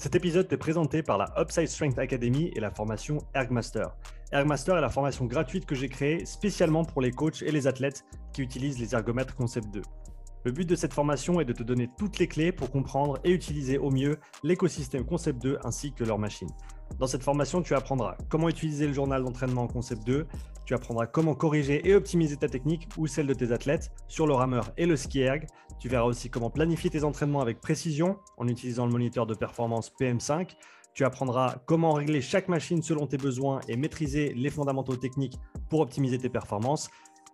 Cet épisode est présenté par la Upside Strength Academy et la formation Ergmaster. Ergmaster est la formation gratuite que j'ai créée spécialement pour les coachs et les athlètes qui utilisent les ergomètres Concept 2. Le but de cette formation est de te donner toutes les clés pour comprendre et utiliser au mieux l'écosystème Concept 2 ainsi que leur machine. Dans cette formation, tu apprendras comment utiliser le journal d'entraînement Concept 2, tu apprendras comment corriger et optimiser ta technique ou celle de tes athlètes sur le rameur et le ski erg. Tu verras aussi comment planifier tes entraînements avec précision en utilisant le moniteur de performance PM5. Tu apprendras comment régler chaque machine selon tes besoins et maîtriser les fondamentaux techniques pour optimiser tes performances.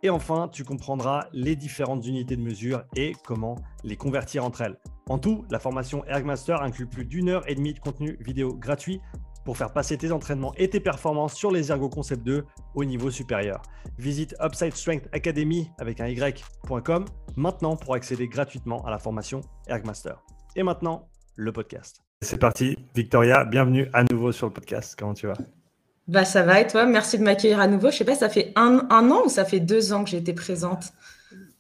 Et enfin, tu comprendras les différentes unités de mesure et comment les convertir entre elles. En tout, la formation Ergmaster inclut plus d'une heure et demie de contenu vidéo gratuit pour faire passer tes entraînements et tes performances sur les Ergo Concept 2 au niveau supérieur. Visite Upside Strength Academy avec un y.com maintenant pour accéder gratuitement à la formation Ergmaster. Et maintenant, le podcast. C'est parti, Victoria, bienvenue à nouveau sur le podcast. Comment tu vas? Bah ça va et toi? Merci de m'accueillir à nouveau. Je sais pas, ça fait un, an ou ça fait deux ans que j'ai été présente?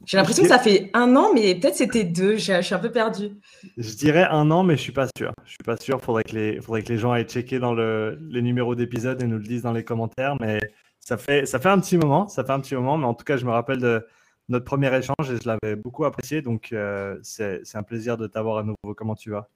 J'ai l'impression que ça fait un an, mais peut-être c'était deux. Je suis un peu perdu. Je dirais un an, mais je suis pas sûr. Je suis pas sûr. Faudrait que les, faudrait que les gens aillent checker dans le, les numéros d'épisodes et nous le disent dans les commentaires. Mais ça fait, ça fait un petit moment. Ça fait un petit moment. Mais en tout cas, je me rappelle de notre premier échange et je l'avais beaucoup apprécié. Donc, euh, c'est un plaisir de t'avoir à nouveau. Comment tu vas?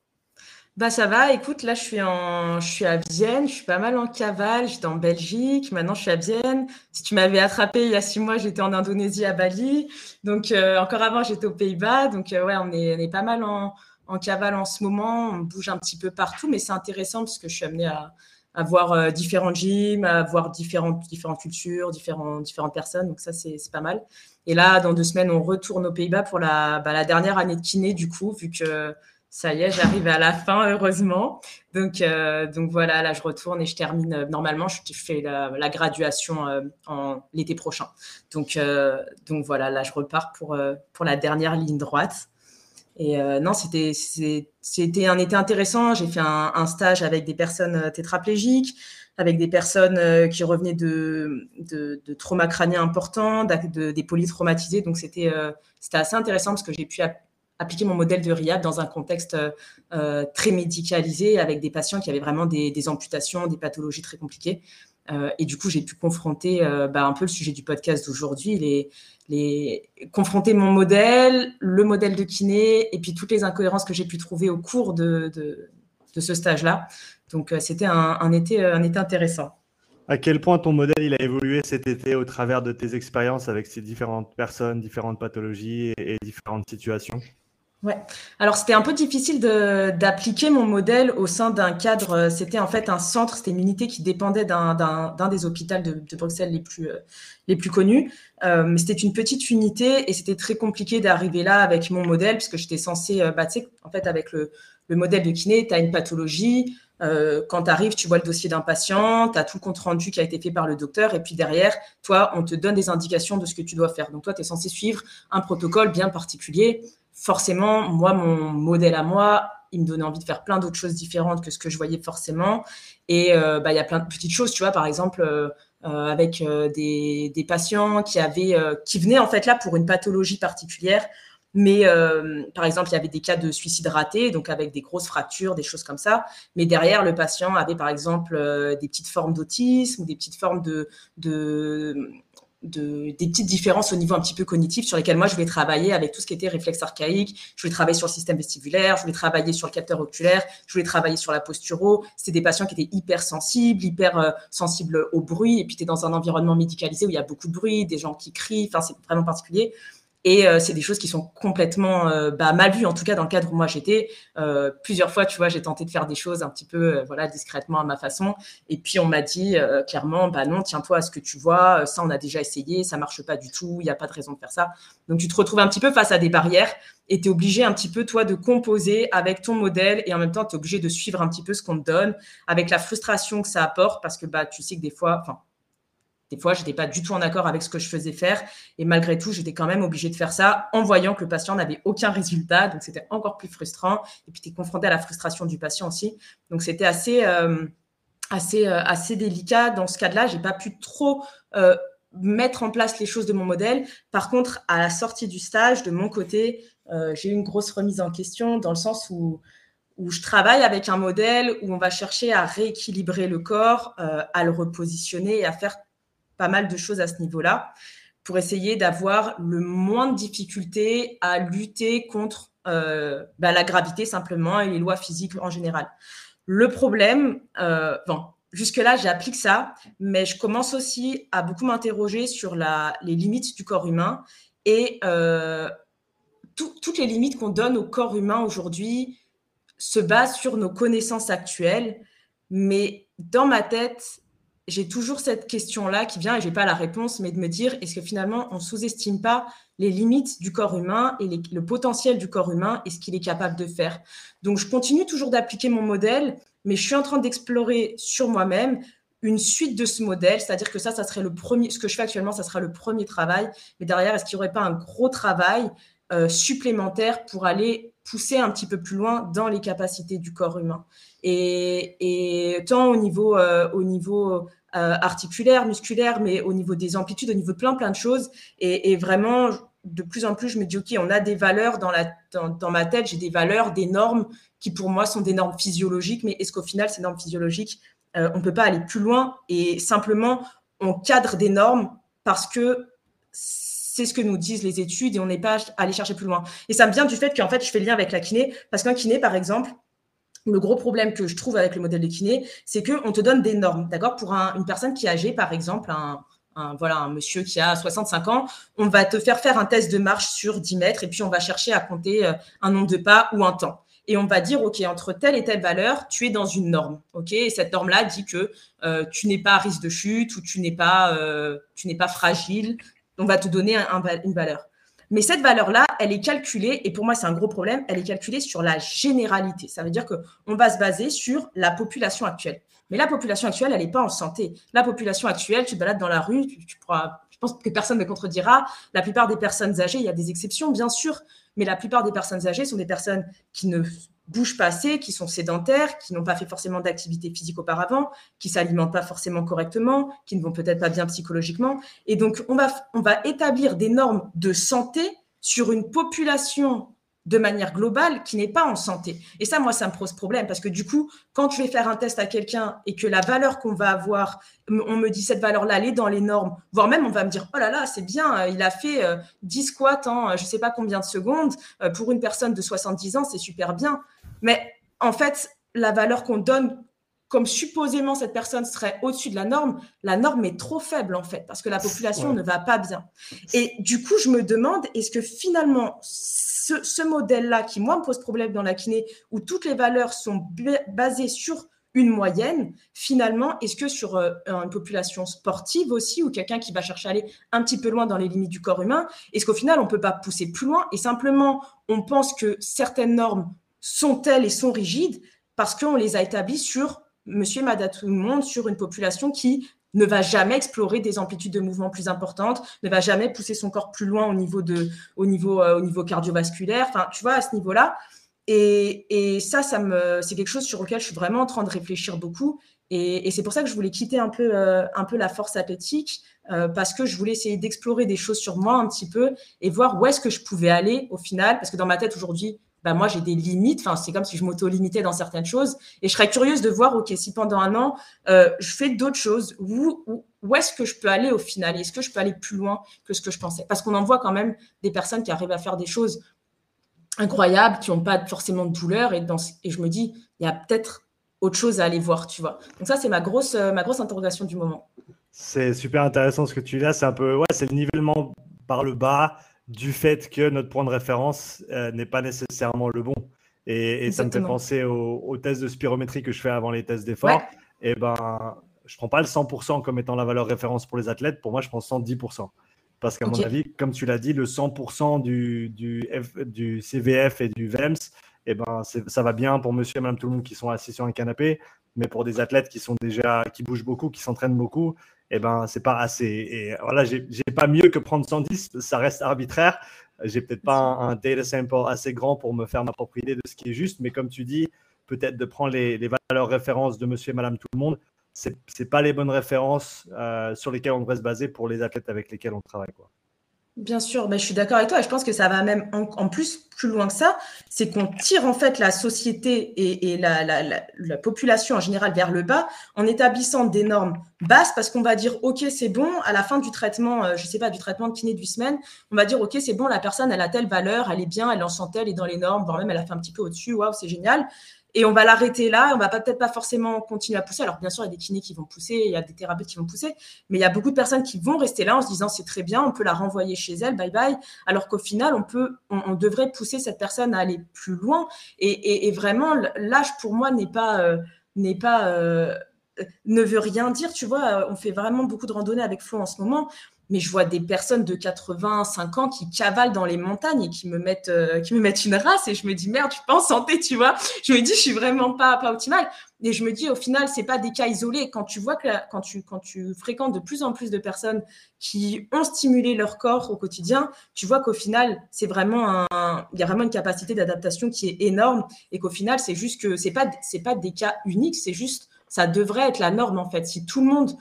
Bah ça va, écoute, là je suis, en, je suis à Vienne, je suis pas mal en cavale, j'étais en Belgique, maintenant je suis à Vienne. Si tu m'avais attrapé il y a six mois, j'étais en Indonésie à Bali. Donc euh, encore avant, j'étais aux Pays-Bas. Donc euh, ouais, on est, pas mal en, en, cavale en ce moment, on bouge un petit peu partout, mais c'est intéressant parce que je suis amenée à, à voir euh, différents gyms, à voir différentes, différentes cultures, différentes, différentes personnes. Donc ça, c'est pas mal. Et là, dans deux semaines, on retourne aux Pays-Bas pour la, bah, la dernière année de kiné, du coup, vu que ça y est, j'arrive à la fin, heureusement. Donc, euh, voilà, là, je retourne et je termine. Euh, normalement, je fais la, graduation euh, en l'été prochain. Donc, voilà, là, je repars pour, pour la dernière ligne droite. Et non, c'était un été intéressant. J'ai fait un, stage avec des personnes tétraplégiques, avec des personnes qui revenaient de, de, de traumas crâniens importants, de, des polytraumatisés. Donc c'était c'était assez intéressant parce que j'ai pu appliquer mon modèle de RIAB dans un contexte euh, très médicalisé avec des patients qui avaient vraiment des, amputations, des pathologies très compliquées. Euh, et du coup, j'ai pu confronter euh, bah, un peu le sujet du podcast d'aujourd'hui, les, confronter mon modèle, le modèle de kiné, et puis toutes les incohérences que j'ai pu trouver au cours de, ce stage-là. Donc, c'était un, un, été, un été intéressant. À quel point ton modèle il a évolué cet été au travers de tes expériences avec ces différentes personnes, différentes pathologies et différentes situations? Ouais. Alors c'était un peu difficile d'appliquer mon modèle au sein d'un cadre. C'était en fait un centre, c'était une unité qui dépendait d'un des hôpitaux de, Bruxelles les plus euh, les plus connus. Euh, c'était une petite unité et c'était très compliqué d'arriver là avec mon modèle puisque j'étais censée, euh, bah, tu sais, en fait avec le, le modèle de kiné, tu as une pathologie. Euh, quand tu arrives, tu vois le dossier d'un patient, tu as tout le compte rendu qui a été fait par le docteur, et puis derrière, toi, on te donne des indications de ce que tu dois faire. Donc toi, tu es censé suivre un protocole bien particulier forcément, moi, mon modèle à moi, il me donnait envie de faire plein d'autres choses différentes que ce que je voyais forcément. Et euh, bah, il y a plein de petites choses, tu vois, par exemple, euh, euh, avec des, des, patients qui avaient, qui venaient en fait là pour une pathologie particulière. Mais par exemple, il y avait des cas de suicide raté, donc avec des grosses fractures, des choses comme ça. Mais derrière, le patient avait par exemple des petites formes d'autisme des petites formes de de, des petites différences au niveau un petit peu cognitif sur lesquelles moi je voulais travailler avec tout ce qui était réflexe archaïque. Je voulais travailler sur le système vestibulaire, je voulais travailler sur le capteur oculaire, je voulais travailler sur la posturo. C'était des patients qui étaient hyper sensibles, hyper euh, sensibles au bruit. Et puis tu es dans un environnement médicalisé où il y a beaucoup de bruit, des gens qui crient. Enfin, c'est vraiment particulier. Et euh, c'est des choses qui sont complètement euh, bah, mal vues, en tout cas dans le cadre où moi j'étais. Euh, plusieurs fois, tu vois, j'ai tenté de faire des choses un petit peu, voilà, discrètement à ma façon. Et puis on m'a dit clairement, bah non, tiens-toi à ce que tu vois. Ça, on a déjà essayé, ça marche pas du tout. Il n'y a pas de raison de faire ça. Donc tu te retrouves un petit peu face à des barrières et tu es obligé un petit peu, toi, de composer avec ton modèle et en même temps, tu es obligé de suivre un petit peu ce qu'on te donne avec la frustration que ça apporte parce que bah, tu sais que des fois, des fois, je n'étais pas du tout en accord avec ce que je faisais faire. Et malgré tout, j'étais quand même obligée de faire ça en voyant que le patient n'avait aucun résultat. Donc, c'était encore plus frustrant. Et puis, tu es confronté à la frustration du patient aussi. Donc, c'était assez, euh, assez, euh, assez délicat. Dans ce cas-là, je n'ai pas pu trop euh, mettre en place les choses de mon modèle. Par contre, à la sortie du stage, de mon côté, j'ai eu une grosse remise en question dans le sens où où je travaille avec un modèle où on va chercher à rééquilibrer le corps, à le repositionner et à faire pas mal de choses à ce niveau-là pour essayer d'avoir le moins de difficultés à lutter contre euh, bah, la gravité simplement et les lois physiques en général. Le problème, euh, bon, jusque-là, j'applique ça, mais je commence aussi à beaucoup m'interroger sur la, les limites du corps humain et euh, toutes les limites qu'on donne au corps humain aujourd'hui se basent sur nos connaissances actuelles, mais dans ma tête, j'ai toujours cette question-là qui vient et j'ai pas la réponse, mais de me dire est-ce que finalement on sous-estime pas les limites du corps humain et le potentiel du corps humain et ce qu'il est capable de faire? Donc je continue toujours d'appliquer mon modèle, mais je suis en train d'explorer sur moi-même une suite de ce modèle, c'est-à-dire que ça, ça serait le premier, ce que je fais actuellement, ça sera le premier travail, mais derrière, est-ce qu'il n'y aurait pas un gros travail euh, supplémentaire pour aller pousser un petit peu plus loin dans les capacités du corps humain? Et, tant au niveau, euh, euh, articulaire, musculaire, mais au niveau des amplitudes, au niveau de plein, plein de choses. Et, vraiment, de plus en plus, je me dis, OK, on a des valeurs dans, ma tête, j'ai des valeurs, des normes qui pour moi sont des normes physiologiques, mais est-ce qu'au final, ces normes physiologiques, euh, on ne peut pas aller plus loin et simplement on cadre des normes parce que c'est ce que nous disent les études et on n'est pas allé chercher plus loin. Et ça me vient du fait qu'en fait, je fais lien avec la kiné, parce qu'un kiné, par exemple, le gros problème que je trouve avec le modèle de kiné, c'est qu'on te donne des normes, d'accord? Pour une personne qui est âgée, par exemple, un, voilà, un monsieur qui a 65 ans, on va te faire faire un test de marche sur 10 mètres et puis on va chercher à compter euh, un nombre de pas ou un temps. Et on va dire, OK, entre telle et telle valeur, tu es dans une norme. OK? Et cette norme-là dit que euh, tu n'es pas à risque de chute ou tu n'es pas, euh, tu n'es pas fragile. On va te donner une valeur. Mais cette valeur-là, elle est calculée, et pour moi, c'est un gros problème, elle est calculée sur la généralité. Ça veut dire qu'on va se baser sur la population actuelle. Mais la population actuelle, elle n'est pas en santé. La population actuelle, tu te balades dans la rue, tu, pourras, je pense que personne ne contredira. La plupart des personnes âgées, il y a des exceptions, bien sûr, mais la plupart des personnes âgées sont des personnes qui ne bougent pas assez, qui sont sédentaires, qui n'ont pas fait forcément d'activité physique auparavant, qui s'alimentent pas forcément correctement, qui ne vont peut-être pas bien psychologiquement. Et donc, on va, on va établir des normes de santé sur une population de manière globale qui n'est pas en santé. Et ça, moi, ça me pose problème parce que du coup, quand je vais faire un test à quelqu'un et que la valeur qu'on va avoir, on me dit cette valeur-là, elle est dans les normes, voire même on va me dire, oh là là, c'est bien, il a fait 10 euh, squats en je ne sais pas combien de secondes, euh, pour une personne de 70 ans, c'est super bien. Mais en fait, la valeur qu'on donne comme supposément cette personne serait au-dessus de la norme, la norme est trop faible en fait, parce que la population ne va pas bien. Et du coup, je me demande, est-ce que finalement, ce, modèle-là, qui moi me pose problème dans la kiné, où toutes les valeurs sont basées sur une moyenne, finalement, est-ce que sur euh, une population sportive aussi, ou quelqu'un qui va chercher à aller un petit peu loin dans les limites du corps humain, est-ce qu'au final, on ne peut pas pousser plus loin? Et simplement, on pense que certaines normes sont telles et sont rigides parce qu'on les a établies sur monsieur et madame tout le monde sur une population qui ne va jamais explorer des amplitudes de mouvement plus importantes, ne va jamais pousser son corps plus loin au niveau, de, au niveau, euh, au niveau cardiovasculaire, enfin, tu vois, à ce niveau-là. Et, et, ça, ça me, c'est quelque chose sur lequel je suis vraiment en train de réfléchir beaucoup. Et, et c'est pour ça que je voulais quitter un peu, euh, un peu la force athlétique, euh, parce que je voulais essayer d'explorer des choses sur moi un petit peu et voir où est-ce que je pouvais aller au final, parce que dans ma tête aujourd'hui, bah, moi j'ai des limites. Enfin, c'est comme si je m'auto-limitais dans certaines choses. Et je serais curieuse de voir, ok, si pendant un an euh, je fais d'autres choses, où, où, est-ce que je peux aller au final? Est-ce que je peux aller plus loin que ce que je pensais? Parce qu'on en voit quand même des personnes qui arrivent à faire des choses incroyables, qui n'ont pas forcément de douleur. Et, dans, et je me dis, il y a peut-être autre chose à aller voir, tu vois. Donc ça, c'est ma grosse, euh, ma grosse interrogation du moment. C'est super intéressant ce que tu dis là. C'est un peu, ouais, c'est le nivellement par le bas du fait que notre point de référence euh, n'est pas nécessairement le bon. Et, ça me fait penser aux, tests de spirométrie que je fais avant les tests d'effort. Et eh ben, je prends pas le 100% comme étant la valeur référence pour les athlètes. Pour moi, je prends 110%. Parce qu'à mon avis, comme tu l'as dit, le 100% du, du, du, CVF et du VEMS, et eh ben, ça va bien pour monsieur et madame tout le monde qui sont assis sur un canapé. Mais pour des athlètes qui sont déjà, qui bougent beaucoup, qui s'entraînent beaucoup, eh ben, c'est pas assez. Et voilà, j'ai pas mieux que prendre 110, ça reste arbitraire. J'ai peut-être pas un, data sample assez grand pour me faire ma propre idée de ce qui est juste, mais comme tu dis, peut-être de prendre les, valeurs références de monsieur et madame tout le monde, c'est pas les bonnes références euh, sur lesquelles on devrait se baser pour les athlètes avec lesquels on travaille. Quoi. Bien sûr, ben, je suis d'accord avec toi et je pense que ça va même en, plus plus loin que ça, c'est qu'on tire en fait la société et, la, la, population en général vers le bas en établissant des normes basses parce qu'on va dire ok c'est bon à la fin du traitement, euh, je sais pas du traitement de kiné du semaine, on va dire ok c'est bon la personne elle a telle valeur, elle est bien, elle en sent elle est dans les normes, voire même elle a fait un petit peu au-dessus, waouh c'est génial et on va l'arrêter là. On va peut-être pas forcément continuer à pousser. Alors bien sûr, il y a des kinés qui vont pousser, il y a des thérapeutes qui vont pousser, mais il y a beaucoup de personnes qui vont rester là en se disant c'est très bien, on peut la renvoyer chez elle, bye bye. Alors qu'au final, on peut, on, devrait pousser cette personne à aller plus loin. Et, vraiment, l'âge pour moi n'est pas, euh, n'est pas, euh, ne veut rien dire. Tu vois, on fait vraiment beaucoup de randonnées avec Flo en ce moment mais je vois des personnes de 85 ans qui cavalent dans les montagnes et qui me mettent, euh, qui me mettent une race et je me dis merde, je suis pas en santé, tu vois. Je me dis, je suis vraiment pas, pas optimale. Et je me dis, au final, c'est pas des cas isolés. Quand tu vois que quand tu, quand tu fréquentes de plus en plus de personnes qui ont stimulé leur corps au quotidien, tu vois qu'au final, c'est vraiment un, il y a vraiment une capacité d'adaptation qui est énorme et qu'au final, c'est juste que c'est pas, c'est pas des cas uniques, c'est juste, ça devrait être la norme en fait. Si tout le monde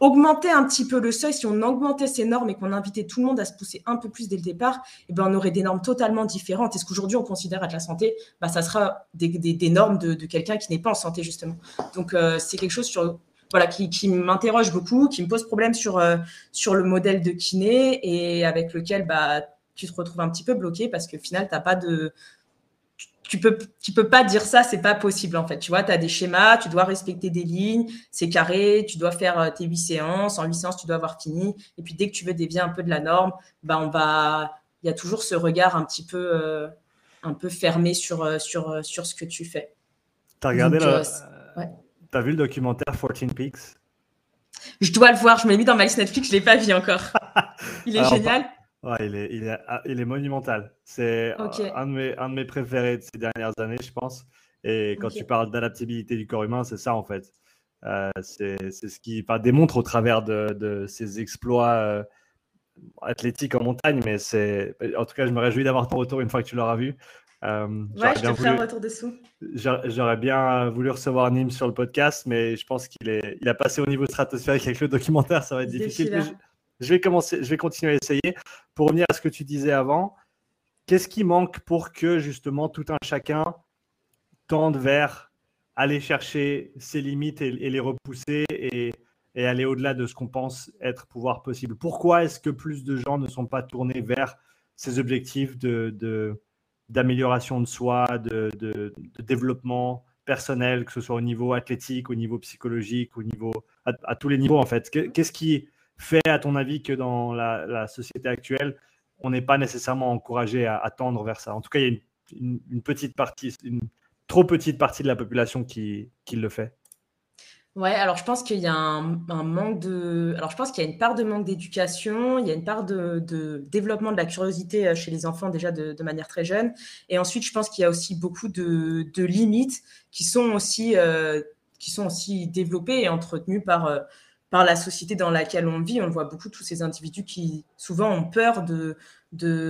augmenter un petit peu le seuil, si on augmentait ces normes et qu'on invitait tout le monde à se pousser un peu plus dès le départ, eh ben, on aurait des normes totalement différentes. Et ce qu'aujourd'hui on considère être la santé, bah, ça sera des, normes de, quelqu'un qui n'est pas en santé, justement. Donc, euh, c'est quelque chose sur, voilà, qui, m'interroge beaucoup, qui me pose problème sur, euh, le modèle de kiné et avec lequel bah, tu te retrouves un petit peu bloqué parce que final, tu n'as pas de tu peux, tu peux pas dire ça, c'est pas possible en fait. Tu vois, tu as des schémas, tu dois respecter des lignes, c'est carré, tu dois faire euh, tes huit séances. En huit séances, tu dois avoir fini. Et puis dès que tu veux dévier un peu de la norme, bah on va, il y a toujours ce regard un petit peu, euh, un peu fermé sur, euh, sur, sur ce que tu fais. Tu as regardé le, as vu le documentaire 14 Peaks? Je dois le voir, je me l'ai mis dans ma liste Netflix, je l'ai pas vu encore. Il est génial. Ouais, il est, il est, ah, il est monumental. C'est un, de mes, un de mes préférés de ces dernières années, je pense. Et quand tu parles d'adaptabilité du corps humain, c'est ça en fait. Euh, c'est ce qui démontre au travers de, de ses exploits euh, athlétiques en montagne. Mais c'est, en tout cas, je me réjouis d'avoir ton retour une fois que tu l'auras vu. Euh, ouais, je te ferai un retour dessous. J'aurais bien voulu recevoir Nîmes sur le podcast, mais je pense qu'il est, il a passé au niveau stratosphérique avec le documentaire. Ça va être difficile. Je vais, commencer, je vais continuer à essayer. Pour revenir à ce que tu disais avant, qu'est-ce qui manque pour que justement tout un chacun tende vers aller chercher ses limites et, les repousser et, aller au-delà de ce qu'on pense être pouvoir possible? Pourquoi est-ce que plus de gens ne sont pas tournés vers ces objectifs de, d'amélioration de, soi, de, développement personnel, que ce soit au niveau athlétique, au niveau psychologique, au niveau à, à tous les niveaux en fait? Qu'est-ce qui fait, à ton avis, que dans la, société actuelle, on n'est pas nécessairement encouragé à, tendre vers ça? En tout cas, il y a une, petite partie, une trop petite partie de la population qui, le fait. Ouais, alors je pense qu'il y a un, manque de. Alors je pense qu'il y a une part de manque d'éducation, il y a une part de, développement de la curiosité euh, chez les enfants déjà de, manière très jeune. Et ensuite, je pense qu'il y a aussi beaucoup de, limites qui sont aussi, euh, qui sont aussi développées et entretenues par. Euh, par la société dans laquelle on vit. On voit beaucoup, tous ces individus qui souvent ont peur de...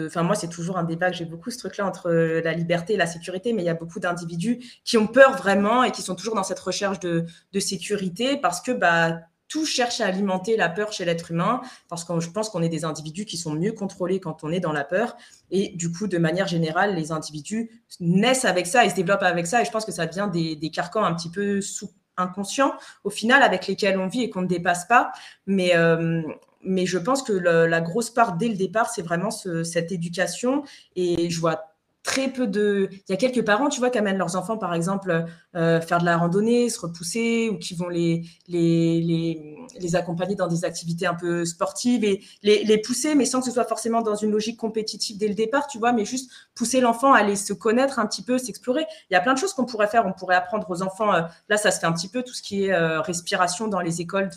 Enfin, moi, c'est toujours un débat que j'ai beaucoup, ce truc-là, entre la liberté et la sécurité, mais il y a beaucoup d'individus qui ont peur vraiment et qui sont toujours dans cette recherche de, de sécurité parce que bah, tout cherche à alimenter la peur chez l'être humain, parce que je pense qu'on est des individus qui sont mieux contrôlés quand on est dans la peur. Et du coup, de manière générale, les individus naissent avec ça et se développent avec ça. Et je pense que ça devient des, des carcans un petit peu sous inconscients au final avec lesquels on vit et qu'on ne dépasse pas. Mais, euh, mais je pense que la grosse part dès le départ, c'est vraiment cette éducation. Et je vois très peu de. Il y a quelques parents, tu vois, qui amènent leurs enfants, par exemple, euh, faire de la randonnée, se repousser, ou qui vont les, les, les, les, accompagner dans des activités un peu sportives et les, les, pousser, mais sans que ce soit forcément dans une logique compétitive dès le départ, tu vois, mais juste pousser l'enfant à aller se connaître un petit peu, s'explorer. Il y a plein de choses qu'on pourrait faire. On pourrait apprendre aux enfants. Euh, là, ça se fait un petit peu tout ce qui est euh, respiration dans les écoles.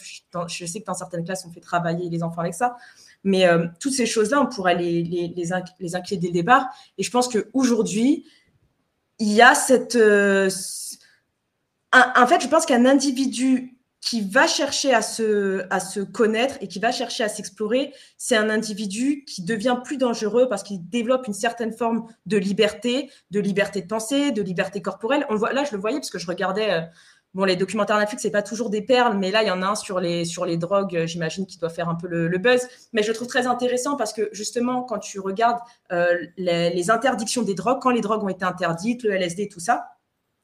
je sais que dans certaines classes, on fait travailler les enfants avec ça. Mais euh, toutes ces choses-là, on pourrait les, les, les, inquiéter dès le départ. Et je pense qu'aujourd'hui, il y a cette... Euh, en fait, je pense qu'un individu qui va chercher à se, à se connaître et qui va chercher à s'explorer, c'est un individu qui devient plus dangereux parce qu'il développe une certaine forme de liberté, de liberté de penser, de liberté corporelle. On voit, là, je le voyais parce que je regardais... Bon, les documentaires Netflix, c'est pas toujours des perles, mais là, il y en a un sur les, les drogues, euh, j'imagine, qui doit faire un peu le, buzz. Mais je le trouve très intéressant parce que justement, quand tu regardes euh, les, interdictions des drogues, quand les drogues ont été interdites, le LSD, tout ça,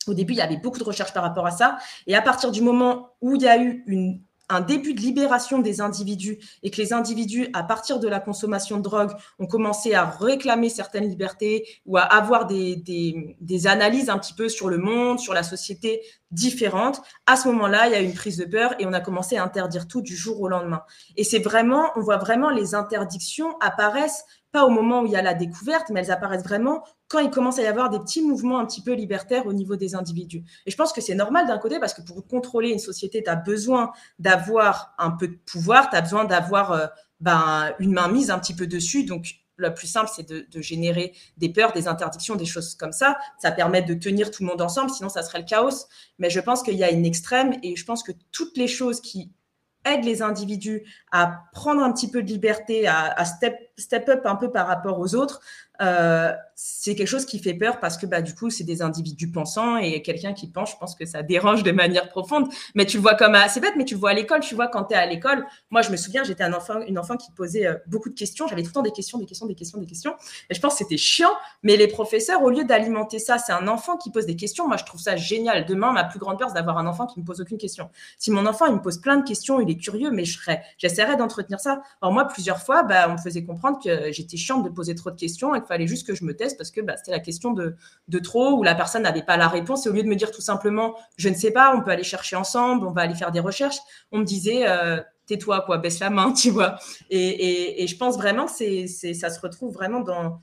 au début, il y avait beaucoup de recherches par rapport à ça. Et à partir du moment où il y a eu une un début de libération des individus et que les individus, à partir de la consommation de drogue, ont commencé à réclamer certaines libertés ou à avoir des, analyses un petit peu sur le monde, sur la société différentes, à ce moment-là, il y a une prise de peur et on a commencé à interdire tout du jour au lendemain. Et c'est vraiment, on voit vraiment les interdictions apparaissent pas au moment où il y a la découverte, mais elles apparaissent vraiment quand il commence à y avoir des petits mouvements un petit peu libertaires au niveau des individus. Et je pense que c'est normal d'un côté parce que pour contrôler une société, tu as besoin d'avoir un peu de pouvoir, tu as besoin d'avoir euh, ben, une mainmise un petit peu dessus. Donc, le plus simple, c'est de, de, générer des peurs, des interdictions, des choses comme ça. Ça permet de tenir tout le monde ensemble, sinon ça serait le chaos. Mais je pense qu'il y a une extrême et je pense que toutes les choses qui aide les individus à prendre un petit peu de liberté, à, step, step up un peu par rapport aux autres, euh, c'est quelque chose qui fait peur parce que bah, du coup, c'est des individus pensants et quelqu'un qui pense, je pense que ça dérange de manière profonde. Mais tu le vois comme assez bête, mais tu le vois à l'école. Tu vois, quand tu es à l'école, moi, je me souviens, j'étais un enfant, une enfant qui posait euh, beaucoup de questions. J'avais tout le temps des questions, des questions, des questions, des questions. Et je pense que c'était chiant. Mais les professeurs, au lieu d'alimenter ça, c'est un enfant qui pose des questions. Moi, je trouve ça génial. Demain, ma plus grande peur, c'est d'avoir un enfant qui me pose aucune question. Si mon enfant, il me pose plein de questions, il est curieux, mais je j'essaierais d'entretenir ça. Alors moi, plusieurs fois, bah, on me faisait comprendre que j'étais chiante de poser trop de questions et qu'il fallait juste que je me teste parce que bah, c'était la question de, de, trop ou la personne n'avait pas la réponse. Et au lieu de me dire tout simplement, je ne sais pas, on peut aller chercher ensemble, on va aller faire des recherches, on me disait, euh, tais-toi, quoi, baisse la main, tu vois. Et, et, je pense vraiment que c'est, ça se retrouve vraiment dans,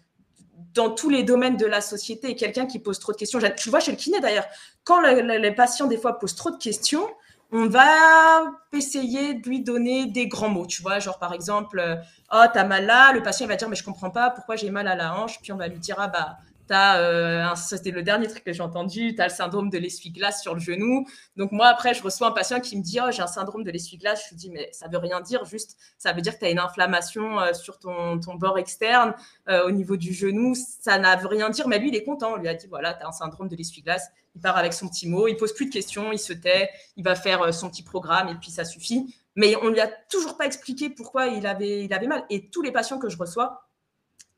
dans tous les domaines de la société. Quelqu'un qui pose trop de questions, tu vois chez le kiné d'ailleurs, quand les patients des fois posent trop de questions, on va essayer de lui donner des grands mots, tu vois, genre par exemple, euh, oh, t'as mal là, le patient va dire, mais je comprends pas pourquoi j'ai mal à la hanche, puis on va lui dire, ah bah, euh, c'était le dernier truc que j'ai entendu, tu as le syndrome de l'essuie-glace sur le genou. Donc moi, après, je reçois un patient qui me dit, oh, j'ai un syndrome de l'essuie-glace. Je lui dis, mais ça veut rien dire, juste, ça veut dire que tu as une inflammation euh, sur ton, ton, bord externe euh, au niveau du genou. Ça n'a rien dire, mais lui, il est content. On lui a dit, voilà, tu as un syndrome de l'essuie-glace. Il part avec son petit mot, il pose plus de questions, il se tait, il va faire son petit programme et puis ça suffit. Mais on lui a toujours pas expliqué pourquoi il avait, il avait mal. Et tous les patients que je reçois,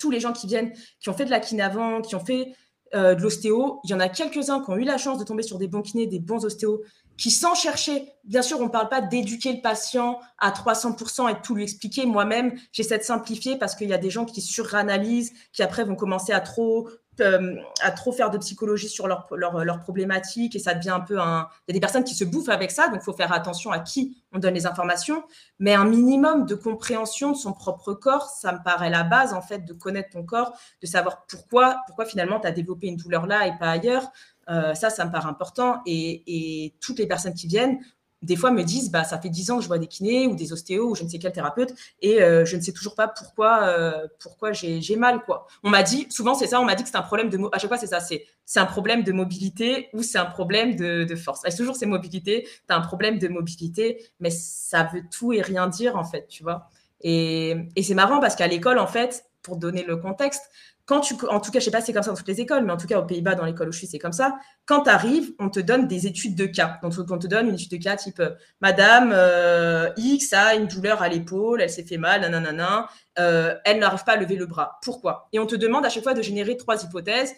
tous les gens qui viennent, qui ont fait de la kiné avant, qui ont fait euh, de l'ostéo, il y en a quelques-uns qui ont eu la chance de tomber sur des bons kinés, des bons ostéos, qui sans chercher, bien sûr, on ne parle pas d'éduquer le patient à 300% et de tout lui expliquer. Moi-même, j'essaie de simplifier parce qu'il y a des gens qui suranalysent, qui après vont commencer à trop à trop faire de psychologie sur leurs leur, leur problématiques et ça devient un peu un. Il y a des personnes qui se bouffent avec ça, donc il faut faire attention à qui on donne les informations. Mais un minimum de compréhension de son propre corps, ça me paraît la base en fait de connaître ton corps, de savoir pourquoi, finalement tu as développé une douleur là et pas ailleurs. Euh, ça, ça me paraît important. Et, toutes les personnes qui viennent des fois me disent bah ça fait dix ans que je vois des kinés ou des ostéos ou je ne sais quel thérapeute et euh, je ne sais toujours pas pourquoi euh, pourquoi j'ai mal quoi. On m'a dit souvent c'est ça on m'a dit que c'est un problème de à chaque fois c'est ça c'est c'est un problème de mobilité ou c'est un problème de, de force. Et toujours c'est mobilité, tu as un problème de mobilité mais ça veut tout et rien dire en fait, tu vois. Et, et c'est marrant parce qu'à l'école en fait pour donner le contexte, quand tu, en tout cas, je sais pas c'est comme ça dans toutes les écoles, mais en tout cas aux Pays-Bas, dans l'école où je suis, c'est comme ça. Quand tu arrives, on te donne des études de cas. Donc, on te donne une étude de cas type euh, Madame euh, X a une douleur à l'épaule, elle s'est fait mal, nanana, euh, elle n'arrive pas à lever le bras. Pourquoi? Et on te demande à chaque fois de générer trois hypothèses,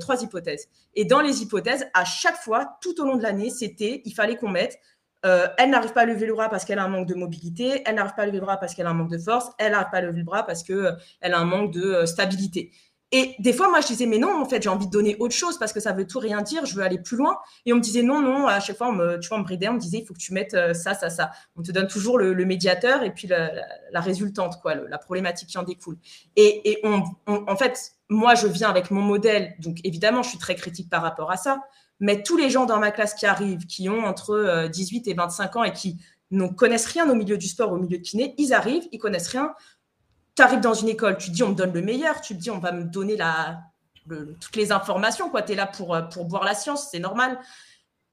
trois hypothèses. Et dans les hypothèses, à chaque fois, tout au long de l'année, c'était, il fallait qu'on mette euh, elle n'arrive pas à lever le bras parce qu'elle a un manque de mobilité, elle n'arrive pas à lever le bras parce qu'elle a un manque de force, elle n'arrive pas à lever le bras parce qu'elle euh, a un manque de euh, stabilité. Et des fois, moi, je disais, mais non, en fait, j'ai envie de donner autre chose parce que ça veut tout rien dire, je veux aller plus loin. Et on me disait, non, non, à chaque fois, on me, tu vois, on me bridait, on me disait, il faut que tu mettes ça, ça, ça. On te donne toujours le, médiateur et puis la, résultante, quoi, la problématique qui en découle. Et, en fait, moi, je viens avec mon modèle, donc évidemment, je suis très critique par rapport à ça. Mais tous les gens dans ma classe qui arrivent, qui ont entre 18 euh, et 25 ans et qui ne connaissent rien au milieu du sport, au milieu de kiné, ils arrivent, ils connaissent rien. Tu arrives dans une école, tu te dis on me donne le meilleur, tu te dis on va me donner la, toutes les informations, tu es là pour, euh, pour boire la science, c'est normal.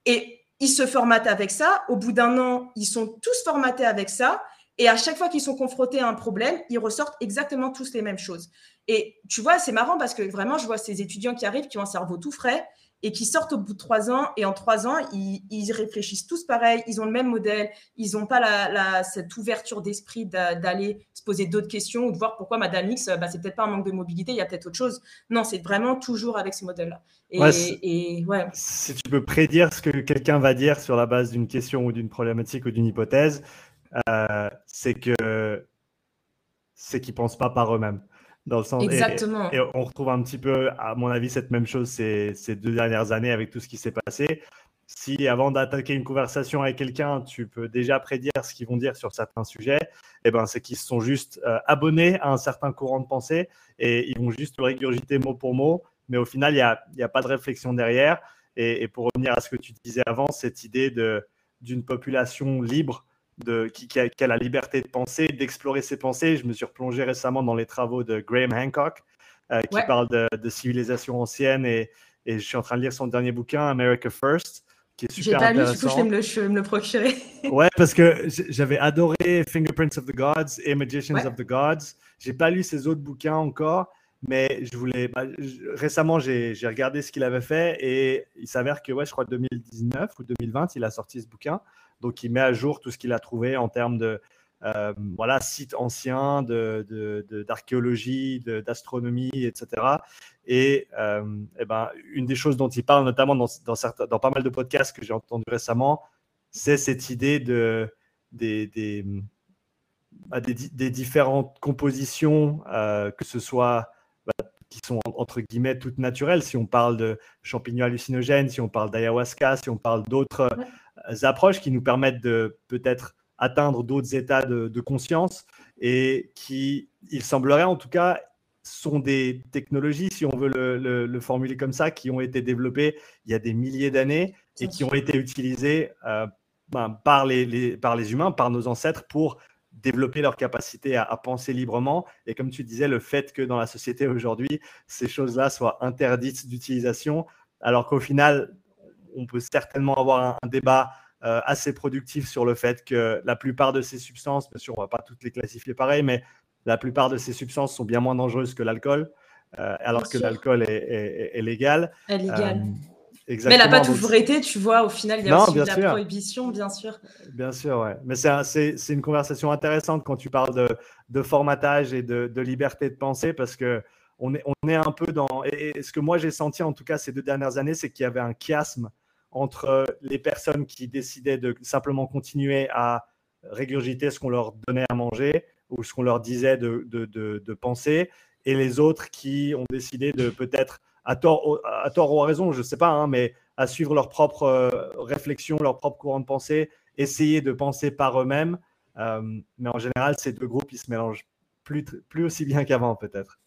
Et ils se formatent avec ça. Au bout d'un an, ils sont tous formatés avec ça. Et à chaque fois qu'ils sont confrontés à un problème, ils ressortent exactement tous les mêmes choses. Et tu vois, c'est marrant parce que vraiment, je vois ces étudiants qui arrivent, qui ont un cerveau tout frais, et qui sortent au bout de trois ans. Et en trois ans, ils, réfléchissent tous pareil, ils ont le même modèle, ils n'ont pas la, cette ouverture d'esprit d'aller se poser d'autres questions ou de voir pourquoi Madame X, bah, c'est peut-être pas un manque de mobilité, il y a peut-être autre chose. Non, c'est vraiment toujours avec ces modèles-là. Et, ouais, Si tu peux prédire ce que quelqu'un va dire sur la base d'une question ou d'une problématique ou d'une hypothèse, euh, c'est que c'est qu'ils pensent pas par eux-mêmes. Dans le sens, Exactement. Et, on retrouve un petit peu, à mon avis, cette même chose ces, ces deux dernières années avec tout ce qui s'est passé. Si avant d'attaquer une conversation avec quelqu'un, tu peux déjà prédire ce qu'ils vont dire sur certains sujets, eh ben, c'est qu'ils se sont juste euh, abonnés à un certain courant de pensée et ils vont juste le régurgiter mot pour mot. Mais au final, il n'y a, y a, pas de réflexion derrière. Et, et, pour revenir à ce que tu disais avant, cette idée d'une population libre de, qui, a, la liberté de penser, d'explorer ses pensées. Je me suis replongé récemment dans les travaux de Graham Hancock, euh, qui parle de, civilisation ancienne, et, je suis en train de lire son dernier bouquin, America First, qui est super pas intéressant. Lu, du coup, je vais me le, procurer. ouais, parce que j'avais adoré Fingerprints of the Gods et Magicians of the Gods. J'ai pas lu ses autres bouquins encore, mais je voulais. Bah, récemment, j'ai regardé ce qu'il avait fait et il s'avère que, ouais, je crois 2019 ou 2020, il a sorti ce bouquin. Donc, il met à jour tout ce qu'il a trouvé en termes de euh, voilà, sites anciens, d'archéologie, de, d'astronomie, etc. Et, euh, eh ben, une des choses dont il parle, notamment dans, dans, pas mal de podcasts que j'ai entendus récemment, c'est cette idée de, des, des, bah, différentes compositions, euh, que ce soit bah, qui sont entre guillemets toutes naturelles. Si on parle de champignons hallucinogènes, si on parle d'ayahuasca, si on parle d'autres approches qui nous permettent de peut-être atteindre d'autres états de, conscience et qui, il semblerait en tout cas, sont des technologies, si on veut le, formuler comme ça, qui ont été développées il y a des milliers d'années et qui ont été utilisées euh, ben, par, les, par les humains, par nos ancêtres pour développer leur capacité à, penser librement. Et comme tu disais, le fait que dans la société aujourd'hui, ces choses-là soient interdites d'utilisation, alors qu'au final, on peut certainement avoir un, débat euh, assez productif sur le fait que la plupart de ces substances, bien sûr, on ne va pas toutes les classifier pareil, mais la plupart de ces substances sont bien moins dangereuses que l'alcool, euh, alors que l'alcool est, légal. Est légal. Euh, mais elle n'a pas toujours été, tu vois, au final, il y a aussi de la prohibition, bien sûr. Bien sûr, ouais. Mais c'est une conversation intéressante quand tu parles de, de formatage et de, de, liberté de penser, parce que on est, on est un peu dans. Et, ce que moi j'ai senti, en tout cas, ces deux dernières années, c'est qu'il y avait un chiasme entre les personnes qui décidaient de simplement continuer à régurgiter ce qu'on leur donnait à manger ou ce qu'on leur disait de, penser, et les autres qui ont décidé de peut-être, à tort, à tort ou à raison, je ne sais pas, hein, mais à suivre leur propre euh, réflexion, leur propre courant de pensée, essayer de penser par eux-mêmes. Euh, mais en général, ces deux groupes, ils se mélangent plus, plus aussi bien qu'avant, peut-être.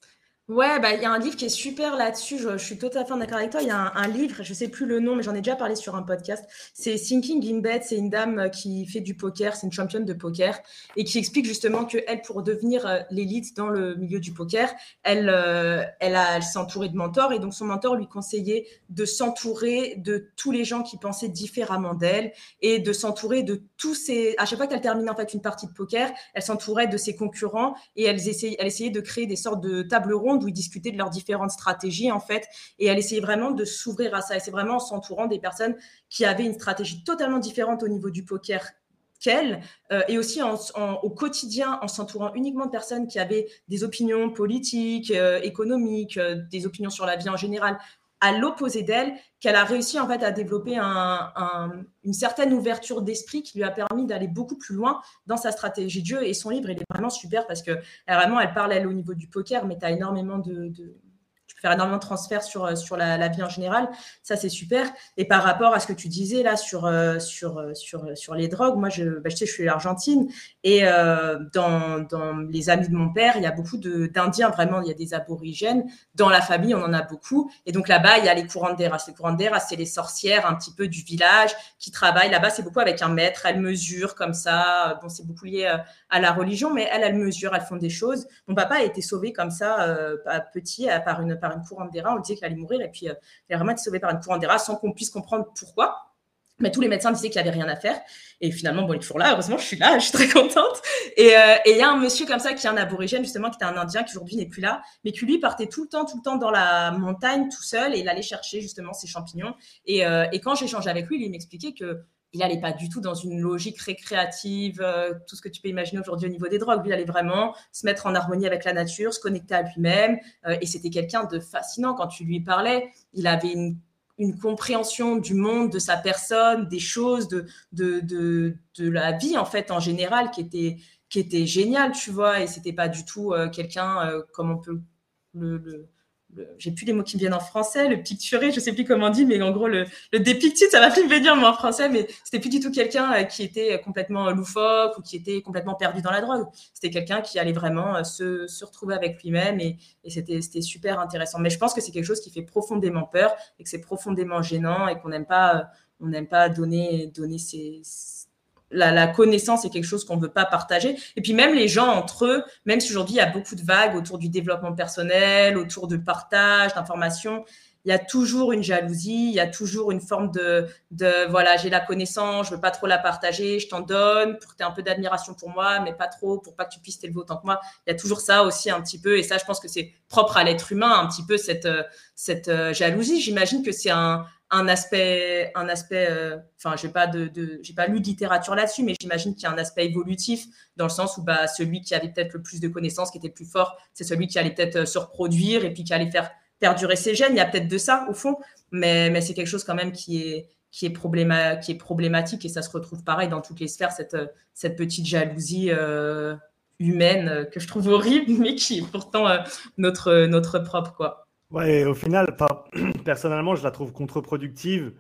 Ouais, bah, il y a un livre qui est super là-dessus. Je, suis fait d'accord avec toi. Il y a un, livre, je sais plus le nom, mais j'en ai déjà parlé sur un podcast. C'est Thinking in Bed. C'est une dame euh, qui fait du poker. C'est une championne de poker et qui explique justement que elle, pour devenir euh, l'élite dans le milieu du poker, elle, euh, elle s'est entourée de mentors et donc son mentor lui conseillait de s'entourer de tous les gens qui pensaient différemment d'elle et de s'entourer de tous ces. À chaque fois qu'elle terminait en fait une partie de poker, elle s'entourait de ses concurrents et elle elle essayait de créer des sortes de tables rondes où ils discutaient de leurs différentes stratégies, en fait, et elle essayait vraiment de s'ouvrir à ça. Et c'est vraiment en s'entourant des personnes qui avaient une stratégie totalement différente au niveau du poker qu'elle, euh, et aussi au quotidien en s'entourant uniquement de personnes qui avaient des opinions politiques, euh, économiques, euh, des opinions sur la vie en général, à l'opposé d'elle, qu'elle a réussi en fait à développer une certaine ouverture d'esprit qui lui a permis d'aller beaucoup plus loin dans sa stratégie de jeu. Et son livre, il est vraiment super parce que vraiment, elle parle elle au niveau du poker, mais tu as énormément de, faire énormément de transferts sur, euh, sur la, vie en général. Ça, c'est super. Et par rapport à ce que tu disais là sur, euh, sur, euh, sur, sur les drogues, moi, je, bah, je sais, je suis l'Argentine et dans, dans, les amis de mon père, il y a beaucoup d'Indiens, vraiment, il y a des aborigènes. Dans la famille, on en a beaucoup. Et donc là-bas, il y a les races. Les races, c'est les sorcières un petit peu du village qui travaillent. Là-bas, c'est beaucoup avec un maître. Elles mesurent comme ça. Bon, c'est beaucoup lié à la religion, mais elles, elles mesurent, elles font des choses. Mon papa a été sauvé comme ça, petit, par une, une courante des rats. On disait qu'il allait mourir et puis euh, a vraiment été sauvé par une courante des rats sans qu'on puisse comprendre pourquoi. Mais tous les médecins disaient qu'il n'y avait rien à faire. Et finalement, bon, il est toujours là. Heureusement, je suis là. Je suis très contente. Et euh, il y a un monsieur comme ça qui est un aborigène, justement, qui était un Indien, qui aujourd'hui n'est plus là, mais qui lui partait tout le temps, tout le temps dans la montagne, tout seul, et il allait chercher justement ses champignons. Et, euh, et quand j'échangeais avec lui, il m'expliquait que il n'allait pas du tout dans une logique récréative, euh, tout ce que tu peux imaginer aujourd'hui au niveau des drogues. Il allait vraiment se mettre en harmonie avec la nature, se connecter à lui-même. et c'était quelqu'un de fascinant. Quand tu lui parlais, il avait une compréhension du monde, de sa personne, des choses, de, de, la vie en fait en général qui était, qui était géniale, tu vois, et c'était pas du tout euh, quelqu'un euh, comme on peut le, j'ai plus les mots qui me viennent en français, le picturé, je sais plus comment on dit, mais en gros, le, le dépictude, ça va plus me venir, en français, mais c'était plus du tout quelqu'un euh, qui était complètement loufoque ou qui était complètement perdu dans la drogue. C'était quelqu'un qui allait vraiment euh, se, se retrouver avec lui-même et, et c'était, c'était super intéressant. Mais je pense que c'est quelque chose qui fait profondément peur et que c'est profondément gênant et qu'on n'aime pas, euh, on n'aime pas donner, donner ces la, connaissance est quelque chose qu'on ne veut pas partager. Et puis même les gens entre eux, même si aujourd'hui il y a beaucoup de vagues autour du développement personnel, autour de partage d'informations, il y a toujours une jalousie, il y a toujours une forme de, de voilà, j'ai la connaissance, je veux pas trop la partager, je t'en donne pour que tu aies un peu d'admiration pour moi, mais pas trop pour pas que tu puisses t'élever autant que moi. Il y a toujours ça aussi un petit peu, et ça, je pense que c'est propre à l'être humain, un petit peu cette, cette euh, jalousie. J'imagine que c'est un, un aspect, un aspect, euh, enfin, j'ai pas de, j'ai pas lu de littérature là-dessus, mais j'imagine qu'il y a un aspect évolutif dans le sens où bah celui qui avait peut-être le plus de connaissances, qui était le plus fort, c'est celui qui allait peut-être euh, se reproduire et puis qui allait faire perdurer ses gènes. Il y a peut-être de ça au fond, mais, mais c'est quelque chose quand même qui est qui est, qui est problématique et ça se retrouve pareil dans toutes les sphères cette euh, cette petite jalousie humaine que je trouve horrible, mais qui est pourtant notre notre propre quoi. Ouais, au final, personnellement, je la trouve contre-productive.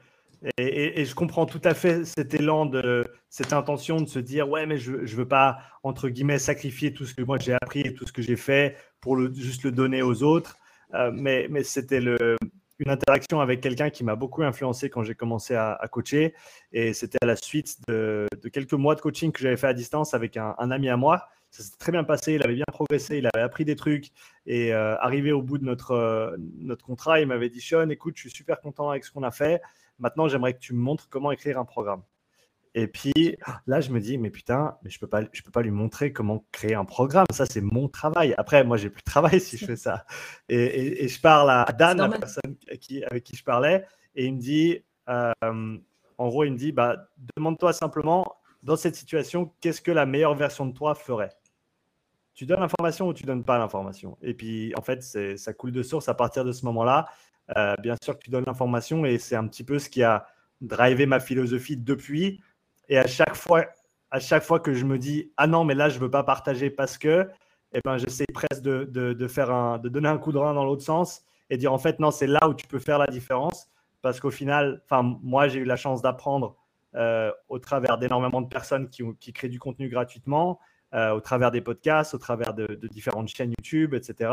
Et, je comprends tout à fait cet élan, de, cette intention de se dire Ouais, mais je ne veux pas, entre guillemets, sacrifier tout ce que moi j'ai appris et tout ce que j'ai fait pour juste le donner aux autres. Euh, mais c'était une interaction avec quelqu'un qui m'a beaucoup influencé quand j'ai commencé à, coacher. Et c'était à la suite de, quelques mois de coaching que j'avais fait à distance avec un ami à moi ça s'est très bien passé, il avait bien progressé, il avait appris des trucs. Et euh, arrivé au bout de notre, euh, notre contrat, il m'avait dit Sean, écoute, je suis super content avec ce qu'on a fait. Maintenant, j'aimerais que tu me montres comment écrire un programme. Et puis là, je me dis, mais putain, mais je ne peux, pas, je peux pas lui montrer comment créer un programme. Ça, c'est mon travail. Après, moi, j'ai plus de travail si je fais ça. Et, et, je parle à Dan, la personne qui, avec qui je parlais, et il me dit, euh, en gros, il me dit, bah, demande-toi simplement, dans cette situation, qu'est-ce que la meilleure version de toi ferait? Tu donnes l'information ou tu donnes pas l'information. Et puis, en fait, ça coule de source à partir de ce moment-là. Euh, bien sûr que tu donnes l'information et c'est un petit peu ce qui a drivé ma philosophie depuis. Et à chaque fois, à chaque fois que je me dis ah non mais là je veux pas partager parce que, eh ben j'essaie presque de, de, faire un, de donner un coup de rein dans l'autre sens et dire en fait non c'est là où tu peux faire la différence parce qu'au final, enfin moi j'ai eu la chance d'apprendre euh, au travers d'énormément de personnes qui, qui créent du contenu gratuitement euh, au travers des podcasts, au travers de, différentes chaînes YouTube, etc.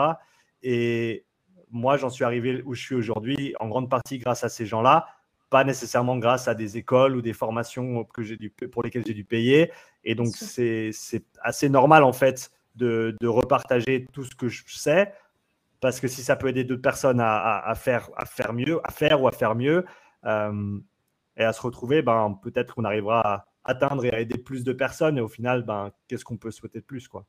Et moi, j'en suis arrivé où je suis aujourd'hui en grande partie grâce à ces gens-là, pas nécessairement grâce à des écoles ou des formations que dû, pour lesquelles j'ai dû payer. Et donc, c'est assez normal, en fait, de, repartager tout ce que je sais, parce que si ça peut aider d'autres personnes à, faire, à faire mieux, à faire ou à faire mieux, euh, et à se retrouver, ben, peut-être qu'on arrivera à, atteindre et à aider plus de personnes. Et au final, ben, qu'est-ce qu'on peut souhaiter de plus quoi?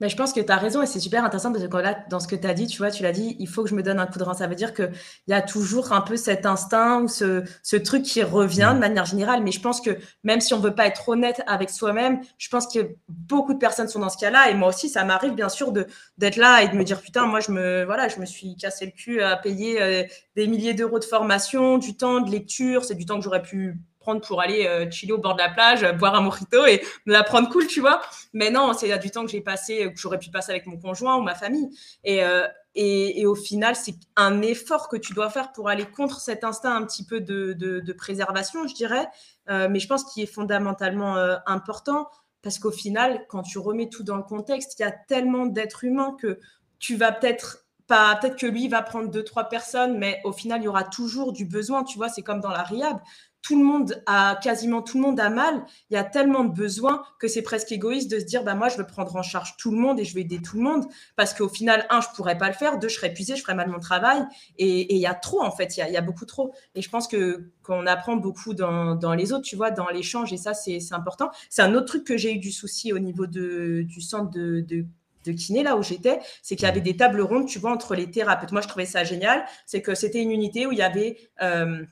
Mais je pense que tu as raison et c'est super intéressant parce que là, dans ce que tu as dit, tu vois, tu l'as dit, il faut que je me donne un coup de rein. Ça veut dire qu'il y a toujours un peu cet instinct ou ce, ce truc qui revient de manière générale. Mais je pense que même si on veut pas être honnête avec soi-même, je pense que beaucoup de personnes sont dans ce cas-là. Et moi aussi, ça m'arrive bien sûr d'être là et de me dire, putain, moi, je me, voilà, je me suis cassé le cul à payer euh, des milliers d'euros de formation, du temps, de lecture. C'est du temps que j'aurais pu pour aller euh, chiller au bord de la plage, euh, boire un mojito et me la prendre cool, tu vois. Mais non, c'est du temps que j'ai passé, que j'aurais pu passer avec mon conjoint ou ma famille. Et, euh, et, au final, c'est un effort que tu dois faire pour aller contre cet instinct un petit peu de, de, préservation, je dirais. mais je pense qu'il est fondamentalement important parce qu'au final, quand tu remets tout dans le contexte, il y a tellement d'êtres humains que tu vas peut-être pas, peut-être que lui va prendre deux, trois personnes, mais au final, il y aura toujours du besoin. Tu vois, c'est comme dans la RIAB tout le monde a quasiment tout le monde a mal. Il y a tellement de besoins que c'est presque égoïste de se dire bah moi je veux prendre en charge tout le monde et je vais aider tout le monde parce qu'au final un je pourrais pas le faire, deux je serais épuisée, je ferais mal mon travail et il y a trop en fait, il y a, beaucoup trop. Et je pense que qu'on apprend beaucoup dans, dans, les autres, tu vois, dans l'échange et ça c'est important. C'est un autre truc que j'ai eu du souci au niveau de, du centre de, de de kiné, là où j'étais, c'est qu'il y avait des tables rondes, tu vois, entre les thérapeutes. Moi, je trouvais ça génial. C'est que c'était une unité où il y avait. Euh,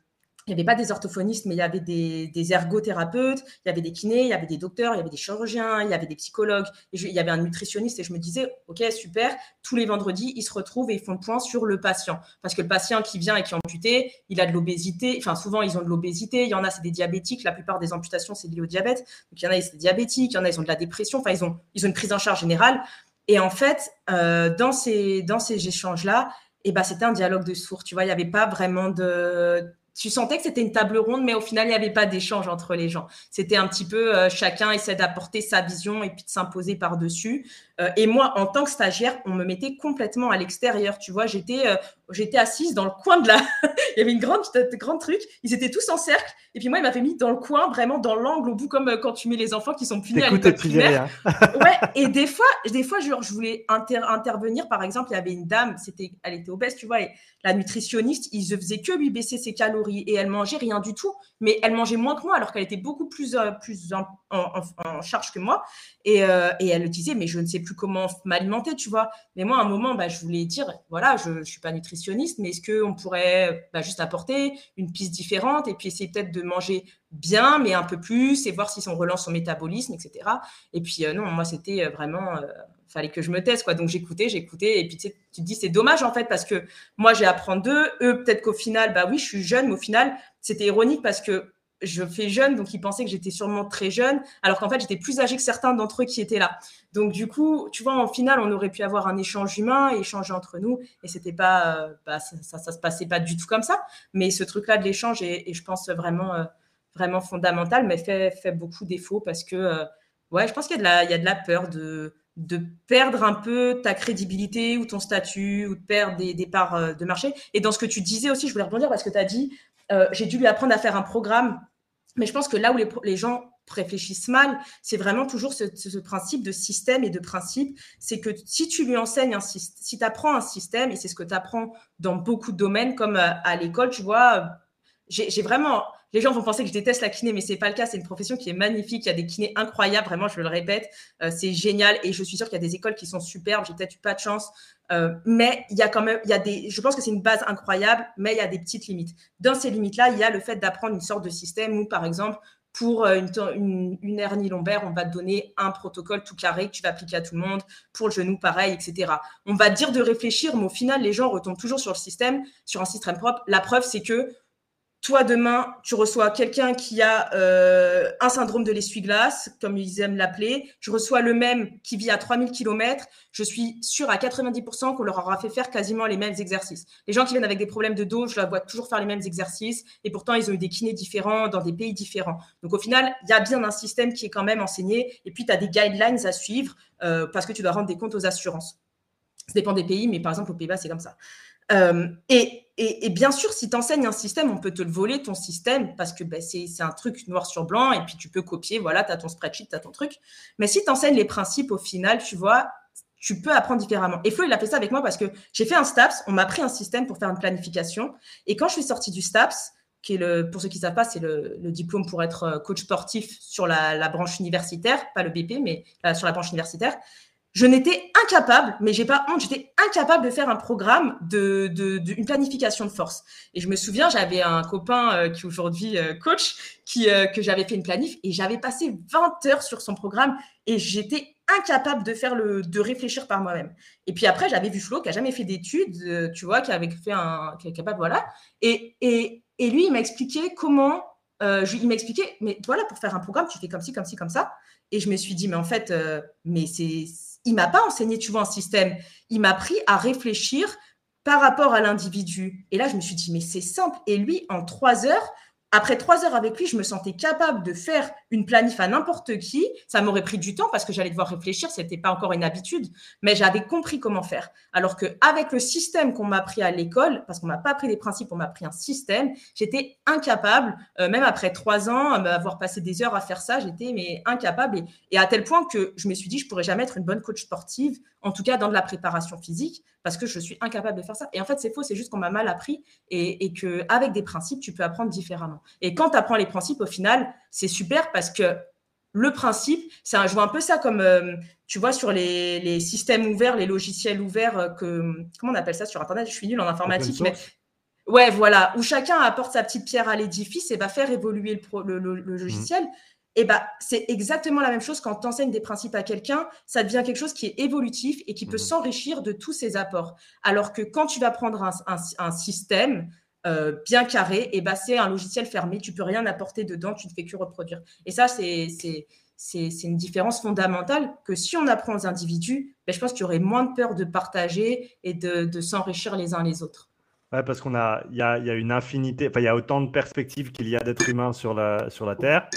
il n'y avait pas des orthophonistes, mais il y avait des, ergothérapeutes, il y avait des kinés, il y avait des docteurs, il y avait des chirurgiens, il y avait des psychologues, il y avait un nutritionniste. Et je me disais, OK, super, tous les vendredis, ils se retrouvent et ils font le point sur le patient. Parce que le patient qui vient et qui est amputé, il a de l'obésité. Enfin, souvent, ils ont de l'obésité. Il y en a, c'est des diabétiques. La plupart des amputations, c'est lié au diabète. Donc, il y en a, c'est des diabétiques. Il y en a, ils ont de la dépression. Enfin, ils ont, ils ont une prise en charge générale. Et en fait, euh, dans ces, dans ces échanges-là, eh ben, c'était un dialogue de sourds. Tu vois, il n'y avait pas vraiment de. Tu sentais que c'était une table ronde, mais au final, il n'y avait pas d'échange entre les gens. C'était un petit peu euh, chacun essaie d'apporter sa vision et puis de s'imposer par-dessus. Euh, et moi, en tant que stagiaire, on me mettait complètement à l'extérieur. Tu vois, j'étais euh, j'étais assise dans le coin de la. il y avait une grande, grande truc. Ils étaient tous en cercle. Et puis moi, il m'avait mis dans le coin, vraiment dans l'angle, au bout, comme euh, quand tu mets les enfants qui sont punis à l'école primaire. ouais. Et des fois, des fois, genre, je voulais intervenir. Par exemple, il y avait une dame, c'était, elle était obèse, tu vois, et la nutritionniste, il ne faisait que lui baisser ses calories et elle mangeait rien du tout. Mais elle mangeait moins que moi, alors qu'elle était beaucoup plus, plus en, en, charge que moi. Et, et elle le disait, mais je ne sais plus comment m'alimenter, tu vois. Mais moi, à un moment, bah, je voulais dire, voilà, je ne suis pas nutritionniste, mais est-ce qu'on pourrait bah, juste apporter une piste différente et puis essayer peut-être de manger bien, mais un peu plus, et voir si on relance son métabolisme, etc. Et puis, euh, non, moi, c'était euh, vraiment... Euh, fallait que je me teste quoi donc j'écoutais j'écoutais et puis tu, te dis c'est dommage en fait parce que moi j'ai apprendre d'eux eux peut-être qu'au final bah oui je suis jeune mais au final c'était ironique parce que je fais jeune, donc ils pensaient que j'étais sûrement très jeune, alors qu'en fait, j'étais plus âgée que certains d'entre eux qui étaient là. Donc, du coup, tu vois, en final, on aurait pu avoir un échange humain, échanger entre nous, et c'était pas, euh, bah, ça, ça, se passait pas du tout comme ça. Mais ce truc-là de l'échange est, je pense, vraiment, euh, vraiment fondamental, mais fait, fait beaucoup défaut parce que, euh, ouais, je pense qu'il y, a de la, de la peur de, de perdre un peu ta crédibilité ou ton statut ou de perdre des, des parts de marché. Et dans ce que tu disais aussi, je voulais rebondir parce que tu as dit, j'ai dû lui apprendre à faire un programme mais je pense que là où les, gens réfléchissent mal, c'est vraiment toujours ce, principe de système et de principe. C'est que si tu lui enseignes un système, si tu apprends un système, et c'est ce que tu apprends dans beaucoup de domaines, comme euh, à, l'école, tu vois, j'ai vraiment. Les gens vont penser que je déteste la kiné, mais c'est pas le cas. C'est une profession qui est magnifique. Il y a des kinés incroyables, vraiment, je le répète. Euh, c'est génial. Et je suis sûre qu'il y a des écoles qui sont superbes. J'ai peut-être eu pas de chance euh, mais il y a quand même, il y a des, je pense que c'est une base incroyable, mais il y a des petites limites. Dans ces limites-là, il y a le fait d'apprendre une sorte de système où, par exemple, pour euh, une, une, hernie lombaire, on va te donner un protocole tout carré que tu vas appliquer à tout le monde. Pour le genou, pareil, etc. On va dire de réfléchir, mais au final, les gens retombent toujours sur le système, sur un système propre. La preuve, c'est que toi, demain, tu reçois quelqu'un qui a euh, un syndrome de l'essuie-glace, comme ils aiment l'appeler. Je reçois le même qui vit à 3000 km. Je suis sûre à 90% qu'on leur aura fait faire quasiment les mêmes exercices. Les gens qui viennent avec des problèmes de dos, je la vois toujours faire les mêmes exercices. Et pourtant, ils ont eu des kinés différents dans des pays différents. Donc, au final, il y a bien un système qui est quand même enseigné. Et puis, tu as des guidelines à suivre euh, parce que tu dois rendre des comptes aux assurances. Ça dépend des pays, mais par exemple, aux Pays-Bas, c'est comme ça. Euh, et, bien sûr, si tu enseignes un système, on peut te le voler, ton système, parce que ben, c'est un truc noir sur blanc, et puis tu peux copier, voilà, tu as ton spreadsheet, tu as ton truc. Mais si tu enseignes les principes, au final, tu vois, tu peux apprendre différemment. Et Flo, il a fait ça avec moi parce que j'ai fait un STAPS, on m'a pris un système pour faire une planification. Et quand je suis sortie du STAPS, qui est le, pour ceux qui ne savent pas, c'est le, diplôme pour être euh, coach sportif sur la, branche universitaire, pas le BP, mais sur la branche universitaire je n'étais incapable, mais j'ai pas honte, j'étais incapable de faire un programme de, de, une planification de force. Et je me souviens, j'avais un copain euh, qui aujourd'hui euh, coach, qui euh, que j'avais fait une planif et j'avais passé 20 heures sur son programme et j'étais incapable de faire le de réfléchir par moi-même. Et puis après, j'avais vu Flo qui a jamais fait d'études, tu vois, qui avait fait un qui est capable voilà. Et et et lui, il m'a expliqué comment il m'a expliqué, mais voilà, pour faire un programme, tu fais comme ci, comme ci, comme ça. Et je me suis dit, mais en fait, mais c'est il m'a pas enseigné, tu vois, un système. Il m'a appris à réfléchir par rapport à l'individu. Et là, je me suis dit, mais c'est simple. Et lui, en trois heures, après trois heures avec lui, je me sentais capable de faire une planif à n'importe qui. Ça m'aurait pris du temps parce que j'allais devoir réfléchir, ce n'était pas encore une habitude, mais j'avais compris comment faire. Alors qu'avec le système qu'on m'a appris à l'école, parce qu'on m'a pas appris des principes, on m'a appris un système, j'étais incapable, euh, même après trois ans, à avoir passé des heures à faire ça, j'étais mais incapable. Et, à tel point que je me suis dit, je pourrais jamais être une bonne coach sportive, en tout cas dans de la préparation physique, parce que je suis incapable de faire ça. Et en fait, c'est faux, c'est juste qu'on m'a mal appris et, et qu'avec des principes, tu peux apprendre différemment. Et quand tu apprends les principes, au final, c'est super parce que le principe, c'est un, je vois un peu ça comme, euh, tu vois, sur les, systèmes ouverts, les logiciels ouverts, euh, que, comment on appelle ça sur Internet? Je suis nul en informatique, mais ouais, voilà, où chacun apporte sa petite pierre à l'édifice et va faire évoluer le, le, mmh. logiciel. Et bah, c'est exactement la même chose quand tu enseignes des principes à quelqu'un, ça devient quelque chose qui est évolutif et qui peut mmh. s'enrichir de tous ses apports. Alors que quand tu vas prendre un système, euh, bien carré, et bah, c'est un logiciel fermé, tu peux rien apporter dedans, tu ne fais que reproduire. Et ça, c'est une différence fondamentale que si on apprend aux individus, ben, je pense qu'il y aurait moins de peur de partager et de, s'enrichir les uns les autres. Ouais, parce qu'on a, il y a, y a, une infinité, enfin, il y a autant de perspectives qu'il y a d'êtres humains sur la, sur la Terre.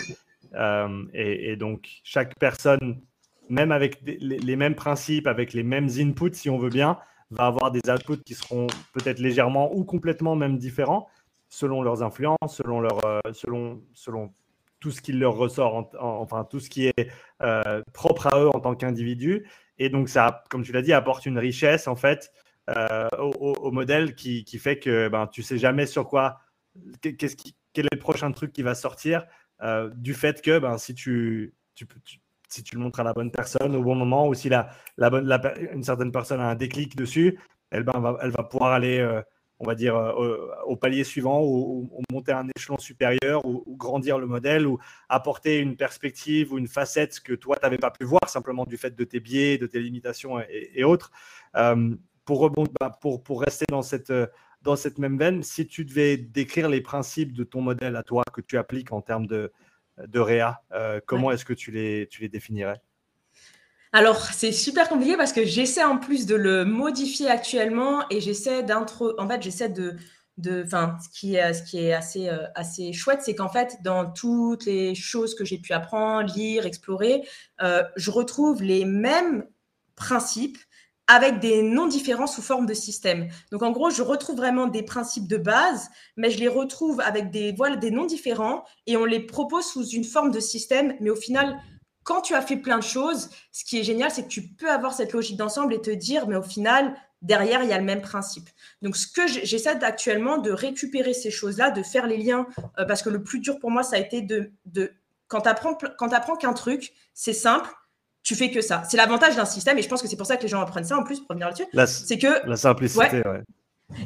Euh, et, donc, chaque personne, même avec les, mêmes principes, avec les mêmes inputs, si on veut bien, va avoir des outputs qui seront peut-être légèrement ou complètement même différents selon leurs influences, selon, leur, euh, selon, selon tout ce qui leur ressort, enfin tout ce qui est euh, propre à eux en tant qu'individus. Et donc ça, comme tu l'as dit, apporte une richesse en fait euh, au, modèle qui, qui, fait que ben, tu sais jamais sur quoi, qu'est-ce qui, quel est le prochain truc qui va sortir du fait que ben, si tu, tu, tu si tu le montres à la bonne personne au bon moment ou si la, bonne, une certaine personne a un déclic dessus, elle, ben, va, elle va pouvoir aller, euh, on va dire, euh, au, palier suivant ou, monter un échelon supérieur ou, grandir le modèle ou apporter une perspective ou une facette que toi, tu n'avais pas pu voir simplement du fait de tes biais, de tes limitations et, autres. Euh, pour, bah, pour, pour rester dans cette, dans cette même veine, si tu devais décrire les principes de ton modèle à toi que tu appliques en termes de, de Réa. Euh, comment est-ce que tu les, tu les définirais? Alors, c'est super compliqué parce que j'essaie en plus de le modifier actuellement et j'essaie d'intro. En fait, j'essaie de. de enfin, ce qui est, ce qui est assez, euh, assez chouette, c'est qu'en fait, dans toutes les choses que j'ai pu apprendre, lire, explorer, euh, je retrouve les mêmes principes avec des noms différents sous forme de système. Donc en gros, je retrouve vraiment des principes de base, mais je les retrouve avec des voilà des noms différents et on les propose sous une forme de système. Mais au final, quand tu as fait plein de choses, ce qui est génial, c'est que tu peux avoir cette logique d'ensemble et te dire, mais au final, derrière, il y a le même principe. Donc ce que j'essaie actuellement de récupérer ces choses-là, de faire les liens, euh, parce que le plus dur pour moi, ça a été de, de quand tu apprends, apprends qu'un truc, c'est simple tu fais que ça. C'est l'avantage d'un système, et je pense que c'est pour ça que les gens apprennent ça en plus pour venir là-dessus. C'est que la simplicité, ouais.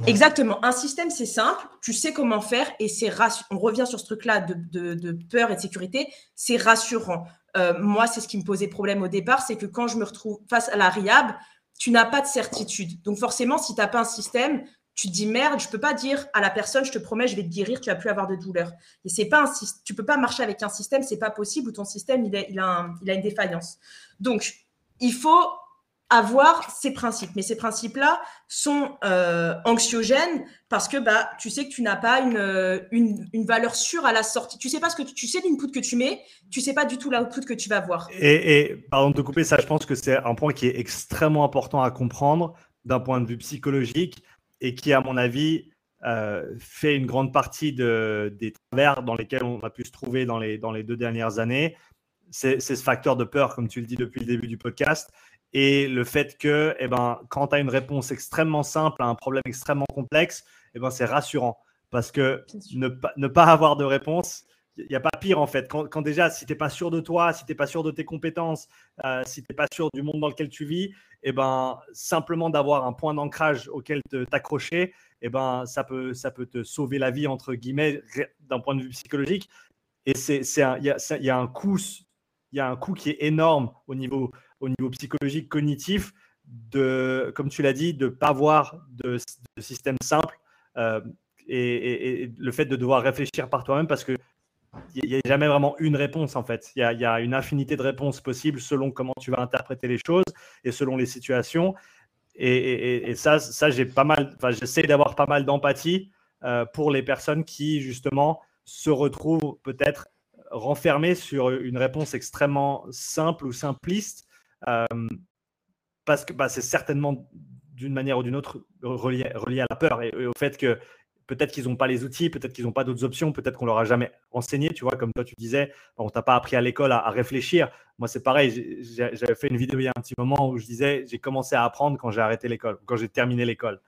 Exactement. Un système, c'est simple, tu sais comment faire et c'est rassurant. On revient sur ce truc-là de, peur et de sécurité, c'est rassurant. Euh, moi, c'est ce qui me posait problème au départ, c'est que quand je me retrouve face à la RIAB, tu n'as pas de certitude. Donc forcément, si tu n'as pas un système, tu te dis merde, je peux pas dire à la personne, je te promets, je vais te guérir, tu vas plus avoir de douleur. Et c'est pas un, tu peux pas marcher avec un système, c'est pas possible ou ton système il a, une défaillance. Donc il faut avoir ces principes, mais ces principes-là sont euh, anxiogènes parce que bah tu sais que tu n'as pas une, une, valeur sûre à la sortie. Tu sais pas ce que tu, tu sais l'input que tu mets, tu sais pas du tout l'output que tu vas voir. Et, et pardon de couper, ça, je pense que c'est un point qui est extrêmement important à comprendre d'un point de vue psychologique et qui, à mon avis, euh, fait une grande partie de, des travers dans lesquels on a pu se trouver dans les, dans les deux dernières années. C'est ce facteur de peur, comme tu le dis depuis le début du podcast, et le fait que eh ben, quand tu as une réponse extrêmement simple à un problème extrêmement complexe, eh ben, c'est rassurant. Parce que ne, ne, pas avoir de réponse, il n'y a pas pire en fait. Quand, déjà, si tu n'es pas sûr de toi, si tu n'es pas sûr de tes compétences, euh, si tu n'es pas sûr du monde dans lequel tu vis, eh ben, simplement d'avoir un point d'ancrage auquel t'accrocher, eh ben, ça, peut, ça peut te sauver la vie, entre guillemets, d'un point de vue psychologique. Et il y, y a, un coût, y a un qui est énorme au niveau, au niveau psychologique, cognitif, de, comme tu l'as dit, de ne pas avoir de, système simple. Euh, et, et, le fait de devoir réfléchir par toi-même parce que il n'y a jamais vraiment une réponse en fait. Il y, a, une infinité de réponses possibles selon comment tu vas interpréter les choses et selon les situations. Et, ça, j'ai pas mal, j'essaie d'avoir pas mal d'empathie euh, pour les personnes qui justement se retrouve peut-être renfermé sur une réponse extrêmement simple ou simpliste, euh, parce que bah, c'est certainement d'une manière ou d'une autre relié, à la peur et, au fait que peut-être qu'ils n'ont pas les outils, peut-être qu'ils n'ont pas d'autres options, peut-être qu'on leur a jamais enseigné, tu vois, comme toi tu disais, on t'a pas appris à l'école à, réfléchir. Moi c'est pareil, j'avais fait une vidéo il y a un petit moment où je disais j'ai commencé à apprendre quand j'ai arrêté l'école, quand j'ai terminé l'école.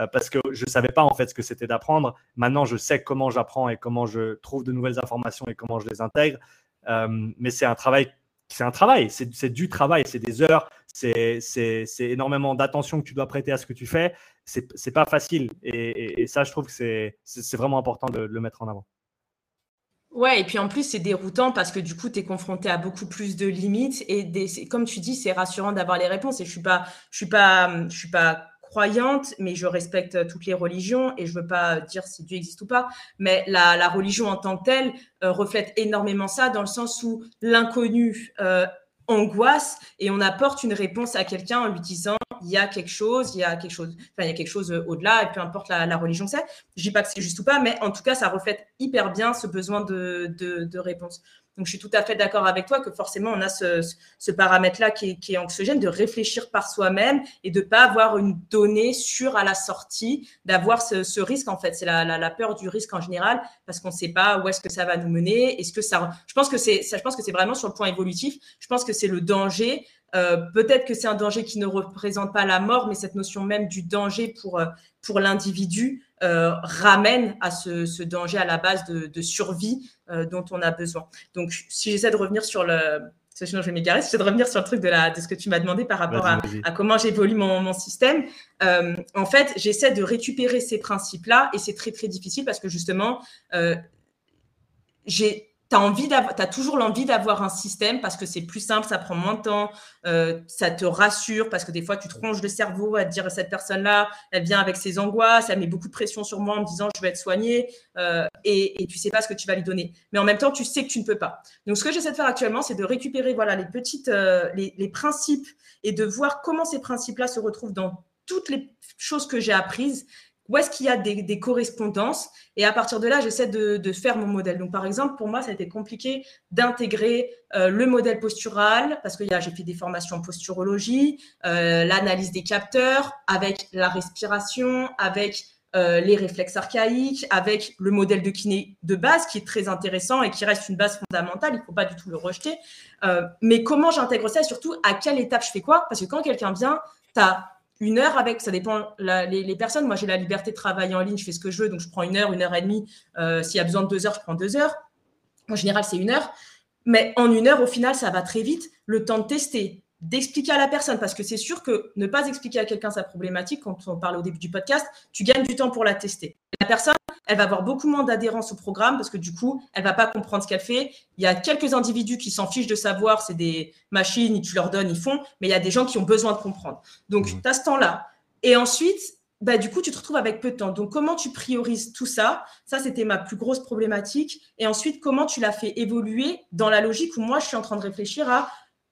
Euh, parce que je ne savais pas en fait ce que c'était d'apprendre. Maintenant, je sais comment j'apprends et comment je trouve de nouvelles informations et comment je les intègre. Euh, mais c'est un travail, c'est un travail, c'est du travail, c'est des heures, c'est énormément d'attention que tu dois prêter à ce que tu fais. C'est pas facile. Et, ça, je trouve que c'est vraiment important de, le mettre en avant. Ouais, et puis en plus, c'est déroutant parce que du coup, tu es confronté à beaucoup plus de limites. Et des, comme tu dis, c'est rassurant d'avoir les réponses. Et je suis pas, je suis pas, je suis pas croyante, mais je respecte toutes les religions et je veux pas dire si Dieu existe ou pas, mais la, religion en tant que telle euh, reflète énormément ça dans le sens où l'inconnu euh, angoisse et on apporte une réponse à quelqu'un en lui disant il y a quelque chose, il y a quelque chose, il y a quelque chose au-delà et peu importe la, religion c'est. Je dis pas que c'est juste ou pas, mais en tout cas ça reflète hyper bien ce besoin de réponse. Donc, je suis tout à fait d'accord avec toi que forcément, on a ce, paramètre-là qui, est anxiogène, de réfléchir par soi-même et de ne pas avoir une donnée sûre à la sortie, d'avoir ce, risque, en fait. C'est la, peur du risque en général, parce qu'on ne sait pas où est-ce que ça va nous mener. Est-ce que ça, je pense que c'est vraiment sur le point évolutif. Je pense que c'est le danger. Euh, peut-être que c'est un danger qui ne représente pas la mort, mais cette notion même du danger pour, euh, pour l'individu euh, ramène à ce, danger à la base de, survie euh, dont on a besoin. Donc, si j'essaie de revenir sur le, sinon je vais m'égarer, si j'essaie de revenir sur le truc de, la, de ce que tu m'as demandé par rapport à, comment j'évolue mon, mon, système, en fait, j'essaie de récupérer ces principes-là et c'est très très difficile parce que justement, j'ai tu as toujours l'envie d'avoir un système parce que c'est plus simple, ça prend moins de temps, euh, ça te rassure parce que des fois tu te ronges le cerveau à te dire cette personne-là, elle vient avec ses angoisses, elle met beaucoup de pression sur moi en me disant je vais être soignée euh, et, et tu sais pas ce que tu vas lui donner. Mais en même temps, tu sais que tu ne peux pas. Donc ce que j'essaie de faire actuellement, c'est de récupérer voilà les petites euh, les principes et de voir comment ces principes-là se retrouvent dans toutes les choses que j'ai apprises où est-ce qu'il y a des, correspondances Et à partir de là, j'essaie de, faire mon modèle. Donc, par exemple, pour moi, ça a été compliqué d'intégrer euh, le modèle postural parce que j'ai fait des formations en posturologie, euh, l'analyse des capteurs, avec la respiration, avec euh, les réflexes archaïques, avec le modèle de kiné de base qui est très intéressant et qui reste une base fondamentale. Il ne faut pas du tout le rejeter. mais comment j'intègre ça et surtout à quelle étape je fais quoi? Parce que quand quelqu'un vient, tu as une heure avec, ça dépend les, personnes. Moi, j'ai la liberté de travailler en ligne, je fais ce que je veux, donc je prends une heure, une heure et demie. Euh, s'il y a besoin de deux heures, je prends deux heures. En général, c'est une heure. Mais en une heure, au final, ça va très vite. Le temps de tester, d'expliquer à la personne, parce que c'est sûr que ne pas expliquer à quelqu'un sa problématique, quand on parle au début du podcast, tu gagnes du temps pour la tester. La personne, elle va avoir beaucoup moins d'adhérence au programme parce que du coup, elle va pas comprendre ce qu'elle fait. Il y a quelques individus qui s'en fichent de savoir, c'est des machines, tu leur donnes, ils font, mais il y a des gens qui ont besoin de comprendre. Donc, mmh. tu as ce temps-là. Et ensuite, bah, du coup, tu te retrouves avec peu de temps. Donc, comment tu priorises tout ça? Ça, c'était ma plus grosse problématique. Et ensuite, comment tu l'as fait évoluer dans la logique où moi, je suis en train de réfléchir à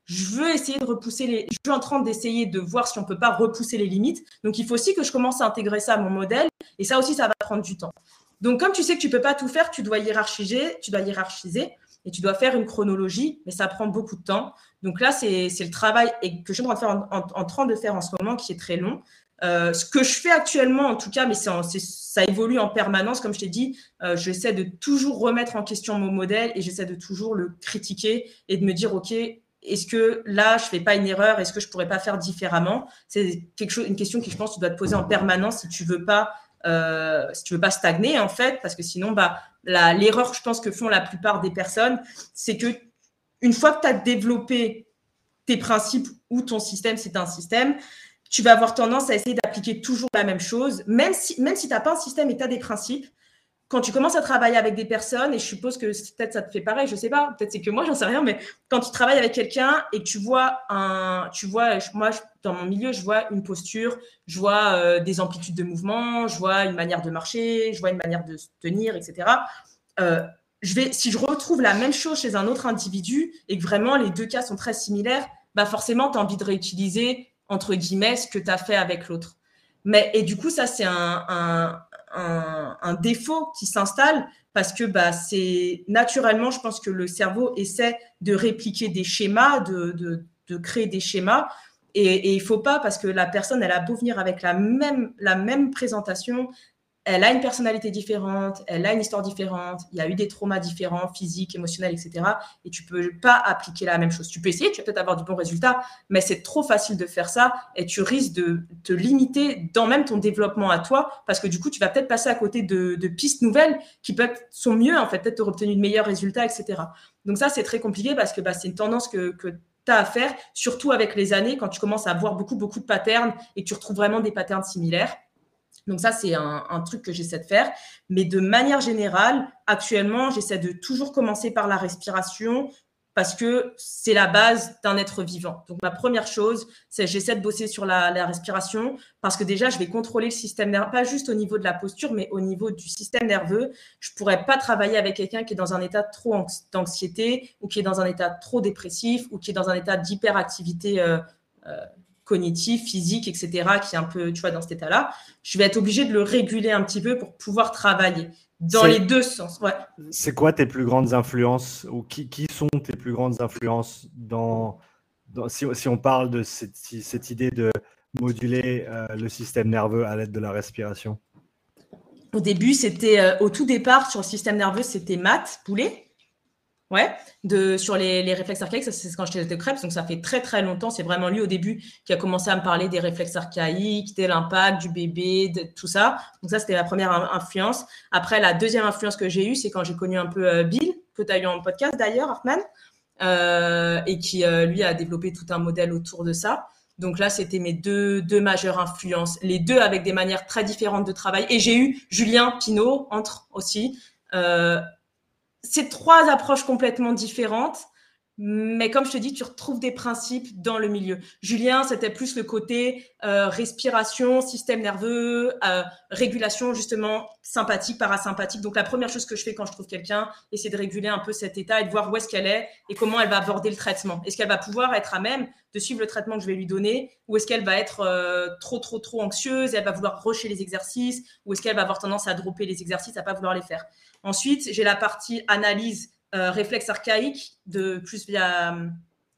je veux essayer de repousser les. Je suis en train d'essayer de voir si on peut pas repousser les limites. Donc, il faut aussi que je commence à intégrer ça à mon modèle. Et ça aussi, ça va prendre du temps. Donc, comme tu sais que tu peux pas tout faire, tu dois hiérarchiser, tu dois hiérarchiser et tu dois faire une chronologie, mais ça prend beaucoup de temps. Donc là, c'est le travail que je suis en faire en, train de faire en ce moment qui est très long. Euh, ce que je fais actuellement, en tout cas, mais ça évolue en permanence, comme je t'ai dit, euh, j'essaie de toujours remettre en question mon modèle et j'essaie de toujours le critiquer et de me dire, OK, est-ce que là, je fais pas une erreur? Est-ce que je pourrais pas faire différemment? C'est quelque chose, une question qui, je pense, tu dois te poser en permanence si tu veux pas, euh, si tu veux pas stagner en fait, parce que sinon, bah, l'erreur, je pense que font la plupart des personnes, c'est que une fois que tu as développé tes principes ou ton système, c'est un système, tu vas avoir tendance à essayer d'appliquer toujours la même chose, même si, même si tu n'as pas un système et tu as des principes, quand tu commences à travailler avec des personnes, et je suppose que peut-être ça te fait pareil, je sais pas, peut-être c'est que moi, j'en sais rien, mais quand tu travailles avec quelqu'un et que tu vois un, tu vois, moi, dans mon milieu, je vois une posture, je vois euh, des amplitudes de mouvement, je vois une manière de marcher, je vois une manière de se tenir, etc. Euh, je vais, si je retrouve la même chose chez un autre individu et que vraiment les deux cas sont très similaires, bah forcément, tu as envie de réutiliser, entre guillemets, ce que tu as fait avec l'autre. Mais, et du coup, ça, c'est un, un, défaut qui s'installe parce que bah, c'est naturellement, je pense que le cerveau essaie de répliquer des schémas, de, de, créer des schémas. Et, il ne faut pas, parce que la personne, elle a beau venir avec la même, la même présentation, elle a une personnalité différente, elle a une histoire différente, il y a eu des traumas différents, physiques, émotionnels, etc. Et tu peux pas appliquer la même chose. Tu peux essayer, tu vas peut-être avoir du bon résultat, mais c'est trop facile de faire ça et tu risques de te limiter dans même ton développement à toi parce que du coup, tu vas peut-être passer à côté de, pistes nouvelles qui peut sont mieux, en fait, peut-être obtenu de meilleurs résultats, etc. Donc ça, c'est très compliqué parce que bah, c'est une tendance que, que tu as à faire, surtout avec les années, quand tu commences à avoir beaucoup, beaucoup de patterns et que tu retrouves vraiment des patterns similaires. Donc ça, c'est un, truc que j'essaie de faire. Mais de manière générale, actuellement, j'essaie de toujours commencer par la respiration parce que c'est la base d'un être vivant. Donc ma première chose, c'est j'essaie de bosser sur la, respiration parce que déjà, je vais contrôler le système nerveux, pas juste au niveau de la posture, mais au niveau du système nerveux. Je pourrais pas travailler avec quelqu'un qui est dans un état trop d'anxiété ou qui est dans un état trop dépressif ou qui est dans un état d'hyperactivité euh, euh, cognitif, physique, etc., qui est un peu, tu vois, dans cet état-là, je vais être obligé de le réguler un petit peu pour pouvoir travailler dans les deux sens. Ouais. C'est quoi tes plus grandes influences ou qui, qui sont tes plus grandes influences dans, si, si, on parle de cette, cette idée de moduler euh, le système nerveux à l'aide de la respiration? Au début, c'était euh, au tout départ sur le système nerveux, c'était Matt Poulet. Ouais, de, sur les, les réflexes archaïques, ça c'est quand j'étais de Krebs, donc ça fait très très longtemps. C'est vraiment lui au début qui a commencé à me parler des réflexes archaïques, de l'impact du bébé, de tout ça. Donc ça c'était la première influence. Après, la deuxième influence que j'ai eue, c'est quand j'ai connu un peu euh, Bill, que tu as eu en podcast d'ailleurs, Hartman, euh, et qui euh, lui a développé tout un modèle autour de ça. Donc là, c'était mes deux, deux majeures influences, les deux avec des manières très différentes de travail. Et j'ai eu Julien Pinault, entre aussi. Euh, c'est trois approches complètement différentes. Mais comme je te dis, tu retrouves des principes dans le milieu. Julien, c'était plus le côté euh, respiration, système nerveux, euh, régulation justement sympathique, parasympathique. Donc la première chose que je fais quand je trouve quelqu'un, c'est de réguler un peu cet état et de voir où est-ce qu'elle est et comment elle va aborder le traitement. Est-ce qu'elle va pouvoir être à même de suivre le traitement que je vais lui donner ou est-ce qu'elle va être euh, trop, trop, trop anxieuse et elle va vouloir rusher les exercices ou est-ce qu'elle va avoir tendance à dropper les exercices, à pas vouloir les faire? Ensuite, j'ai la partie analyse euh, réflexe archaïque de plus via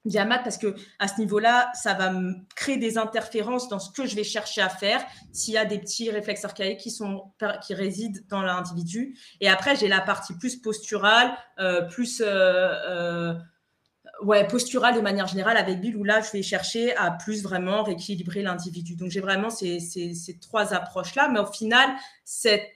via maths parce que à ce niveau-là, ça va créer des interférences dans ce que je vais chercher à faire s'il y a des petits réflexes archaïques qui sont qui résident dans l'individu. Et après, j'ai la partie plus posturale, euh, plus euh, ouais posturale de manière générale avec Bill où là, je vais chercher à plus vraiment rééquilibrer l'individu. Donc j'ai vraiment ces, ces, ces trois approches là, mais au final, c'est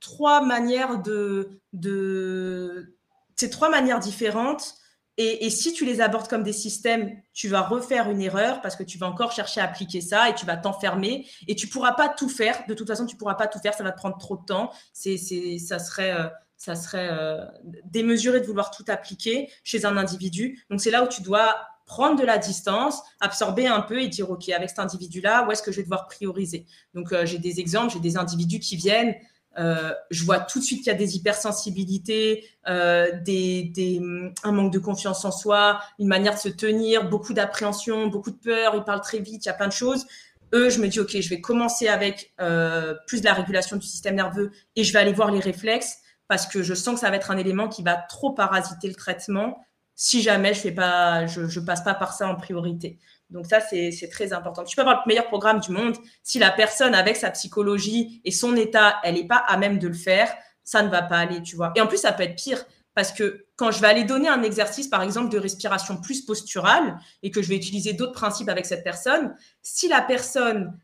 trois manières de, de c'est trois manières différentes. Et, si tu les abordes comme des systèmes, tu vas refaire une erreur parce que tu vas encore chercher à appliquer ça et tu vas t'enfermer et tu pourras pas tout faire. De toute façon, tu pourras pas tout faire. Ça va te prendre trop de temps. C'est, ça serait, euh, ça serait euh, démesuré de vouloir tout appliquer chez un individu. Donc, c'est là où tu dois prendre de la distance, absorber un peu et dire, OK, avec cet individu-là, où est-ce que je vais devoir prioriser? Donc, euh, j'ai des exemples, j'ai des individus qui viennent euh, je vois tout de suite qu'il y a des hypersensibilités, euh, des, un manque de confiance en soi, une manière de se tenir, beaucoup d'appréhension, beaucoup de peur, ils parlent très vite, il y a plein de choses. Eux, je me dis, OK, je vais commencer avec euh, plus de la régulation du système nerveux et je vais aller voir les réflexes parce que je sens que ça va être un élément qui va trop parasiter le traitement si jamais je ne passe pas par ça en priorité. Donc ça, c'est très important. Tu peux avoir le meilleur programme du monde. Si la personne, avec sa psychologie et son état, elle n'est pas à même de le faire, ça ne va pas aller, tu vois. Et en plus, ça peut être pire parce que quand je vais aller donner un exercice, par exemple, de respiration plus posturale et que je vais utiliser d'autres principes avec cette personne, si la personne,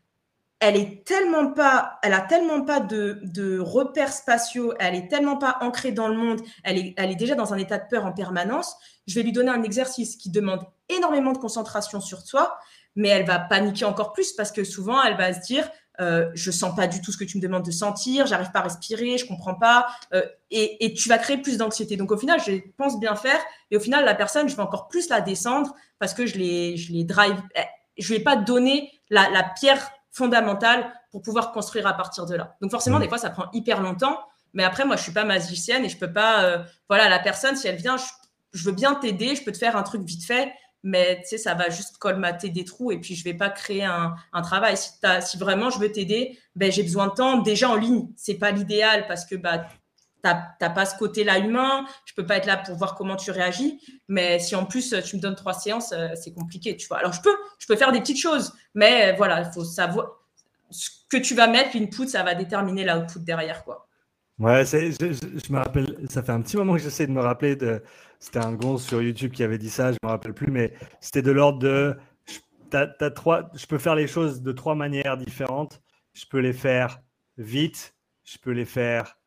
elle est tellement pas, elle a tellement pas de, repères spatiaux, elle est tellement pas ancrée dans le monde, elle est déjà dans un état de peur en permanence, je vais lui donner un exercice qui demande énormément de concentration sur toi, mais elle va paniquer encore plus parce que souvent, elle va se dire, euh, je sens pas du tout ce que tu me demandes de sentir, j'arrive pas à respirer, je comprends pas, euh, et, tu vas créer plus d'anxiété. Donc au final, je pense bien faire, et au final, la personne, je vais encore plus la descendre parce que je les, je les drive, eh, je vais pas donner la, la, pierre fondamentale pour pouvoir construire à partir de là. Donc forcément, mmh. des fois, ça prend hyper longtemps, mais après, moi, je suis pas magicienne et je peux pas, euh, voilà, la personne, si elle vient, je, je veux bien t'aider, je peux te faire un truc vite fait, mais tu sais, ça va juste colmater des trous et puis je vais pas créer un, un travail. Si, si vraiment je veux t'aider, ben, j'ai besoin de temps déjà en ligne. C'est pas l'idéal parce que bah, t'as pas ce côté-là humain, je peux pas être là pour voir comment tu réagis, mais si en plus tu me donnes trois séances, euh, c'est compliqué, tu vois. Alors je peux, je peux faire des petites choses, mais voilà, il faut savoir ce que tu vas mettre, l'input, ça va déterminer l'output derrière, quoi. Ouais, je, je, me rappelle, ça fait un petit moment que j'essaie de me rappeler de, c'était un gonze sur YouTube qui avait dit ça, je me rappelle plus, mais c'était de l'ordre de, as, trois, je peux faire les choses de trois manières différentes, je peux les faire vite, je peux les faire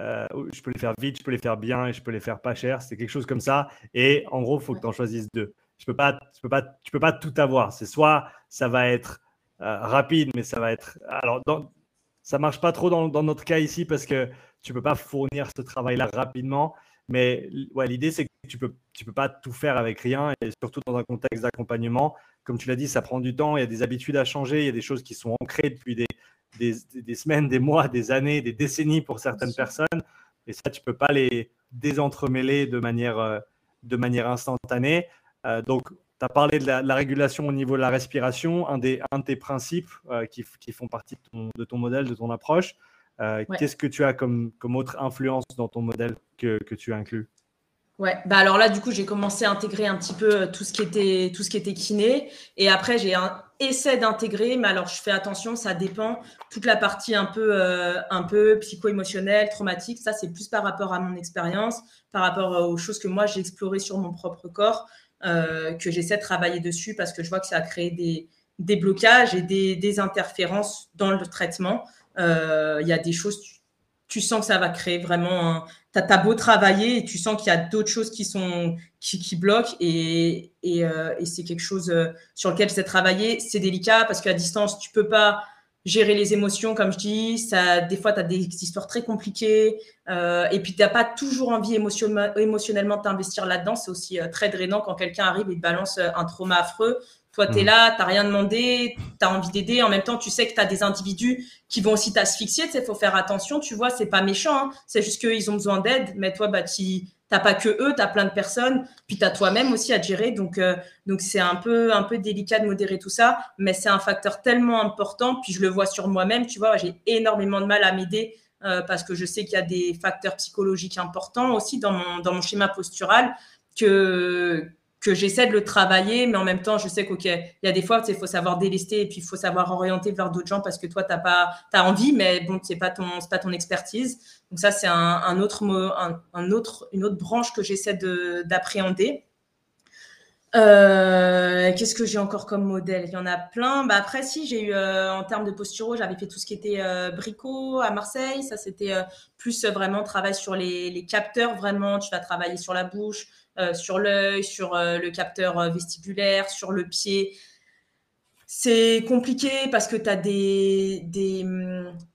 euh, je peux les faire vite, je peux les faire bien et je peux les faire pas cher. C'est quelque chose comme ça. Et en gros, il faut que tu en choisisses deux. Je peux pas, tu peux pas, peux pas tout avoir. C'est soit ça va être euh, rapide, mais ça va être. Alors, ça marche pas trop dans, dans, notre cas ici parce que tu peux pas fournir ce travail-là rapidement. Mais ouais, l'idée, c'est que tu peux, tu peux pas tout faire avec rien et surtout dans un contexte d'accompagnement. Comme tu l'as dit, ça prend du temps. Il y a des habitudes à changer. Il y a des choses qui sont ancrées depuis des, des, semaines, des mois, des années, des décennies pour certaines personnes. Et ça, tu peux pas les désentremêler de manière, euh, de manière instantanée. Euh, donc, tu as parlé de la, régulation au niveau de la respiration, un, des, un de tes principes euh, qui, qui, font partie de ton, de ton, modèle, de ton approche. Qu'est-ce que tu as comme, comme autre influence dans ton modèle que, que tu inclus? Ouais, bah alors là, du coup, j'ai commencé à intégrer un petit peu tout ce qui était, tout ce qui était kiné. Et après, j'ai un, essaie d'intégrer, mais alors je fais attention, ça dépend. Toute la partie un peu, euh, un peu psycho-émotionnelle, traumatique, ça c'est plus par rapport à mon expérience, par rapport aux choses que moi j'ai explorées sur mon propre corps, euh, que j'essaie de travailler dessus parce que je vois que ça a créé des, des blocages et des, des, interférences dans le traitement. Euh, il y a des choses, tu, sens que ça va créer vraiment un, tu as, beau travailler et tu sens qu'il y a d'autres choses qui sont qui, bloquent euh, et c'est quelque chose euh, sur lequel c'est travailler. C'est délicat parce qu'à distance, tu peux pas gérer les émotions, comme je dis. Des fois, tu as des histoires très compliquées et puis tu n'as pas toujours envie émotionnellement de t'investir là-dedans. C'est aussi très drainant quand quelqu'un arrive et te balance un trauma affreux. Toi, tu es mmh. là, tu rien demandé, tu as envie d'aider. En même temps, tu sais que tu as des individus qui vont aussi t'asphyxier. Tu sais, faut faire attention. Tu vois, c'est pas méchant. Hein. C'est juste qu'ils ont besoin d'aide. Mais toi, bah, tu n'as pas que eux, tu as plein de personnes. Puis tu as toi-même aussi à gérer. Donc, euh, donc c'est un peu, un peu délicat de modérer tout ça. Mais c'est un facteur tellement important. Puis je le vois sur moi-même. Tu vois, j'ai énormément de mal à m'aider euh, parce que je sais qu'il y a des facteurs psychologiques importants aussi dans mon, dans mon schéma postural que que j'essaie de le travailler, mais en même temps, je sais qu'il y a des fois, il faut savoir délester et puis il faut savoir orienter vers d'autres gens parce que toi, tu as, pas, as envie, mais bon, c'est pas ton, pas ton expertise. Donc ça, c'est un, autre, un, un, autre, une autre branche que j'essaie d'appréhender. Euh, Qu'est-ce que j'ai encore comme modèle? Il y en a plein. Bah après, si j'ai eu euh, en termes de posturaux, j'avais fait tout ce qui était euh, bricot à Marseille. Ça, c'était euh, plus vraiment travail sur les, les capteurs. Vraiment, tu vas travailler sur la bouche, sur l'œil, sur euh, le capteur euh, vestibulaire, sur le pied. C'est compliqué parce que tu as des, des,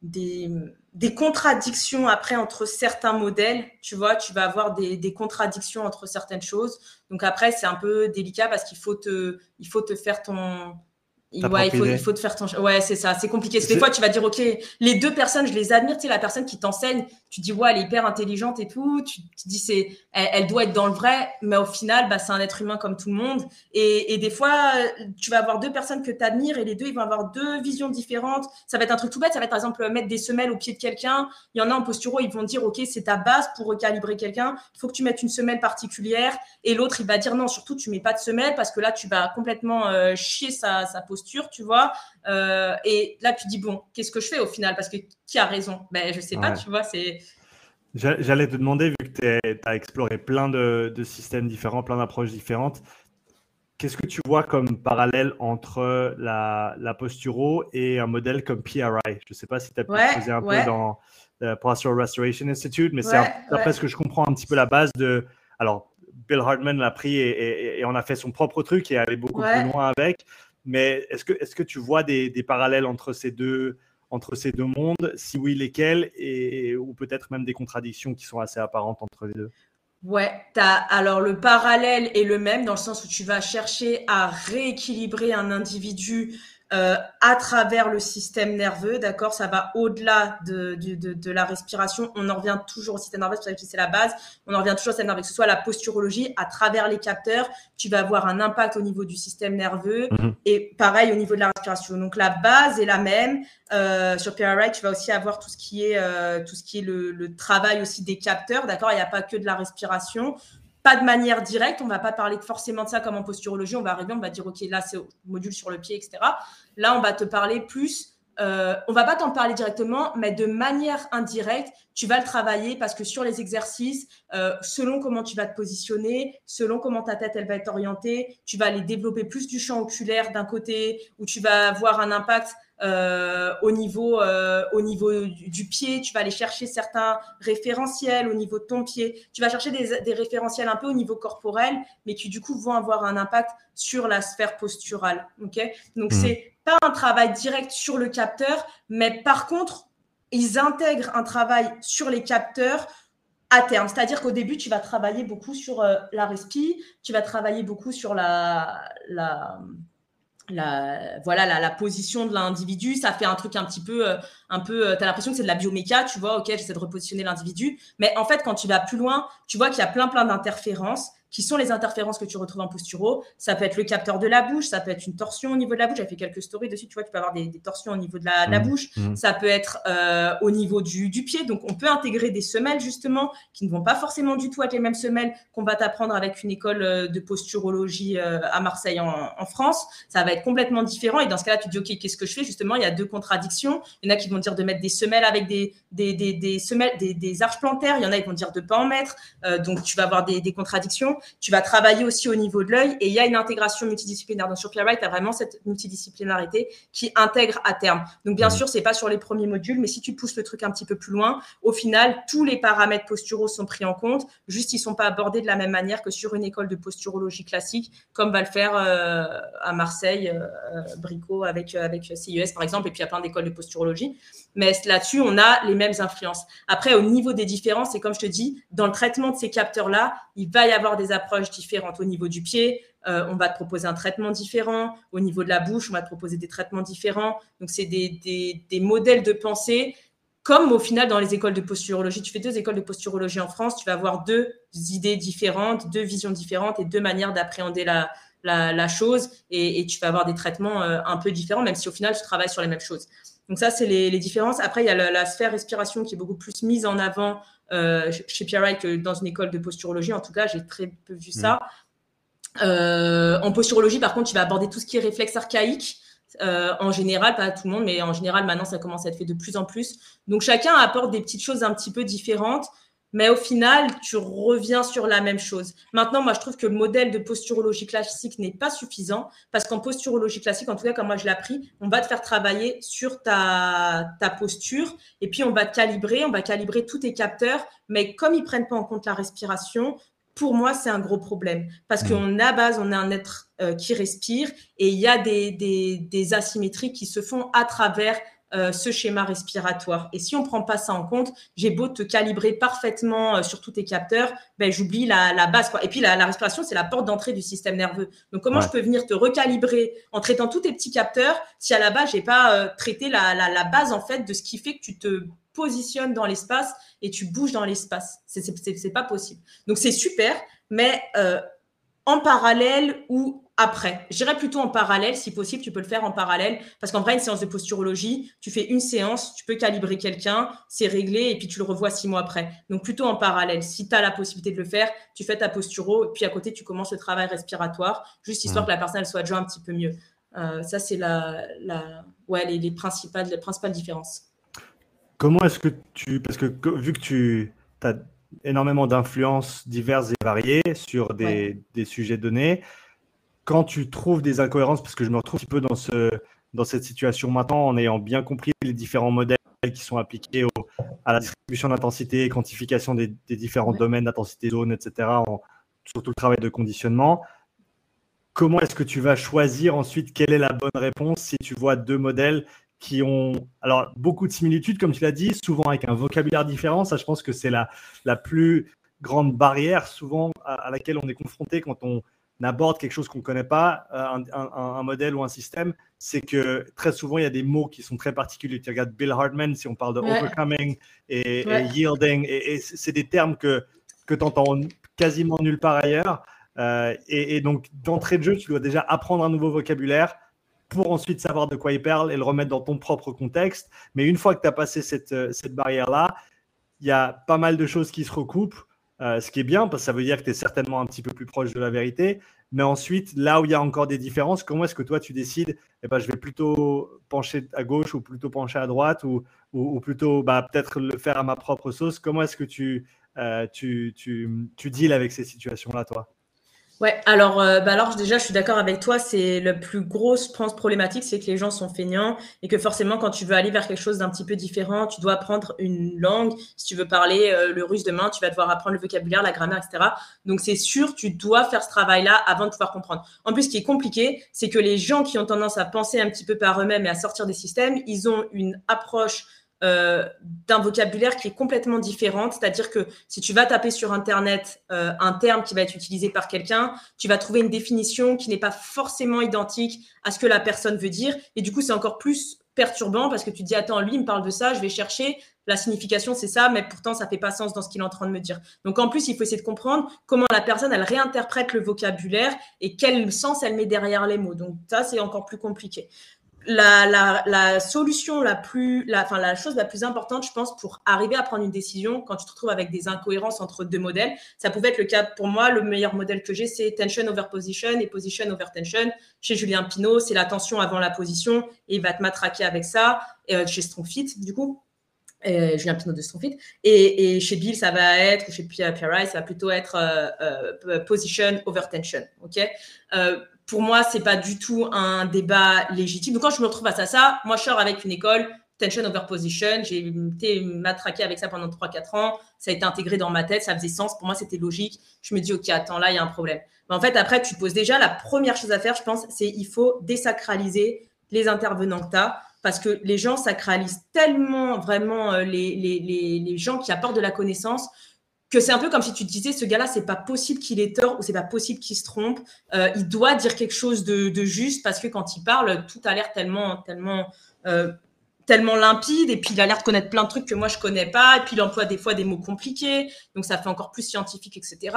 des, des, contradictions après entre certains modèles. Tu vois, tu vas avoir des, des contradictions entre certaines choses. Donc après, c'est un peu délicat parce qu'il faut te, il faut te faire ton, ouais, il faut, il faut te faire ton. Ouais, c'est ça. C'est compliqué. Des fois, tu vas dire, OK, les deux personnes, je les admire. Tu sais, la personne qui t'enseigne, tu dis, ouais, elle est hyper intelligente et tout. Tu, tu dis, c'est, elle, doit être dans le vrai. Mais au final, bah, c'est un être humain comme tout le monde. Et, des fois, tu vas avoir deux personnes que tu admires et les deux, ils vont avoir deux visions différentes. Ça va être un truc tout bête. Ça va être, par exemple, mettre des semelles au pied de quelqu'un. Il y en a en posturo, ils vont dire, OK, c'est ta base pour recalibrer quelqu'un. Il faut que tu mettes une semelle particulière. Et l'autre, il va dire, non, surtout, tu mets pas de semelle parce que là, tu vas complètement euh, chier sa, sa posture tu vois. Euh, et là, tu dis, bon, qu'est-ce que je fais au final? Parce que qui a raison? Ben, je sais pas, tu vois, c'est. J'allais te demander, vu que tu as exploré plein de, systèmes différents, plein d'approches différentes, qu'est-ce que tu vois comme parallèle entre la, la posturo et un modèle comme PRI Je ne sais pas si tu as pu ouais, un peu dans le euh, Postural Restoration Institute, mais c'est après ce que je comprends un petit peu la base de. Alors, Bill Hartman l'a pris et, et, on a fait son propre truc et allé beaucoup plus loin avec. Mais est-ce que, tu vois des, parallèles entre ces, deux, mondes Si oui, lesquels Ou peut-être même des contradictions qui sont assez apparentes entre les deux? Ouais, as, alors le parallèle est le même dans le sens où tu vas chercher à rééquilibrer un individu euh, à travers le système nerveux, d'accord Ça va au-delà de, de, de, de, la respiration. On en revient toujours au système nerveux, c'est la base. On en revient toujours au système nerveux, que ce soit la posturologie, à travers les capteurs, tu vas avoir un impact au niveau du système nerveux mhm. et pareil au niveau de la respiration. Donc la base est la même. Euh, sur PRI, tu vas aussi avoir tout ce qui est, euh, tout ce qui est le, le travail aussi des capteurs, d'accord Il n'y a pas que de la respiration pas de manière directe. On va pas parler forcément de ça comme en posturologie. On va arriver, on va dire, OK, là, c'est module sur le pied, etc. Là, on va te parler plus. Euh, on va pas t'en parler directement, mais de manière indirecte, tu vas le travailler parce que sur les exercices, euh, selon comment tu vas te positionner, selon comment ta tête elle va être orientée, tu vas aller développer plus du champ oculaire d'un côté, où tu vas avoir un impact euh, au niveau euh, au niveau du, pied, tu vas aller chercher certains référentiels au niveau de ton pied, tu vas chercher des, des, référentiels un peu au niveau corporel, mais qui du coup vont avoir un impact sur la sphère posturale. Ok, donc mmh. c'est pas un travail direct sur le capteur, mais par contre ils intègrent un travail sur les capteurs à terme. C'est-à-dire qu'au début, tu vas travailler beaucoup sur euh, la respi, tu vas travailler beaucoup sur la, la, la voilà la, position de l'individu ça fait un truc un petit peu euh, un peu euh, tu as l'impression que c'est de la bioméca tu vois ok j'essaie de repositionner l'individu mais en fait quand tu vas plus loin tu vois qu'il y a plein plein d'interférences qui sont les interférences que tu retrouves en posturo. Ça peut être le capteur de la bouche, ça peut être une torsion au niveau de la bouche. J'ai fait quelques stories dessus, tu vois, tu peux avoir des, torsions au niveau de la, mmh. bouche. Mmh. Ça peut être euh, au niveau du, pied. Donc, on peut intégrer des semelles, justement, qui ne vont pas forcément du tout être les mêmes semelles qu'on va t'apprendre avec une école euh, de posturologie euh, à Marseille en, France. Ça va être complètement différent. Et dans ce cas-là, tu te dis, OK, qu'est-ce que je fais? Justement, il y a deux contradictions. Il y en a qui vont dire de mettre des semelles avec des, des, des, semelles, des, arches plantaires. Il y en a qui vont dire de ne pas en mettre. donc, tu vas avoir des, contradictions. Tu vas travailler aussi au niveau de l'œil et il y a une intégration multidisciplinaire. Donc sur PRI, tu as vraiment cette multidisciplinarité qui intègre à terme. Donc bien mmh. sûr, c'est pas sur les premiers modules, mais si tu pousses le truc un petit peu plus loin, au final, tous les paramètres posturaux sont pris en compte. Juste, ils sont pas abordés de la même manière que sur une école de posturologie classique, comme va le faire euh, à Marseille, euh, Brico avec, avec CIES par exemple, et puis il y a plein d'écoles de posturologie. Mais là-dessus, on a les mêmes influences. Après, au niveau des différences, c'est comme je te dis, dans le traitement de ces capteurs-là, il va y avoir des approches différentes. Au niveau du pied, euh, on va te proposer un traitement différent. Au niveau de la bouche, on va te proposer des traitements différents. Donc, c'est des, des, modèles de pensée. Comme au final, dans les écoles de posturologie, tu fais deux écoles de posturologie en France, tu vas avoir deux idées différentes, deux visions différentes et deux manières d'appréhender la, la, chose. Et, tu vas avoir des traitements euh, un peu différents, même si au final, tu travailles sur les mêmes choses. Donc ça, c'est les, différences. Après, il y a la, sphère respiration qui est beaucoup plus mise en avant euh, chez PRI que dans une école de posturologie. En tout cas, j'ai très peu vu ça. Mm. Euh, en posturologie, par contre, tu vas aborder tout ce qui est réflexe archaïque. Euh, en général, pas tout le monde, mais en général, maintenant, ça commence à être fait de plus en plus. Donc, chacun apporte des petites choses un petit peu différentes mais au final, tu reviens sur la même chose. Maintenant, moi, je trouve que le modèle de posturologie classique n'est pas suffisant parce qu'en posturologie classique, en tout cas, comme moi je l'ai appris, on va te faire travailler sur ta, ta posture et puis on va te calibrer, on va calibrer tous tes capteurs, mais comme ils prennent pas en compte la respiration, pour moi, c'est un gros problème parce mmh. qu'on a base, on est un être euh, qui respire et il y a des, des, des asymétries qui se font à travers euh, ce schéma respiratoire. Et si on prend pas ça en compte, j'ai beau te calibrer parfaitement euh, sur tous tes capteurs, ben j'oublie la, la, base. Quoi. Et puis la, la respiration, c'est la porte d'entrée du système nerveux. Donc comment je peux venir te recalibrer en traitant tous tes petits capteurs si à la base j'ai pas euh, traité la, la, la, base en fait de ce qui fait que tu te positionnes dans l'espace et tu bouges dans l'espace? C'est pas possible. Donc c'est super, mais en parallèle ou après. Je dirais plutôt en parallèle, si possible, tu peux le faire en parallèle, parce qu'en vrai, une séance de posturologie, tu fais une séance, tu peux calibrer quelqu'un, c'est réglé, et puis tu le revois six mois après. Donc plutôt en parallèle. Si tu as la possibilité de le faire, tu fais ta posturo, et puis à côté, tu commences le travail respiratoire, juste histoire que la personne soit déjà un petit peu mieux. Euh, ça, c'est la, la, ouais, les, les, principales, les principales différences. Comment est-ce que tu... Parce que vu que tu as énormément d'influences diverses et variées sur des, ouais. des sujets donnés, quand tu trouves des incohérences, parce que je me retrouve un petit peu dans, ce, dans cette situation maintenant, en ayant bien compris les différents modèles qui sont appliqués au, à la distribution d'intensité, quantification des, des différents ouais. domaines d'intensité zone, etc., en, surtout le travail de conditionnement. Comment est-ce que tu vas choisir ensuite quelle est la bonne réponse si tu vois deux modèles qui ont alors beaucoup de similitudes, comme tu l'as dit, souvent avec un vocabulaire différent. Ça, je pense que c'est la, la plus grande barrière souvent à, à laquelle on est confronté quand on, aborde quelque chose qu'on ne connaît pas, euh, un, modèle ou un système, c'est que très souvent, il y a des mots qui sont très particuliers. Tu regardes Bill Hartman, si on parle de overcoming et, yielding, et, c'est des termes que, que tu entends quasiment nulle part ailleurs. Euh, et, donc, d'entrée de jeu, tu dois déjà apprendre un nouveau vocabulaire pour ensuite savoir de quoi il parle et le remettre dans ton propre contexte. Mais une fois que tu as passé cette, euh, cette barrière-là, il y a pas mal de choses qui se recoupent. Euh, ce qui est bien, parce que ça veut dire que tu es certainement un petit peu plus proche de la vérité. Mais ensuite, là où il y a encore des différences, comment est-ce que toi tu décides eh ben, Je vais plutôt pencher à gauche ou plutôt pencher à droite ou, ou, plutôt bah, peut-être le faire à ma propre sauce? Comment est-ce que tu, euh, tu, tu, tu deals avec ces situations-là, toi? Ouais, alors, euh, bah alors déjà, je suis d'accord avec toi. C'est le plus gros, je pense, problématique, c'est que les gens sont feignants et que forcément, quand tu veux aller vers quelque chose d'un petit peu différent, tu dois apprendre une langue. Si tu veux parler euh, le russe demain, tu vas devoir apprendre le vocabulaire, la grammaire, etc. Donc, c'est sûr, tu dois faire ce travail-là avant de pouvoir comprendre. En plus, ce qui est compliqué, c'est que les gens qui ont tendance à penser un petit peu par eux-mêmes et à sortir des systèmes, ils ont une approche euh, d'un vocabulaire qui est complètement différent. C'est-à-dire que si tu vas taper sur Internet euh, un terme qui va être utilisé par quelqu'un, tu vas trouver une définition qui n'est pas forcément identique à ce que la personne veut dire. Et du coup, c'est encore plus perturbant parce que tu te dis, attends, lui, il me parle de ça, je vais chercher. La signification, c'est ça, mais pourtant, ça fait pas sens dans ce qu'il est en train de me dire. Donc, en plus, il faut essayer de comprendre comment la personne, elle réinterprète le vocabulaire et quel sens elle met derrière les mots. Donc, ça, c'est encore plus compliqué la, solution la plus, enfin, la chose la plus importante, je pense, pour arriver à prendre une décision quand tu te retrouves avec des incohérences entre deux modèles, ça pouvait être le cas pour moi. Le meilleur modèle que j'ai, c'est tension over position et position over tension. Chez Julien Pinault, c'est la tension avant la position et il va te matraquer avec ça. Et, euh, chez Strongfit, du coup. Euh, Julien Pinot de Strongfit. Et, et, chez Bill, ça va être, chez Pierre ça va plutôt être euh, euh, position over tension. OK? Pour moi, c'est pas du tout un débat légitime. Donc, quand je me retrouve face à ça, moi, je sors avec une école, tension over position. J'ai été matraqué avec ça pendant 3-4 ans. Ça a été intégré dans ma tête, ça faisait sens. Pour moi, c'était logique. Je me dis, OK, attends, là, il y a un problème. Mais en fait, après, tu poses déjà la première chose à faire, je pense, c'est il faut désacraliser les intervenants que tu as parce que les gens sacralisent tellement vraiment euh, les, gens qui apportent de la connaissance que c'est un peu comme si tu disais ce gars-là, c'est pas possible qu'il ait tort ou c'est pas possible qu'il se trompe. Euh, il doit dire quelque chose de, juste parce que quand il parle, tout a l'air tellement, tellement, euh, tellement limpide et puis il a l'air de connaître plein de trucs que moi je connais pas et puis il emploie des fois des mots compliqués, donc ça fait encore plus scientifique, etc.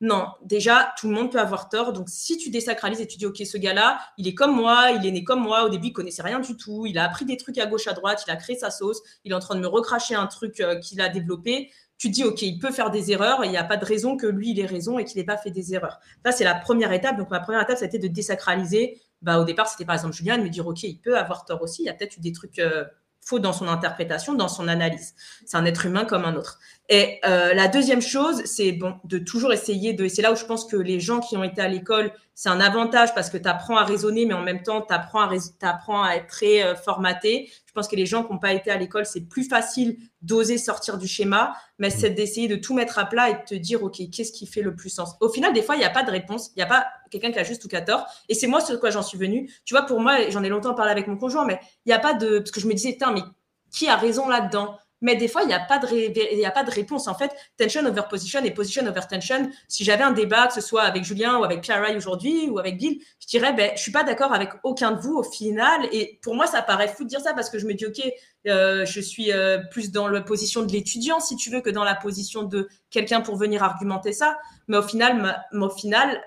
Non, déjà, tout le monde peut avoir tort. Donc, si tu désacralises et tu dis, OK, ce gars-là, il est comme moi, il est né comme moi. Au début, il connaissait rien du tout. Il a appris des trucs à gauche, à droite. Il a créé sa sauce. Il est en train de me recracher un truc euh, qu'il a développé tu dis, OK, il peut faire des erreurs et il n'y a pas de raison que lui, il ait raison et qu'il n'ait pas fait des erreurs. Ça, c'est la première étape. Donc, ma première étape, c'était de désacraliser. Bah, au départ, c'était par exemple Julien de me dire, OK, il peut avoir tort aussi. Il y a peut-être eu des trucs euh, faux dans son interprétation, dans son analyse. C'est un être humain comme un autre. Et euh, la deuxième chose, c'est bon, de toujours essayer de. Et c'est là où je pense que les gens qui ont été à l'école, c'est un avantage parce que tu apprends à raisonner, mais en même temps, tu apprends à, apprends à être très euh, formaté. Je pense que les gens qui n'ont pas été à l'école, c'est plus facile d'oser sortir du schéma, mais mmh. c'est d'essayer de tout mettre à plat et de te dire, OK, qu'est-ce qui fait le plus sens? Au final, des fois, il n'y a pas de réponse. Il n'y a pas quelqu'un qui a juste ou qui a tort. Et c'est moi ce quoi j'en suis venue. Tu vois, pour moi, j'en ai longtemps parlé avec mon conjoint, mais il n'y a pas de. Parce que je me disais, mais qui a raison là-dedans? Mais des fois, il n'y a, pas de a pas de réponse. En fait, tension over position et position over tension, si j'avais un débat, que ce soit avec Julien ou avec Pierre aujourd'hui ou avec Bill, je dirais, ben, je suis pas d'accord avec aucun de vous au final. Et pour moi, ça paraît fou de dire ça parce que je me dis, OK, euh, je suis euh, plus dans la position de l'étudiant, si tu veux, que dans la position de quelqu'un pour venir argumenter ça. Mais au final, au final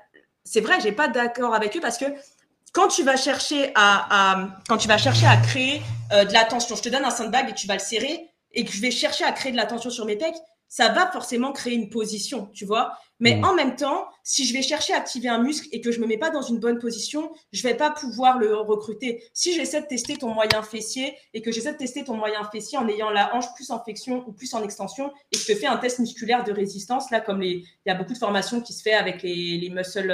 c'est vrai, j'ai pas d'accord avec eux parce que quand tu vas chercher à, quand tu vas chercher à créer euh, de l'attention, je te donne un sandbag et tu vas le serrer, et que je vais chercher à créer de la tension sur mes pecs, ça va forcément créer une position, tu vois. Mais mmh. en même temps, si je vais chercher à activer un muscle et que je me mets pas dans une bonne position, je vais pas pouvoir le recruter. Si j'essaie de tester ton moyen fessier et que j'essaie de tester ton moyen fessier en ayant la hanche plus en flexion ou plus en extension et que je te fais un test musculaire de résistance, là, comme il y a beaucoup de formations qui se fait avec les, les muscle,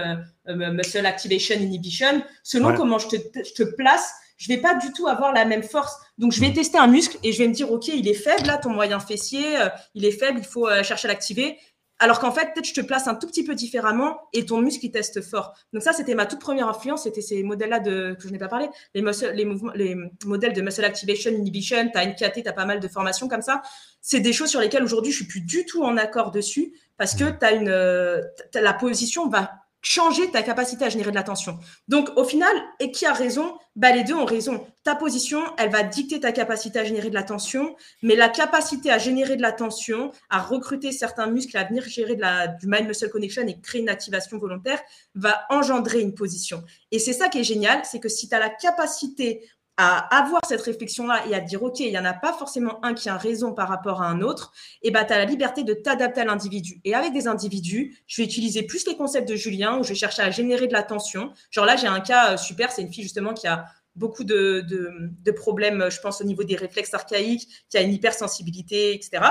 euh, muscle activation inhibition, selon comment je te, je te place, je vais pas du tout avoir la même force. Donc, je vais mm. tester un muscle et je vais me dire, OK, il est faible, là, ton moyen fessier, euh, il est faible, il faut euh, chercher à l'activer. Alors qu'en fait, peut-être je te place un tout petit peu différemment et ton muscle, il teste fort. Donc ça, c'était ma toute première influence, c'était ces modèles-là de, que je n'ai pas parlé, les, les, mouvements, les modèles de muscle activation, inhibition, tu as NKT, tu as pas mal de formations comme ça. C'est des choses sur lesquelles aujourd'hui, je suis plus du tout en accord dessus parce que mm. as une, la position va changer ta capacité à générer de l'attention. Donc, au final, et qui a raison? Bah, Les deux ont raison. Ta position, elle va dicter ta capacité à générer de l'attention, mais la capacité à générer de l'attention, à recruter certains muscles, à venir gérer de la, du mind-muscle connection et créer une activation volontaire, va engendrer une position. Et c'est ça qui est génial, c'est que si tu as la capacité à avoir cette réflexion-là et à dire, OK, il n'y en a pas forcément un qui a raison par rapport à un autre, et ben, tu as la liberté de t'adapter à l'individu. Et avec des individus, je vais utiliser plus les concepts de Julien, où je vais chercher à générer de l'attention. Genre là, j'ai un cas euh, super, c'est une fille justement qui a beaucoup de, de, de, problèmes, je pense, au niveau des réflexes archaïques, qui a une hypersensibilité, etc.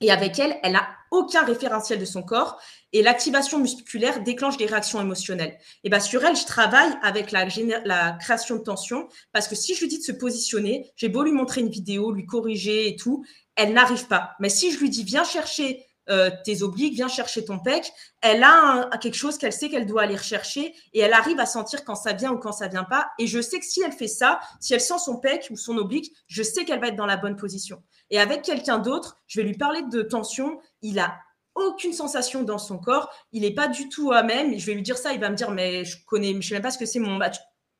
Et avec elle, elle n'a aucun référentiel de son corps et l'activation musculaire déclenche des réactions émotionnelles. Et bien sur elle, je travaille avec la, la, création de tension parce que si je lui dis de se positionner, j'ai beau lui montrer une vidéo, lui corriger et tout, elle n'arrive pas. Mais si je lui dis viens chercher euh, tes obliques, viens chercher ton pec, elle a quelque chose qu'elle sait qu'elle doit aller rechercher et elle arrive à sentir quand ça vient ou quand ça vient pas. Et je sais que si elle fait ça, si elle sent son pec ou son oblique, je sais qu'elle va être dans la bonne position. Et avec quelqu'un d'autre, je vais lui parler de tension. Il a aucune sensation dans son corps. Il n'est pas du tout à même. Je vais lui dire ça, il va me dire, mais je connais, je sais même pas ce que c'est mon match.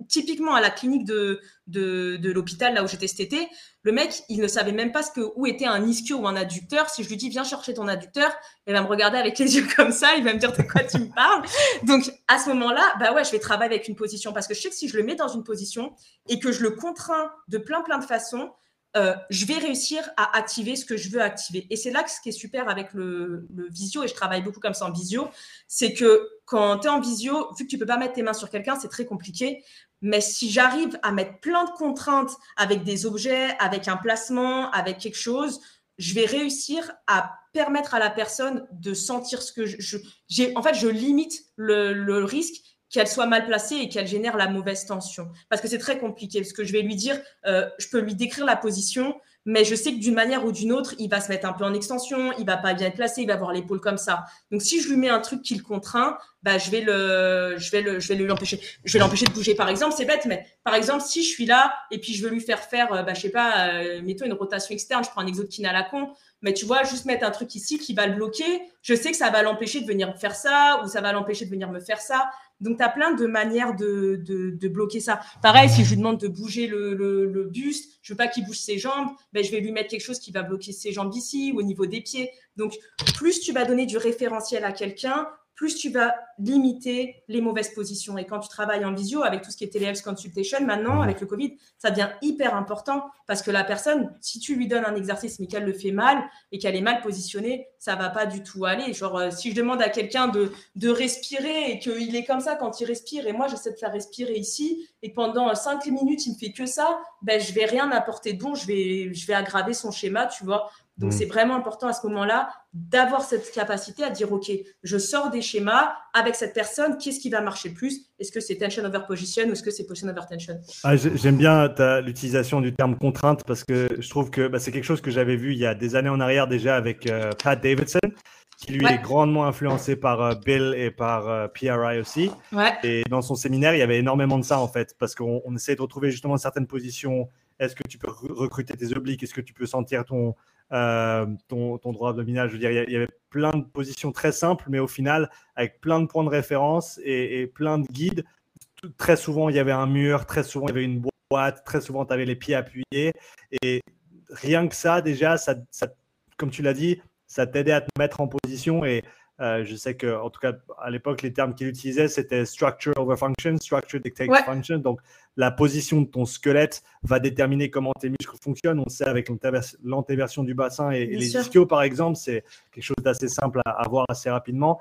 Typiquement à la clinique de, de, l'hôpital, là où j'étais cet été, le mec, il ne savait même pas ce que, où était un ischio ou un adducteur. Si je lui dis, viens chercher ton adducteur, il va me regarder avec les yeux comme ça, il va me dire de quoi tu me parles. Donc, à ce moment-là, bah ouais, je vais travailler avec une position parce que je sais que si je le mets dans une position et que je le contrains de plein, plein de façons, euh, je vais réussir à activer ce que je veux activer. Et c'est là que ce qui est super avec le, visio, et je travaille beaucoup comme ça en visio, c'est que quand tu es en visio, vu que tu peux pas mettre tes mains sur quelqu'un, c'est très compliqué. Mais si j'arrive à mettre plein de contraintes avec des objets, avec un placement, avec quelque chose, je vais réussir à permettre à la personne de sentir ce que je, j'ai. En fait, je limite le, le risque qu'elle soit mal placée et qu'elle génère la mauvaise tension. Parce que c'est très compliqué, parce que je vais lui dire, euh, je peux lui décrire la position, mais je sais que d'une manière ou d'une autre, il va se mettre un peu en extension, il va pas bien être placé, il va avoir l'épaule comme ça. Donc si je lui mets un truc qui le contraint, bah je vais le, je vais le, je vais l'empêcher, je vais l'empêcher de bouger. Par exemple, c'est bête, mais par exemple, si je suis là et puis je veux lui faire faire, euh, bah je sais pas, euh, mettons une rotation externe, je prends un exotkine à la con, mais tu vois, juste mettre un truc ici qui va le bloquer, je sais que ça va l'empêcher de venir faire ça ou ça va l'empêcher de venir me faire ça. Donc, tu as plein de manières de, de, bloquer ça. Pareil, si je lui demande de bouger le, le, buste, je veux pas qu'il bouge ses jambes, ben, je vais lui mettre quelque chose qui va bloquer ses jambes ici ou au niveau des pieds. Donc, plus tu vas donner du référentiel à quelqu'un, plus tu vas limiter les mauvaises positions. Et quand tu travailles en visio avec tout ce qui est telehealth consultation, maintenant, mmh. avec le Covid, ça devient hyper important parce que la personne, si tu lui donnes un exercice mais qu'elle le fait mal et qu'elle est mal positionnée, ça va pas du tout aller. Genre, euh, si je demande à quelqu'un de, de respirer et qu'il est comme ça quand il respire et moi, j'essaie de faire respirer ici et pendant cinq minutes, il me fait que ça, ben, je vais rien apporter de bon, je vais, je vais aggraver son schéma, tu vois. Donc, mm. c'est vraiment important à ce moment-là d'avoir cette capacité à dire, OK, je sors des schémas avec cette personne, qu'est-ce qui va marcher plus? Est-ce que c'est tension over position ou est-ce que c'est position over tension? Ah, J'aime bien l'utilisation du terme contrainte parce que je trouve que bah, c'est quelque chose que j'avais vu il y a des années en arrière déjà avec euh, Pat Davidson qui lui est grandement influencé par euh, Bill et par euh, PRI aussi. Et dans son séminaire, il y avait énormément de ça en fait, parce qu'on essaie de retrouver justement certaines positions. Est-ce que tu peux recruter tes obliques? Est-ce que tu peux sentir ton, euh, ton, droit abdominal. Je veux dire, il y, avait plein de positions très simples, mais au final, avec plein de points de référence et, plein de guides, très souvent, il y avait un mur, très souvent, il y avait une boîte, très souvent, tu avais les pieds appuyés. Et rien que ça, déjà, ça, comme tu l'as dit, ça t'aidait à te mettre en position et euh, je sais que, en tout cas, à l'époque, les termes qu'il utilisait, c'était structure over function, structure dictates function. Donc, la position de ton squelette va déterminer comment tes muscles fonctionnent. On sait avec l'antéversion du bassin et, les ischios, par exemple, c'est quelque chose d'assez simple à, voir assez rapidement.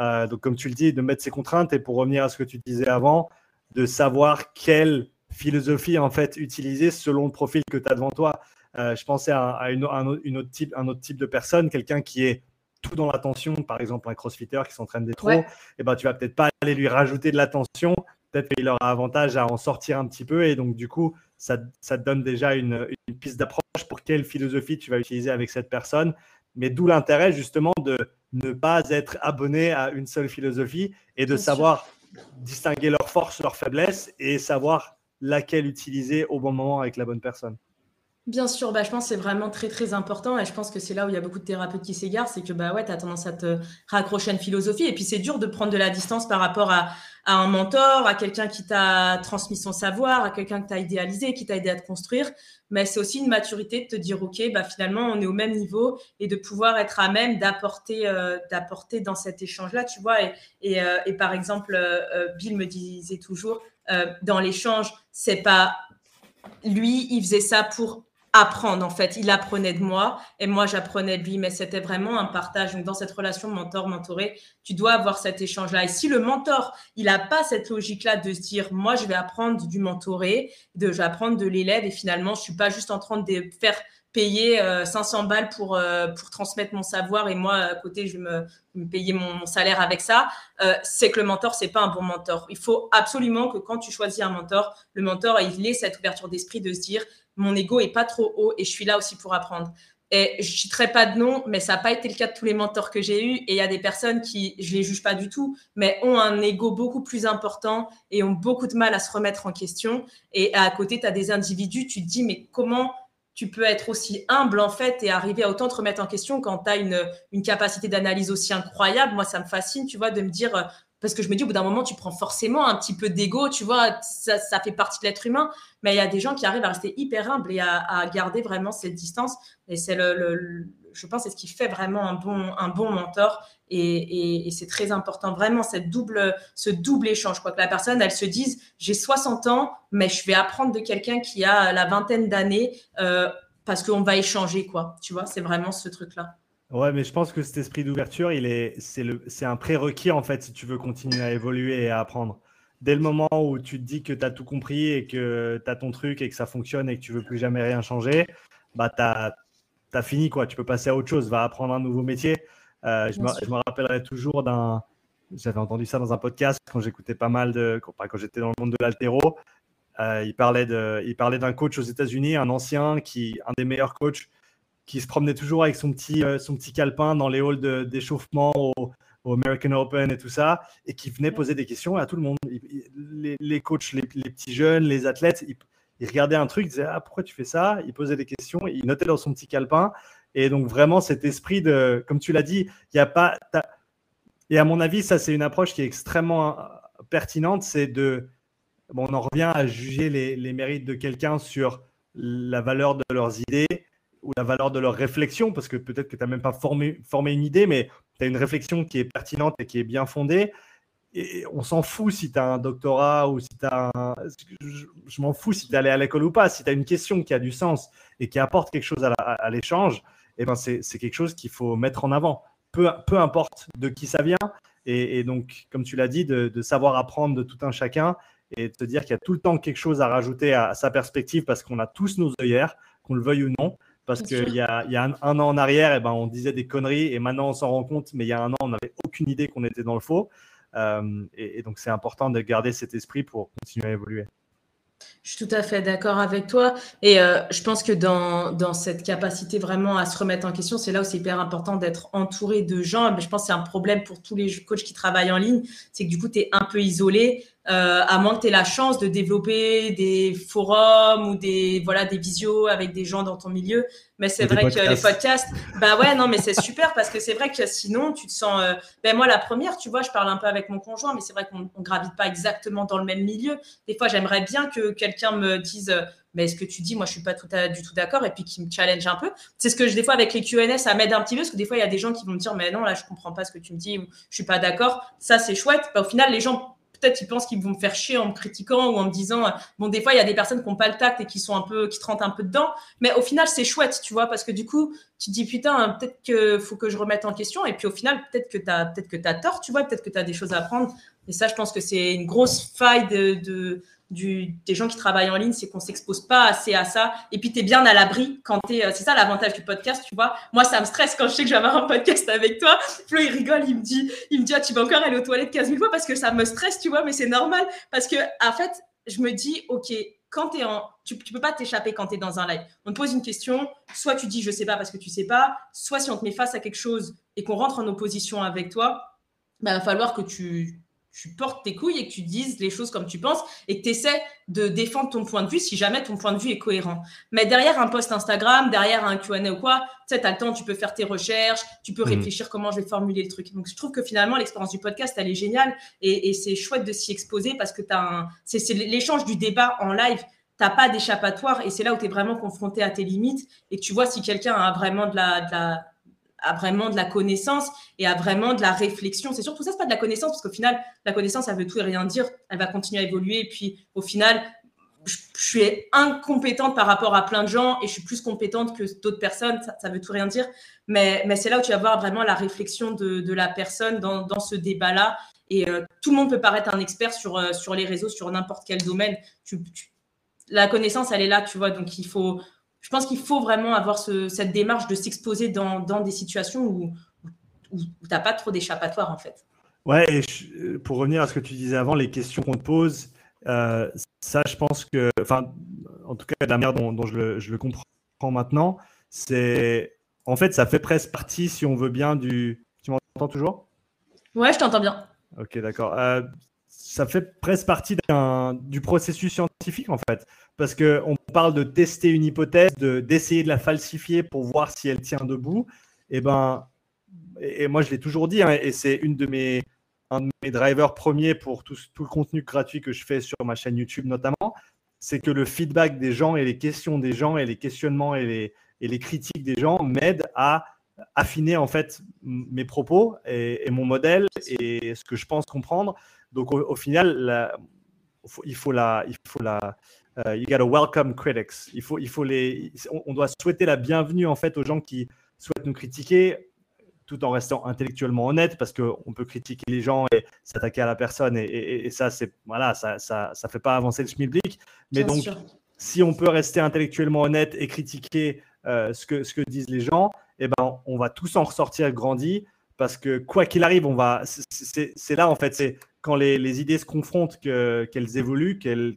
Euh, donc, comme tu le dis, de mettre ces contraintes et pour revenir à ce que tu disais avant, de savoir quelle philosophie en fait utiliser selon le profil que tu as devant toi. Euh, je pensais à, une, un, autre type, un autre type de personne, quelqu'un qui est tout dans l'attention, par exemple un crossfitter qui s'entraîne des trop, et eh ben, tu vas peut-être pas aller lui rajouter de l'attention. Peut-être qu'il aura avantage à en sortir un petit peu. Et donc, du coup, ça, ça te donne déjà une, une piste d'approche pour quelle philosophie tu vas utiliser avec cette personne. Mais d'où l'intérêt, justement, de ne pas être abonné à une seule philosophie et de savoir distinguer leurs forces, leurs faiblesses et savoir laquelle utiliser au bon moment avec la bonne personne. Bien sûr, bah, je pense que c'est vraiment très très important et je pense que c'est là où il y a beaucoup de thérapeutes qui s'égarent, c'est que bah ouais, tu as tendance à te raccrocher à une philosophie et puis c'est dur de prendre de la distance par rapport à, un mentor, à quelqu'un qui t'a transmis son savoir, à quelqu'un que tu as idéalisé, qui t'a aidé à te construire, mais c'est aussi une maturité de te dire OK, bah finalement on est au même niveau et de pouvoir être à même d'apporter euh, d'apporter dans cet échange là, tu vois. Et et, euh, par exemple euh, Bill me disait toujours dans l'échange, c'est pas lui, il faisait ça pour apprendre en fait. Il apprenait de moi et moi j'apprenais de lui, mais c'était vraiment un partage. Donc dans cette relation mentor-mentoré, tu dois avoir cet échange-là. Et si le mentor, il n'a pas cette logique-là de se dire, moi je vais apprendre du mentoré, de j'apprends de l'élève et finalement je suis pas juste en train de faire payer 500 euh, balles pour euh, pour transmettre mon savoir et moi à côté je vais me, payer mon, salaire avec ça euh, c'est que le mentor c'est pas un bon mentor il faut absolument que quand tu choisis un mentor le mentor il ait cette ouverture d'esprit de se dire mon ego est pas trop haut et je suis là aussi pour apprendre. Et je citerai pas de nom, mais ça n'a pas été le cas de tous les mentors que j'ai eus. Et il y a des personnes qui, je les juge pas du tout, mais ont un ego beaucoup plus important et ont beaucoup de mal à se remettre en question. Et à côté, tu as des individus, tu te dis, mais comment tu peux être aussi humble en fait et arriver à autant te remettre en question quand tu as une, une capacité d'analyse aussi incroyable? Moi, ça me fascine, tu vois, de me dire, parce que je me dis, au bout d'un moment, tu prends forcément un petit peu d'ego, tu vois, ça, fait partie de l'être humain. Mais il y a des gens qui arrivent à rester hyper humbles et à, garder vraiment cette distance. Et c'est le, je pense, c'est ce qui fait vraiment un bon, un bon mentor. Et, c'est très important, vraiment, cette double, ce double échange. Quoi que la personne, elle se dise, j'ai 60 ans, mais je vais apprendre de quelqu'un qui a la vingtaine d'années euh, parce qu'on va échanger, quoi. Tu vois, c'est vraiment ce truc-là. Ouais, mais je pense que cet esprit d'ouverture, il est, c'est le, c'est un prérequis en fait si tu veux continuer à évoluer et à apprendre. Dès le moment où tu te dis que tu as tout compris et que tu as ton truc et que ça fonctionne et que tu veux plus jamais rien changer, bah tu as, fini quoi. Tu peux passer à autre chose, va apprendre un nouveau métier. Euh, je, me, je, me, rappellerai toujours d'un. J'avais entendu ça dans un podcast quand j'écoutais pas mal de. Quand, quand j'étais dans le monde de l'altéro. Euh, il parlait de, il parlait d'un coach aux États-Unis, un ancien qui, un des meilleurs coachs qui se promenait toujours avec son petit, euh, son petit calepin dans les halls d'échauffement au, American Open et tout ça, et qui venait poser des questions à tout le monde. les, les, coachs, les, petits jeunes, les athlètes, ils, regardaient un truc, ils disaient ah, pourquoi tu fais ça? Il posait des questions, il notait dans son petit calepin. Et donc vraiment cet esprit de, comme tu l'as dit, il n'y a pas. Et à mon avis, ça c'est une approche qui est extrêmement euh, pertinente, c'est de. Bon, on en revient à juger les, les mérites de quelqu'un sur la valeur de leurs idées ou la valeur de leur réflexion, parce que peut-être que tu n'as même pas formé, formé une idée, mais tu as une réflexion qui est pertinente et qui est bien fondée. Et on s'en fout si tu as un doctorat ou si tu as un... Je, m'en fous si tu es allé à l'école ou pas. Si tu as une question qui a du sens et qui apporte quelque chose à l'échange, eh ben c'est quelque chose qu'il faut mettre en avant. Peu, peu importe de qui ça vient. Et, donc, comme tu l'as dit, de, de, savoir apprendre de tout un chacun et de te dire qu'il y a tout le temps quelque chose à rajouter à sa perspective parce qu'on a tous nos œillères, qu'on le veuille ou non. Parce qu'il y a, y a un, an en arrière, et eh ben, on disait des conneries et maintenant on s'en rend compte, mais il y a un an, on n'avait aucune idée qu'on était dans le faux. Euh, et, donc c'est important de garder cet esprit pour continuer à évoluer. Je suis tout à fait d'accord avec toi. Et euh, je pense que dans, dans, cette capacité vraiment à se remettre en question, c'est là où c'est hyper important d'être entouré de gens. Mais je pense que c'est un problème pour tous les coachs qui travaillent en ligne. C'est que du coup, tu es un peu isolé. Euh, à moins que tu aies la chance de développer des forums ou des voilà des visios avec des gens dans ton milieu. Mais c'est vrai que les podcasts, bah ouais, non, mais c'est super parce que c'est vrai que sinon tu te sens. Euh, ben moi, la première, tu vois, je parle un peu avec mon conjoint, mais c'est vrai qu'on gravite pas exactement dans le même milieu. Des fois, j'aimerais bien que quelqu'un me dise. Euh, mais ce que tu dis, moi, je suis pas tout du tout d'accord, et puis qui me challenge un peu. C'est ce que je, des fois, avec les Q&A, ça m'aide un petit peu, parce que des fois, il y a des gens qui vont me dire, mais non, là, je comprends pas ce que tu me dis, ou je suis pas d'accord. Ça, c'est chouette. Bah, au final, les gens peut-être ils pensent qu'ils vont me faire chier en me critiquant ou en me disant bon des fois il y a des personnes qui n'ont pas le tact et qui sont un peu qui te rentrent un peu dedans. Mais au final c'est chouette tu vois parce que du coup tu te dis putain peut-être que faut que je remette en question. Et puis au final peut-être que tu as peut-être que as tort tu vois peut-être que tu as des choses à apprendre. Et ça je pense que c'est une grosse faille de des gens qui travaillent en ligne, c'est qu'on s'expose pas assez à ça. Et puis, tu es bien à l'abri quand tu es. Euh, c'est ça l'avantage du podcast, tu vois. Moi, ça me stresse quand je sais que je vais avoir un podcast avec toi. Flo, il rigole, il me dit, il me dit, ah, tu vas encore aller aux toilettes 15 000 fois parce que ça me stresse, tu vois, mais c'est normal. Parce que, en fait, je me dis, OK, quand tu es en. Tu, peux pas t'échapper quand tu es dans un live. On te pose une question, soit tu dis je sais pas parce que tu sais pas, soit si on te met face à quelque chose et qu'on rentre en opposition avec toi, il bah, va falloir que tu tu portes tes couilles et que tu dises les choses comme tu penses et que tu essaies de défendre ton point de vue si jamais ton point de vue est cohérent. Mais derrière un post Instagram, derrière un Q&A ou quoi, tu sais, tu as le temps, tu peux faire tes recherches, tu peux mmh. réfléchir comment je vais formuler le truc. Donc, je trouve que finalement, l'expérience du podcast, elle est géniale et, c'est chouette de s'y exposer parce que un... c'est l'échange du débat en live. T'as pas d'échappatoire et c'est là où tu es vraiment confronté à tes limites et tu vois si quelqu'un a vraiment de la, de la à vraiment de la connaissance et à vraiment de la réflexion. C'est surtout ça, c'est pas de la connaissance, parce qu'au final, la connaissance, ça veut tout et rien dire. Elle va continuer à évoluer. Et puis, au final, je, suis incompétente par rapport à plein de gens et je suis plus compétente que d'autres personnes. Ça, veut tout rien dire. Mais, mais c'est là où tu vas voir vraiment la réflexion de, la personne dans, dans ce débat-là. Et euh, tout le monde peut paraître un expert sur, euh, sur les réseaux, sur n'importe quel domaine. la connaissance, elle est là, tu vois. Donc, il faut, je pense qu'il faut vraiment avoir cette démarche de s'exposer dans, des situations où, où, tu n'as pas trop d'échappatoire, en fait. Ouais, et pour revenir à ce que tu disais avant, les questions qu'on te pose, euh, ça, je pense que, enfin, en tout cas, la manière dont, je, le, comprends maintenant, c'est, en fait, ça fait presque partie, si on veut bien, du. Tu m'entends toujours? Ouais, je t'entends bien. Ok, d'accord. Euh, ça fait presque partie du processus scientifique, en fait parce qu'on parle de tester une hypothèse, d'essayer de, la falsifier pour voir si elle tient debout. Et eh ben, et, moi je l'ai toujours dit, hein, et c'est un de mes drivers premiers pour tout, tout, le contenu gratuit que je fais sur ma chaîne YouTube notamment, c'est que le feedback des gens et les questions des gens et les questionnements et les, et les critiques des gens m'aident à affiner en fait mes propos et, mon modèle et ce que je pense comprendre. Donc au, final, il faut la, il faut la, euh, you gotta welcome critics. Il faut, il faut les, on, doit souhaiter la bienvenue en fait aux gens qui souhaitent nous critiquer, tout en restant intellectuellement honnête, parce qu'on peut critiquer les gens et s'attaquer à la personne, et, ça, c'est voilà, ça, ça, ça, fait pas avancer le schmilblick. Mais donc, si on peut rester intellectuellement honnête et critiquer euh, ce que ce que disent les gens, eh ben, on va tous en ressortir grandi, parce que quoi qu'il arrive, on va. C'est là en fait, c'est quand les, idées se confrontent qu'elles évoluent, qu'elles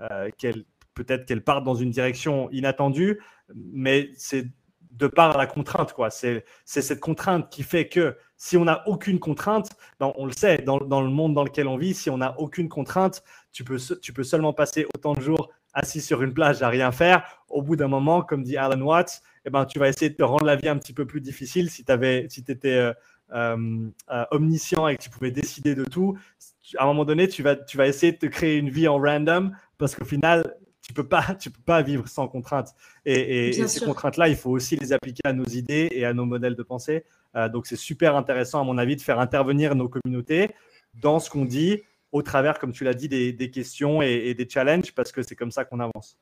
euh, qu'elle peut-être qu'elle parte dans une direction inattendue, mais c'est de par la contrainte. quoi. C'est cette contrainte qui fait que si on n'a aucune contrainte, on le sait, dans, dans, le monde dans lequel on vit, si on n'a aucune contrainte, tu peux, tu peux seulement passer autant de jours assis sur une plage à rien faire. Au bout d'un moment, comme dit Alan Watts, eh ben, tu vas essayer de te rendre la vie un petit peu plus difficile si tu si étais euh, euh, omniscient et que tu pouvais décider de tout. À un moment donné, tu vas, tu vas essayer de te créer une vie en random parce qu'au final, tu peux pas, tu peux pas vivre sans contraintes. Et, ces contraintes-là, il faut aussi les appliquer à nos idées et à nos modèles de pensée. Euh, donc, c'est super intéressant, à mon avis, de faire intervenir nos communautés dans ce qu'on dit, au travers, comme tu l'as dit, des, questions et, des challenges, parce que c'est comme ça qu'on avance.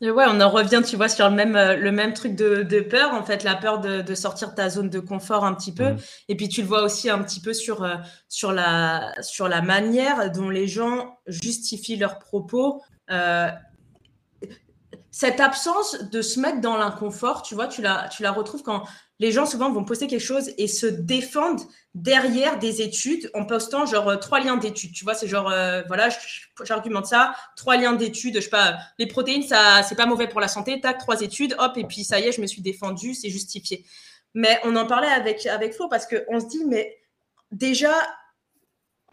Ouais, on en revient, tu vois, sur le même, euh, le même truc de, peur, en fait, la peur de, sortir de ta zone de confort un petit peu. Mmh. Et puis, tu le vois aussi un petit peu sur, euh, sur, la, sur la manière dont les gens justifient leurs propos euh, cette absence de se mettre dans l'inconfort, tu vois, tu la, tu la retrouves quand les gens souvent vont poster quelque chose et se défendent derrière des études en postant genre euh, trois liens d'études. Tu vois, c'est genre, euh, voilà, j'argumente ça, trois liens d'études, je sais pas, les protéines, ça, c'est pas mauvais pour la santé, tac, trois études, hop, et puis ça y est, je me suis défendu, c'est justifié. Mais on en parlait avec, avec Flo parce qu'on se dit, mais déjà,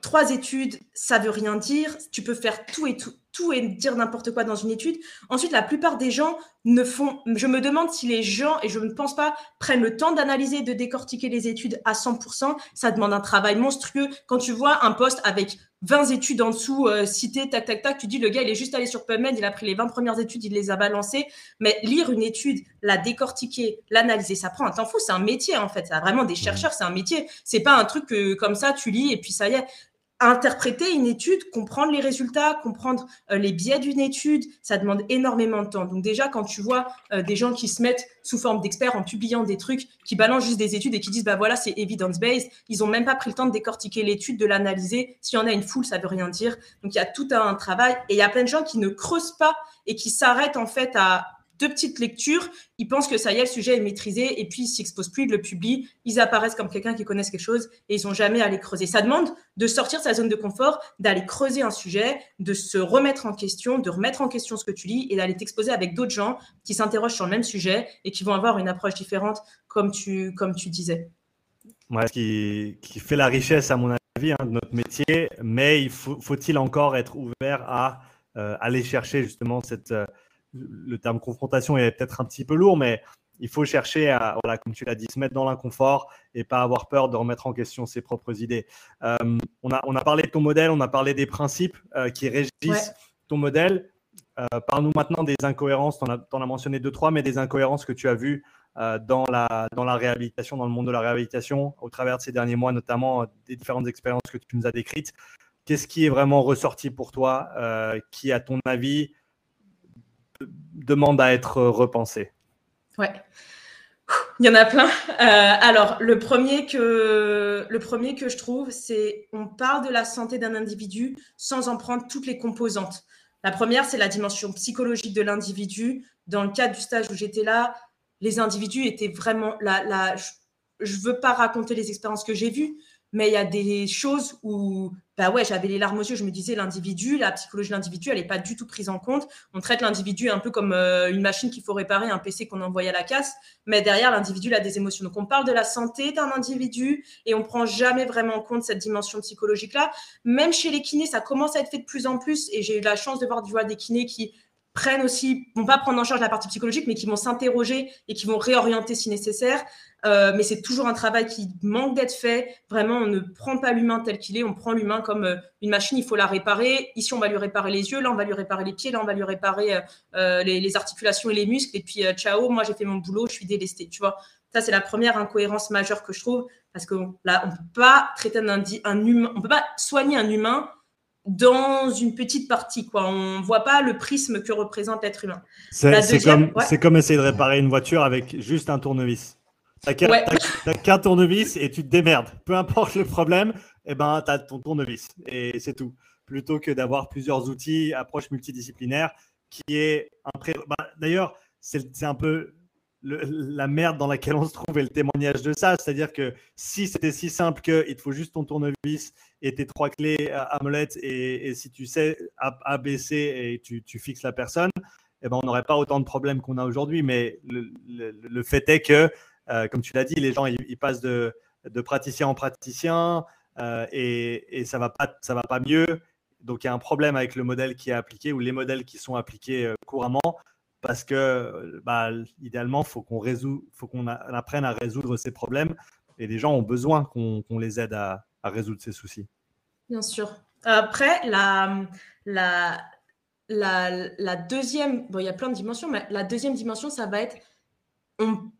trois études, ça veut rien dire. Tu peux faire tout et tout, tout et dire n'importe quoi dans une étude. Ensuite, la plupart des gens ne font. Je me demande si les gens, et je ne pense pas, prennent le temps d'analyser, de décortiquer les études à 100%. Ça demande un travail monstrueux. Quand tu vois un poste avec 20 études en dessous euh, citées, tac, tac, tac, tu dis le gars, il est juste allé sur PubMed, il a pris les 20 premières études, il les a balancées. Mais lire une étude, la décortiquer, l'analyser, ça prend un temps fou. C'est un métier, en fait. Ça a vraiment des chercheurs, c'est un métier. C'est pas un truc que, comme ça, tu lis et puis ça y est interpréter une étude, comprendre les résultats, comprendre euh, les biais d'une étude, ça demande énormément de temps. Donc déjà, quand tu vois euh, des gens qui se mettent sous forme d'experts en publiant des trucs, qui balancent juste des études et qui disent, bah voilà, c'est evidence-based, ils ont même pas pris le temps de décortiquer l'étude, de l'analyser. S'il y en a une foule, ça veut rien dire. Donc il y a tout un travail et il y a plein de gens qui ne creusent pas et qui s'arrêtent en fait à deux petites lectures, ils pensent que ça y est, le sujet est maîtrisé, et puis ils s'exposent plus, ils le publient, ils apparaissent comme quelqu'un qui connaissent quelque chose, et ils n'ont jamais à aller creuser. Ça demande de sortir de sa zone de confort, d'aller creuser un sujet, de se remettre en question, de remettre en question ce que tu lis, et d'aller t'exposer avec d'autres gens qui s'interrogent sur le même sujet et qui vont avoir une approche différente, comme tu, comme tu disais. Ouais, ce qui, fait la richesse, à mon avis, hein, de notre métier, mais il faut, il encore être ouvert à euh, aller chercher justement cette, euh, le terme confrontation est peut-être un petit peu lourd, mais il faut chercher à, voilà, comme tu l'as dit, se mettre dans l'inconfort et pas avoir peur de remettre en question ses propres idées. Euh, on, a, on a parlé de ton modèle, on a parlé des principes qui régissent ton modèle. Parle-nous maintenant des incohérences, tu en, en, as mentionné deux, trois, mais des incohérences que tu as vues euh, dans, la, dans la réhabilitation, dans le monde de la réhabilitation, au travers de ces derniers mois, notamment euh, des différentes expériences que tu nous as décrites. Qu'est-ce qui est vraiment ressorti pour toi, euh, qui, à ton avis, demande à être repensé Ouais. Il y en a plein. alors, le premier, que, le premier que je trouve, c'est on parle de la santé d'un individu sans en prendre toutes les composantes. La première, c'est la dimension psychologique de l'individu. Dans le cadre du stage où j'étais là, les individus étaient vraiment là. je ne veux pas raconter les expériences que j'ai vues, mais il y a des choses où bah ouais, j'avais les larmes aux yeux. Je me disais, l'individu, la psychologie de l'individu, elle n'est pas du tout prise en compte. On traite l'individu un peu comme euh, une machine qu'il faut réparer, un PC qu'on envoie à la casse. Mais derrière, l'individu a des émotions. Donc, on parle de la santé d'un individu et on prend jamais vraiment en compte cette dimension psychologique-là. Même chez les kinés, ça commence à être fait de plus en plus. Et j'ai eu la chance de voir du vois, des kinés qui prennent aussi, vont pas prendre en charge la partie psychologique, mais qui vont s'interroger et qui vont réorienter si nécessaire. Euh, mais c'est toujours un travail qui manque d'être fait. Vraiment, on ne prend pas l'humain tel qu'il est, on prend l'humain comme euh, une machine, il faut la réparer. Ici, on va lui réparer les yeux, là, on va lui réparer les pieds, là, on va lui réparer euh, les, articulations et les muscles. Et puis, ciao, moi, j'ai fait mon boulot, je suis délesté. Tu vois, ça, c'est la première incohérence majeure que je trouve, parce que là, on peut pas traiter un, un humain, on peut pas soigner un humain dans une petite partie. Quoi. On ne voit pas le prisme que représente l'être humain. C'est comme, comme, essayer de réparer une voiture avec juste un tournevis. Tu n'as qu'un tournevis et tu te démerdes. Peu importe le problème, eh ben, tu as ton tournevis et c'est tout. Plutôt que d'avoir plusieurs outils, approche multidisciplinaire, qui est un bah, D'ailleurs, c'est un peu la merde dans laquelle on se trouve et le témoignage de ça. C'est-à-dire que si c'était si simple qu'il te faut juste ton tournevis et tes trois clés à molette et, si tu sais A, B, C et tu, fixes la personne, eh ben, on n'aurait pas autant de problèmes qu'on a aujourd'hui. Mais le, fait est que, euh, comme tu l'as dit, les gens ils, passent de, praticien en praticien euh, et, ça ne va, pas, ça va pas mieux. Donc il y a un problème avec le modèle qui est appliqué ou les modèles qui sont appliqués euh, couramment parce que bah, idéalement, faut qu'on faut qu'on apprenne à résoudre ces problèmes et les gens ont besoin qu'on les aide à, résoudre ces soucis. Bien sûr. Après, la, deuxième, bon, il y a plein de dimensions, mais la deuxième dimension, ça va être, on,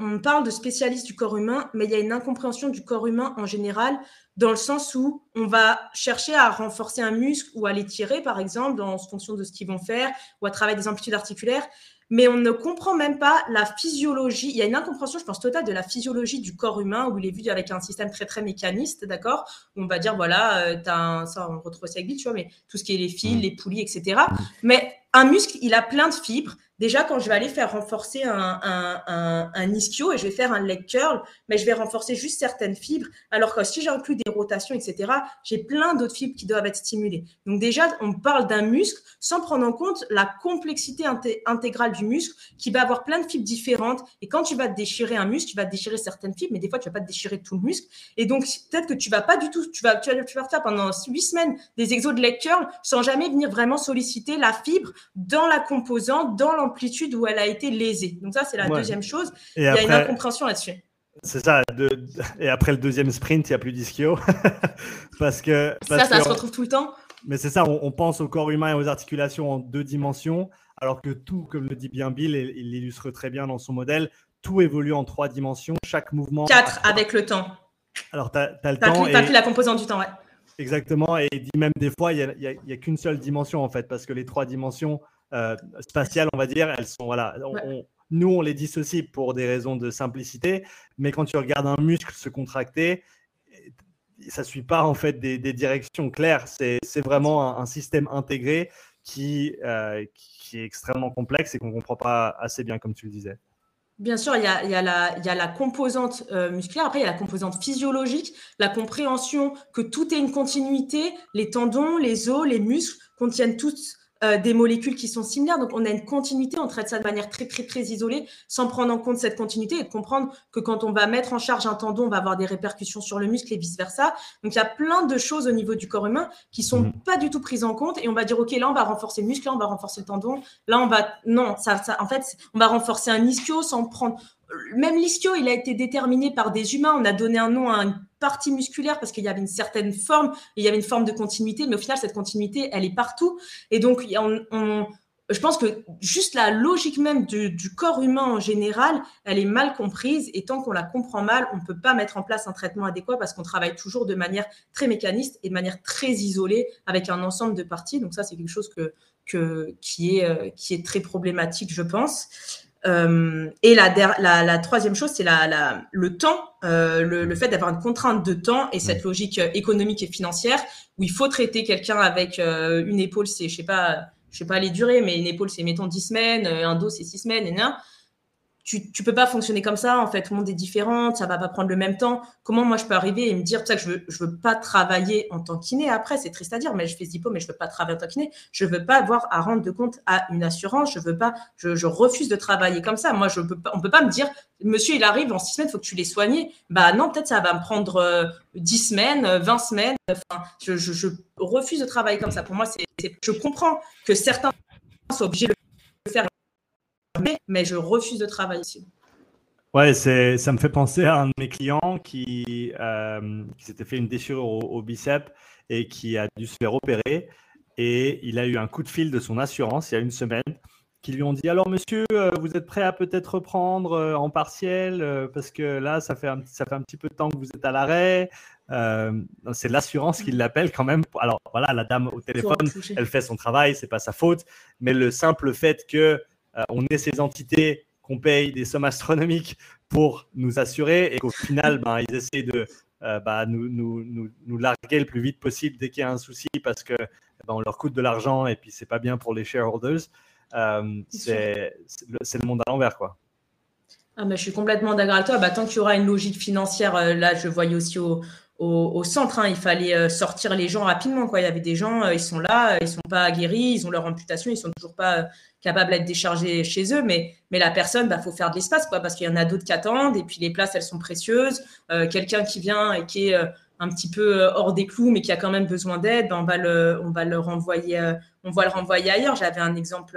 on, parle de spécialistes du corps humain, mais il y a une incompréhension du corps humain en général, dans le sens où on va chercher à renforcer un muscle ou à l'étirer, par exemple, en fonction de ce qu'ils vont faire, ou à travailler des amplitudes articulaires, mais on ne comprend même pas la physiologie. Il y a une incompréhension, je pense, totale de la physiologie du corps humain, où il est vu avec un système très, très mécaniste, d'accord? On va dire, voilà, euh, as un, ça, on retrouve ça avec tu vois, mais tout ce qui est les fils, mmh. les poulies, etc. Mmh. Mais un muscle, il a plein de fibres. Déjà, quand je vais aller faire renforcer un, un, ischio et je vais faire un leg curl, mais je vais renforcer juste certaines fibres, alors que si j'inclus des rotations, etc., j'ai plein d'autres fibres qui doivent être stimulées. Donc déjà, on parle d'un muscle sans prendre en compte la complexité intégrale du muscle qui va avoir plein de fibres différentes. Et quand tu vas déchirer un muscle, tu vas déchirer certaines fibres, mais des fois, tu vas pas déchirer tout le muscle. Et donc, peut-être que tu vas pas du tout, tu vas, tu vas, faire pendant huit semaines des exos de leg curl sans jamais venir vraiment solliciter la fibre dans la composante, dans l'amplitude amplitude où elle a été lésée. Donc ça, c'est la deuxième chose. il y a une incompréhension là-dessus. C'est ça. et après le deuxième sprint, il n'y a plus d'ischio. parce que, ça, ça se retrouve tout le temps. Mais c'est ça, on, pense au corps humain et aux articulations en deux dimensions, alors que tout, comme le dit bien Bill, et il l'illustre très bien dans son modèle, tout évolue en trois dimensions, chaque mouvement. Quatre avec le temps. Alors, tu as, le temps. Tu plus la composante du temps, ouais. Exactement, et il dit même des fois, il n'y a, a qu'une seule dimension en fait, parce que les trois dimensions euh, spatiales, on va dire, elles sont voilà. nous, on les dissocie pour des raisons de simplicité, mais quand tu regardes un muscle se contracter, ça suit pas en fait des, directions claires. C'est vraiment un, système intégré qui, euh, qui est extrêmement complexe et qu'on comprend pas assez bien, comme tu le disais. Bien sûr, il y a, il y a, la, il y a la, composante euh, musculaire, après il y a la composante physiologique, la compréhension que tout est une continuité, les tendons, les os, les muscles contiennent tous euh, des molécules qui sont similaires. Donc, on a une continuité, on traite ça de manière très, très, très isolée, sans prendre en compte cette continuité et de comprendre que quand on va mettre en charge un tendon, on va avoir des répercussions sur le muscle et vice-versa. Donc, il y a plein de choses au niveau du corps humain qui sont mmh. pas du tout prises en compte et on va dire, OK, là, on va renforcer le muscle, là, on va renforcer le tendon, là, on va... Non, ça, ça en fait, on va renforcer un ischio sans prendre même l'ischio, il a été déterminé par des humains. On a donné un nom à une partie musculaire parce qu'il y avait une certaine forme, il y avait une forme de continuité, mais au final, cette continuité, elle est partout. Et donc, je pense que juste la logique même du, corps humain en général, elle est mal comprise. Et tant qu'on la comprend mal, on ne peut pas mettre en place un traitement adéquat parce qu'on travaille toujours de manière très mécaniste et de manière très isolée avec un ensemble de parties. Donc ça, c'est quelque chose euh, qui est très problématique, je pense. Euh, et la, la, troisième chose, c'est la, le temps, euh, le, fait d'avoir une contrainte de temps et cette logique euh, économique et financière où il faut traiter quelqu'un avec une épaule, c'est, je sais pas, je sais pas les durées, mais une épaule, c'est mettons 10 semaines, un dos, c'est 6 semaines, et rien tu, ne peux pas fonctionner comme ça. En fait, tout le monde est différent, ça va pas prendre le même temps. Comment moi je peux arriver et me dire, ça que je veux, je veux pas travailler en tant qu'inné après, c'est triste à dire, mais je fais Zipo, mais je veux pas travailler en tant qu'inné. Je veux pas avoir à rendre de compte à une assurance. Je veux pas, je, refuse de travailler comme ça. Moi, je peux pas, on peut pas me dire, monsieur, il arrive en six semaines, faut que tu l'aies soigné. Bah non, peut-être ça va me prendre euh, dix semaines, vingt semaines. Enfin, je, refuse de travailler comme ça. Pour moi, c'est, je comprends que certains sont obligés de mais je refuse de travailler ici. Ouais, c'est, ça me fait penser à un de mes clients qui, euh, qui s'était fait une déchirure au, bicep et qui a dû se faire opérer. Et il a eu un coup de fil de son assurance il y a une semaine qui lui ont dit Alors, monsieur, euh, vous êtes prêt à peut-être reprendre euh, en partiel parce que là, ça fait, un, ça fait un petit peu de temps que vous êtes à l'arrêt. c'est l'assurance qui l'appelle quand même. Alors, voilà, la dame au téléphone, elle fait son travail, c'est pas sa faute. Mais le simple fait que euh, on est ces entités qu'on paye des sommes astronomiques pour nous assurer et qu'au final, ben, ils essaient de euh, bah, nous, nous, nous, larguer le plus vite possible dès qu'il y a un souci parce que ben, on leur coûte de l'argent et puis c'est pas bien pour les shareholders. Euh, c'est le, monde à l'envers, quoi. Ah, je suis complètement d'accord avec toi. Bah, tant qu'il y aura une logique financière, là, je voyais aussi au, au, centre. Hein. Il fallait euh, sortir les gens rapidement. Quoi. Il y avait des gens, euh, ils sont là, ils sont pas guéris, ils ont leur amputation, ils sont toujours pas euh, capables d'être déchargés chez eux. Mais, la personne, bah, faut faire de l'espace, quoi, parce qu'il y en a d'autres qui attendent. Et puis les places, elles sont précieuses. Quelqu'un qui vient et qui est un petit peu hors des clous, mais qui a quand même besoin d'aide, ben, on va le, renvoyer, on va le renvoyer ailleurs. J'avais un exemple,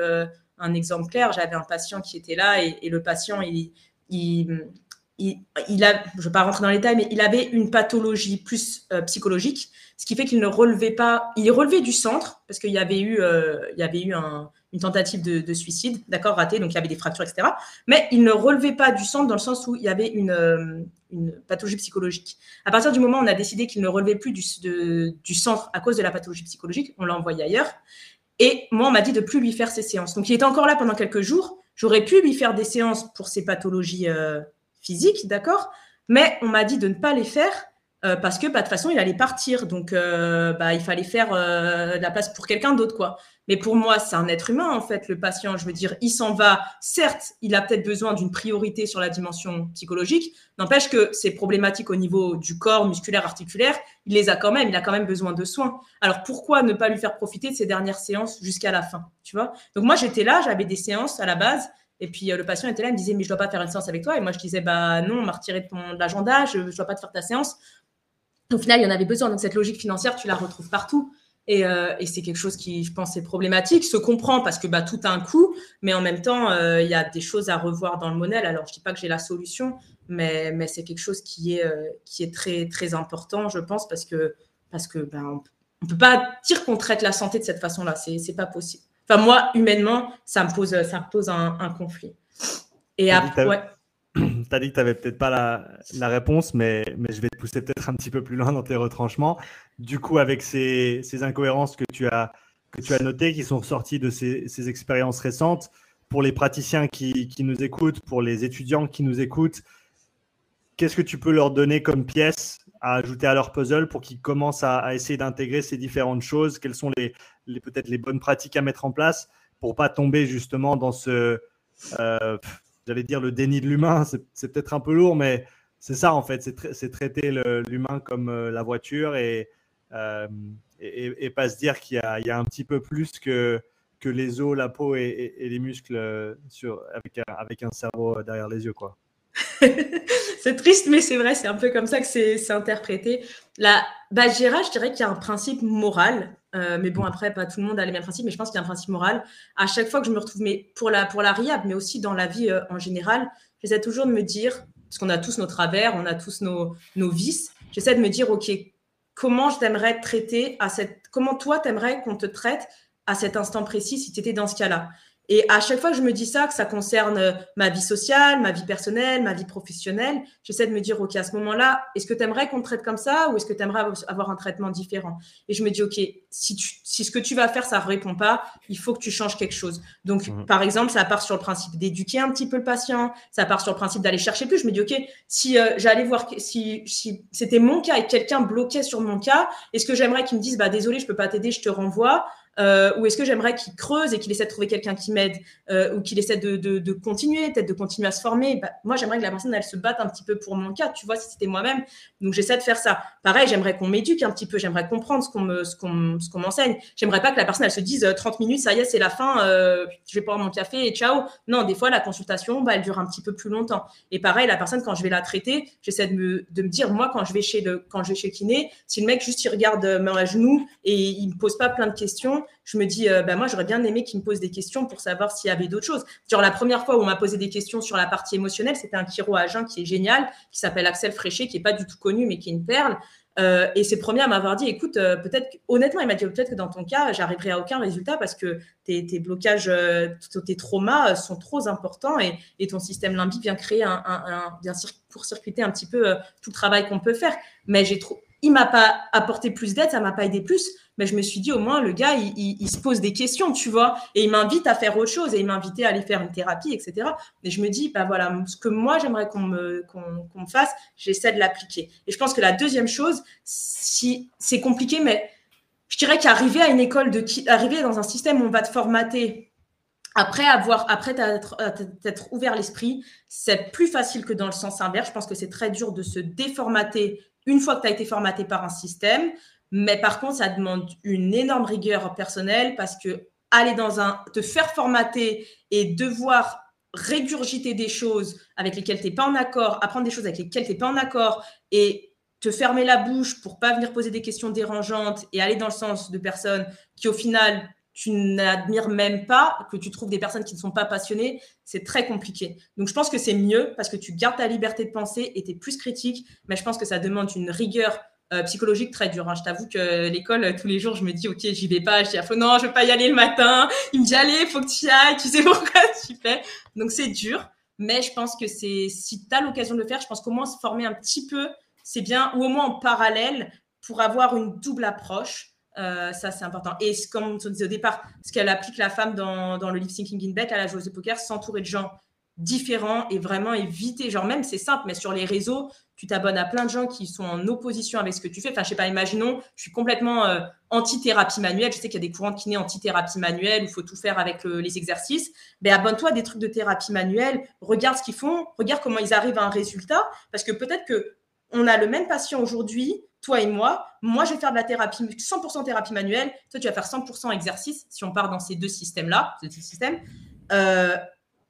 clair. J'avais un patient qui était là et, le patient, il, il il, a, je ne vais pas rentrer dans les détails, mais il avait une pathologie plus euh, psychologique, ce qui fait qu'il ne relevait pas, il relevé du centre, parce qu'il y avait eu, euh, il y avait eu une tentative de, suicide, d'accord, raté, donc il y avait des fractures, etc. Mais il ne relevait pas du centre dans le sens où il y avait une, euh, une pathologie psychologique. À partir du moment où on a décidé qu'il ne relevait plus du, du centre à cause de la pathologie psychologique, on l'a envoyé ailleurs. Et moi, on m'a dit de plus lui faire ses séances. Donc il était encore là pendant quelques jours. J'aurais pu lui faire des séances pour ses pathologies physique, d'accord Mais on m'a dit de ne pas les faire euh, parce que bah, de toute façon, il allait partir. Donc, euh, bah, il fallait faire euh, de la place pour quelqu'un d'autre, quoi. Mais pour moi, c'est un être humain, en fait, le patient. Je veux dire, il s'en va. Certes, il a peut-être besoin d'une priorité sur la dimension psychologique. N'empêche que ces problématiques au niveau du corps, musculaire, articulaire, il les a quand même. Il a quand même besoin de soins. Alors, pourquoi ne pas lui faire profiter de ces dernières séances jusqu'à la fin Tu vois? Donc, moi, j'étais là, j'avais des séances à la base. Et puis euh, le patient était là, il me disait, mais je ne dois pas faire une séance avec toi. Et moi, je disais, bah non, on m'a retiré de ton agenda, je ne dois pas te faire ta séance. Au final, il y en avait besoin. Donc cette logique financière, tu la retrouves partout. Et, euh, c'est quelque chose qui, je pense, est problématique. Se comprend parce que bah, tout a un coût, mais en même temps, euh, il y a des choses à revoir dans le modèle. Alors, je ne dis pas que j'ai la solution, mais, c'est quelque chose qui est, très, très important, je pense, parce que ben, on ne peut pas dire qu'on traite la santé de cette façon-là. Ce n'est pas possible. Enfin, moi, humainement, ça me pose, ça me pose un, conflit. Et après, ouais. Tu as dit que tu n'avais peut-être pas la, réponse, mais, mais, je vais te pousser peut-être un petit peu plus loin dans tes retranchements. Du coup, avec ces, ces incohérences que tu, as, que tu as notées, qui sont ressorties de ces, ces expériences récentes, pour les praticiens qui, qui, nous écoutent, pour les étudiants qui nous écoutent, qu'est-ce que tu peux leur donner comme pièce à ajouter à leur puzzle pour qu'ils commencent à, essayer d'intégrer ces différentes choses? Quelles sont les peut-être les bonnes pratiques à mettre en place pour pas tomber justement dans ce, euh, j'allais dire le déni de l'humain, c'est peut-être un peu lourd, mais c'est ça en fait, c'est traiter l'humain comme euh, la voiture euh, et, et, pas se dire qu'il y, y, a un petit peu plus que, que les os, la peau et, les muscles sur, avec, avec un cerveau derrière les yeux. quoi. c'est triste, mais c'est vrai, c'est un peu comme ça que c'est interprété. La je dirais qu'il y a un principe moral, euh, mais bon, après, pas tout le monde a les mêmes principes, mais je pense qu'il y a un principe moral. À chaque fois que je me retrouve, mais pour la, pour la RIAB, mais aussi dans la vie euh, en général, j'essaie toujours de me dire, parce qu'on a tous nos travers, on a tous nos, nos vices, j'essaie de me dire, OK, comment je t'aimerais traiter à cette. Comment toi, t'aimerais qu'on te traite à cet instant précis si tu étais dans ce cas-là? Et à chaque fois que je me dis ça, que ça concerne euh, ma vie sociale, ma vie personnelle, ma vie professionnelle, j'essaie de me dire, OK, à ce moment-là, est-ce que tu aimerais qu'on te traite comme ça ou est-ce que tu aimerais avoir un traitement différent? Et je me dis, OK, si, tu, si ce que tu vas faire, ça ne répond pas, il faut que tu changes quelque chose. Donc, mmh. par exemple, ça part sur le principe d'éduquer un petit peu le patient, ça part sur le principe d'aller chercher plus. Je me dis, OK, si euh, j'allais voir, si, si c'était mon cas et quelqu'un bloquait sur mon cas, est-ce que j'aimerais qu'il me dise, bah, désolé, je peux pas t'aider, je te renvoie? Euh, ou est-ce que j'aimerais qu'il creuse et qu'il essaie de trouver quelqu'un qui m'aide euh, ou qu'il essaie de, de, de continuer, peut-être de continuer à se former? Bah, Moi, j'aimerais que la personne, elle se batte un petit peu pour mon cas, tu vois, si c'était moi-même. Donc, j'essaie de faire ça. Pareil, j'aimerais qu'on m'éduque un petit peu, j'aimerais comprendre ce qu'on me, ce qu'on, ce qu'on m'enseigne. J'aimerais pas que la personne, elle se dise 30 euh, minutes, ça y est, c'est la fin, euh, je vais prendre mon café et ciao. Non, des fois, la consultation, bah, elle dure un petit peu plus longtemps. Et pareil, la personne, quand je vais la traiter, j'essaie de me, de me dire, moi, quand je vais chez le, quand je vais chez kiné, si le mec juste il regarde mon genou et il me pose pas plein de questions, je me dis, euh, bah, moi, j'aurais bien aimé qu'il me pose des questions pour savoir s'il y avait d'autres choses. Genre, la première fois où on m'a posé des questions sur la partie émotionnelle, c'était un chiro à qui est génial, qui s'appelle Axel Fréchet, qui est pas du tout connu, mais qui est une perle. Euh, et c'est premier à m'avoir dit, écoute, euh, peut-être, honnêtement, il m'a dit peut-être que dans ton cas, j'arriverai à aucun résultat parce que tes, blocages, tes traumas sont trop importants et, ton système limbique vient créer un, un, un pour circuiter un petit peu tout le travail qu'on peut faire. Mais j'ai trop, il m'a pas apporté plus d'aide, ça m'a pas aidé plus mais je me suis dit au moins le gars il, se pose des questions, tu vois, et il m'invite à faire autre chose et il m'invitait à aller faire une thérapie, etc. Et je me dis bah voilà ce que moi j'aimerais qu'on me fasse, j'essaie de l'appliquer. Et je pense que la deuxième chose, si c'est compliqué, mais je dirais qu'arriver à une école arriver dans un système où on va te formater après avoir, après t'être ouvert l'esprit, c'est plus facile que dans le sens inverse. Je pense que c'est très dur de se déformater une fois que tu as été formaté par un système. Mais par contre, ça demande une énorme rigueur personnelle parce que aller dans un, te faire formater et devoir régurgiter des choses avec lesquelles tu n'es pas en accord, apprendre des choses avec lesquelles tu n'es pas en accord et te fermer la bouche pour pas venir poser des questions dérangeantes et aller dans le sens de personnes qui au final tu n'admires même pas, que tu trouves des personnes qui ne sont pas passionnées, c'est très compliqué. Donc je pense que c'est mieux parce que tu gardes ta liberté de penser et tu es plus critique, mais je pense que ça demande une rigueur euh, psychologique très dur. Hein. Je t'avoue que l'école, tous les jours, je me dis, OK, j'y vais pas. Je dis, non, je veux pas y aller le matin. Il me dit, allez, faut que tu y ailles. Tu sais pourquoi tu fais. Donc, c'est dur. Mais je pense que c'est, si tu as l'occasion de le faire, je pense qu'au moins se former un petit peu, c'est bien, ou au moins en parallèle pour avoir une double approche. Euh, ça, c'est important. Et comme on disait au départ, ce qu'elle applique la femme dans, le lip syncing in bed à la joueuse de poker, s'entourer de gens différents et vraiment éviter, genre même c'est simple, mais sur les réseaux, tu t'abonnes à plein de gens qui sont en opposition avec ce que tu fais. Enfin, je sais pas, imaginons, je suis complètement euh, anti-thérapie manuelle. Je sais qu'il y a des courants de kiné anti-thérapie manuelle où il faut tout faire avec les exercices. Mais ben, abonne-toi à des trucs de thérapie manuelle. Regarde ce qu'ils font. Regarde comment ils arrivent à un résultat. Parce que peut-être que on a le même patient aujourd'hui, toi et moi. Moi, je vais faire de la thérapie, 100% thérapie manuelle. Toi, tu vas faire 100% exercice si on part dans ces deux systèmes-là, ces deux systèmes. Euh,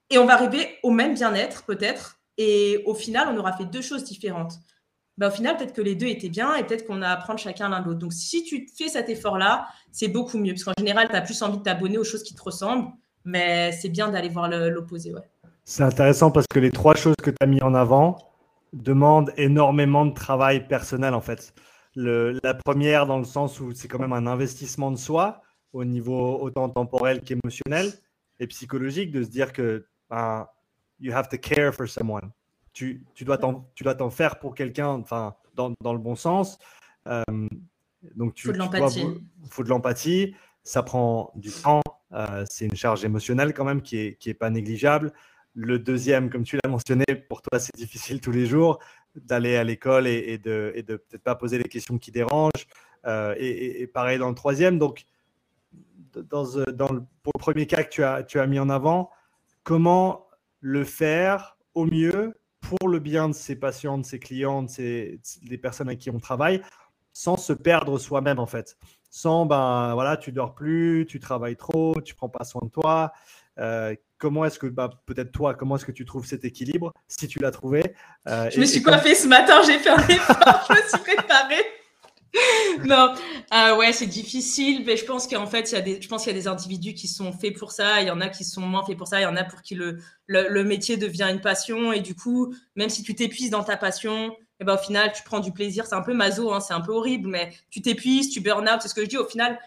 et on va arriver au même bien-être, peut-être, et au final, on aura fait deux choses différentes. Ben, au final, peut-être que les deux étaient bien et peut-être qu'on a apprendre chacun l'un de l'autre. Donc, si tu fais cet effort-là, c'est beaucoup mieux. Parce qu'en général, tu as plus envie de t'abonner aux choses qui te ressemblent, mais c'est bien d'aller voir l'opposé. Ouais. C'est intéressant parce que les trois choses que tu as mis en avant demandent énormément de travail personnel, en fait. Le, la première, dans le sens où c'est quand même un investissement de soi, au niveau autant temporel qu'émotionnel et psychologique, de se dire que ben, you have to care for someone. Tu, tu dois t'en faire pour quelqu'un, enfin, dans, dans, le bon sens. Euh, donc, tu, faut de l'empathie. faut de l'empathie. Ça prend du temps. Euh, c'est une charge émotionnelle quand même qui est, qui est pas négligeable. Le deuxième, comme tu l'as mentionné, pour toi, c'est difficile tous les jours d'aller à l'école et, de, et de peut-être pas poser les questions qui dérangent. Euh, et, pareil dans le troisième. Donc, dans, dans le, pour le premier cas que tu as, mis en avant, comment le faire au mieux pour le bien de ses patients, de ses clients, de des personnes avec qui on travaille, sans se perdre soi-même en fait. Sans, ben voilà, tu dors plus, tu travailles trop, tu prends pas soin de toi. Euh, comment est-ce que, bah, peut-être toi, comment est-ce que tu trouves cet équilibre, si tu l'as trouvé euh, Je me suis coiffée ce matin, j'ai fait un effort, je me suis préparée. non, euh, ouais, c'est difficile, mais je pense qu'en fait, il y a des, je pense qu'il y a des individus qui sont faits pour ça, il y en a qui sont moins faits pour ça, il y en a pour qui le, le, métier devient une passion, et du coup, même si tu t'épuises dans ta passion, et eh ben, au final, tu prends du plaisir. C'est un peu maso, hein, c'est un peu horrible, mais tu t'épuises, tu burn out, c'est ce que je dis. Au final,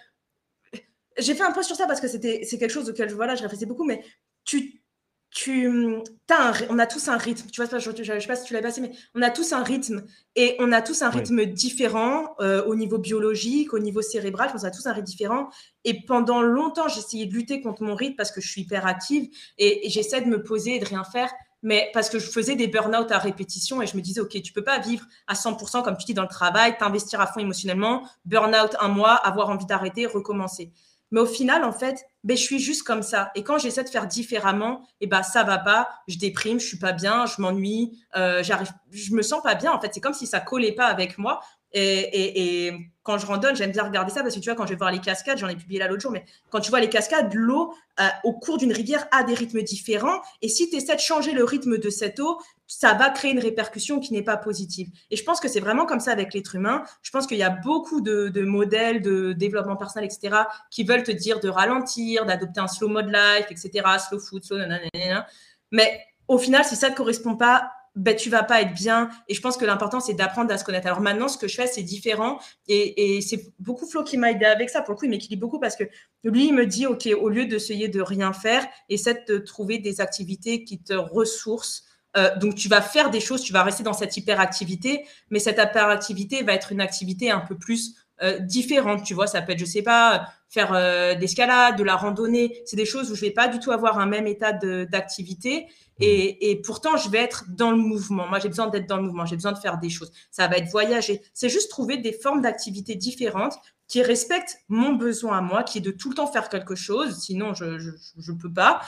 j'ai fait un post sur ça parce que c'était, c'est quelque chose auquel voilà, je réfléchissais beaucoup, mais tu, tu as on a tous un rythme. Tu vois, je ne sais pas si tu l'as passé, mais on a tous un rythme et on a tous un rythme différent euh, au niveau biologique, au niveau cérébral. On a tous un rythme différent. Et pendant longtemps, j'ai essayé de lutter contre mon rythme parce que je suis hyper active et, j'essaie de me poser et de rien faire. Mais parce que je faisais des burn-out à répétition et je me disais, OK, tu peux pas vivre à 100%, comme tu dis, dans le travail, t'investir à fond émotionnellement, burn-out un mois, avoir envie d'arrêter, recommencer. Mais au final, en fait, ben, je suis juste comme ça. Et quand j'essaie de faire différemment, et eh ben, ça va pas, je déprime, je suis pas bien, je m'ennuie, euh, j'arrive, je me sens pas bien. En fait, c'est comme si ça collait pas avec moi. Et, quand je randonne, j'aime bien regarder ça parce que tu vois, quand je vais voir les cascades, j'en ai publié là l'autre jour, mais quand tu vois les cascades, l'eau euh, au cours d'une rivière a des rythmes différents. Et si tu essaies de changer le rythme de cette eau, ça va créer une répercussion qui n'est pas positive. Et je pense que c'est vraiment comme ça avec l'être humain. Je pense qu'il y a beaucoup de, modèles de développement personnel, etc., qui veulent te dire de ralentir, d'adopter un slow mode life, etc., slow food, slow nanana. Mais au final, si ça ne correspond pas, ben, tu vas pas être bien. Et je pense que l'important, c'est d'apprendre à se connaître. Alors maintenant, ce que je fais, c'est différent. Et, c'est beaucoup Flo qui m'a aidé avec ça. Pour le coup, il m'équilibre beaucoup parce que lui, il me dit, OK, au lieu d'essayer de rien faire, essaie de trouver des activités qui te ressourcent. Euh, donc, tu vas faire des choses, tu vas rester dans cette hyperactivité, mais cette hyperactivité va être une activité un peu plus euh, différente. Tu vois, ça peut être, je sais pas, faire euh, d'escalade, de la randonnée. C'est des choses où je vais pas du tout avoir un même état d'activité. Mmh. Et, et, pourtant, je vais être dans le mouvement. Moi, j'ai besoin d'être dans le mouvement. J'ai besoin de faire des choses. Ça va être voyager. C'est juste trouver des formes d'activité différentes qui respectent mon besoin à moi, qui est de tout le temps faire quelque chose. Sinon, je ne peux pas.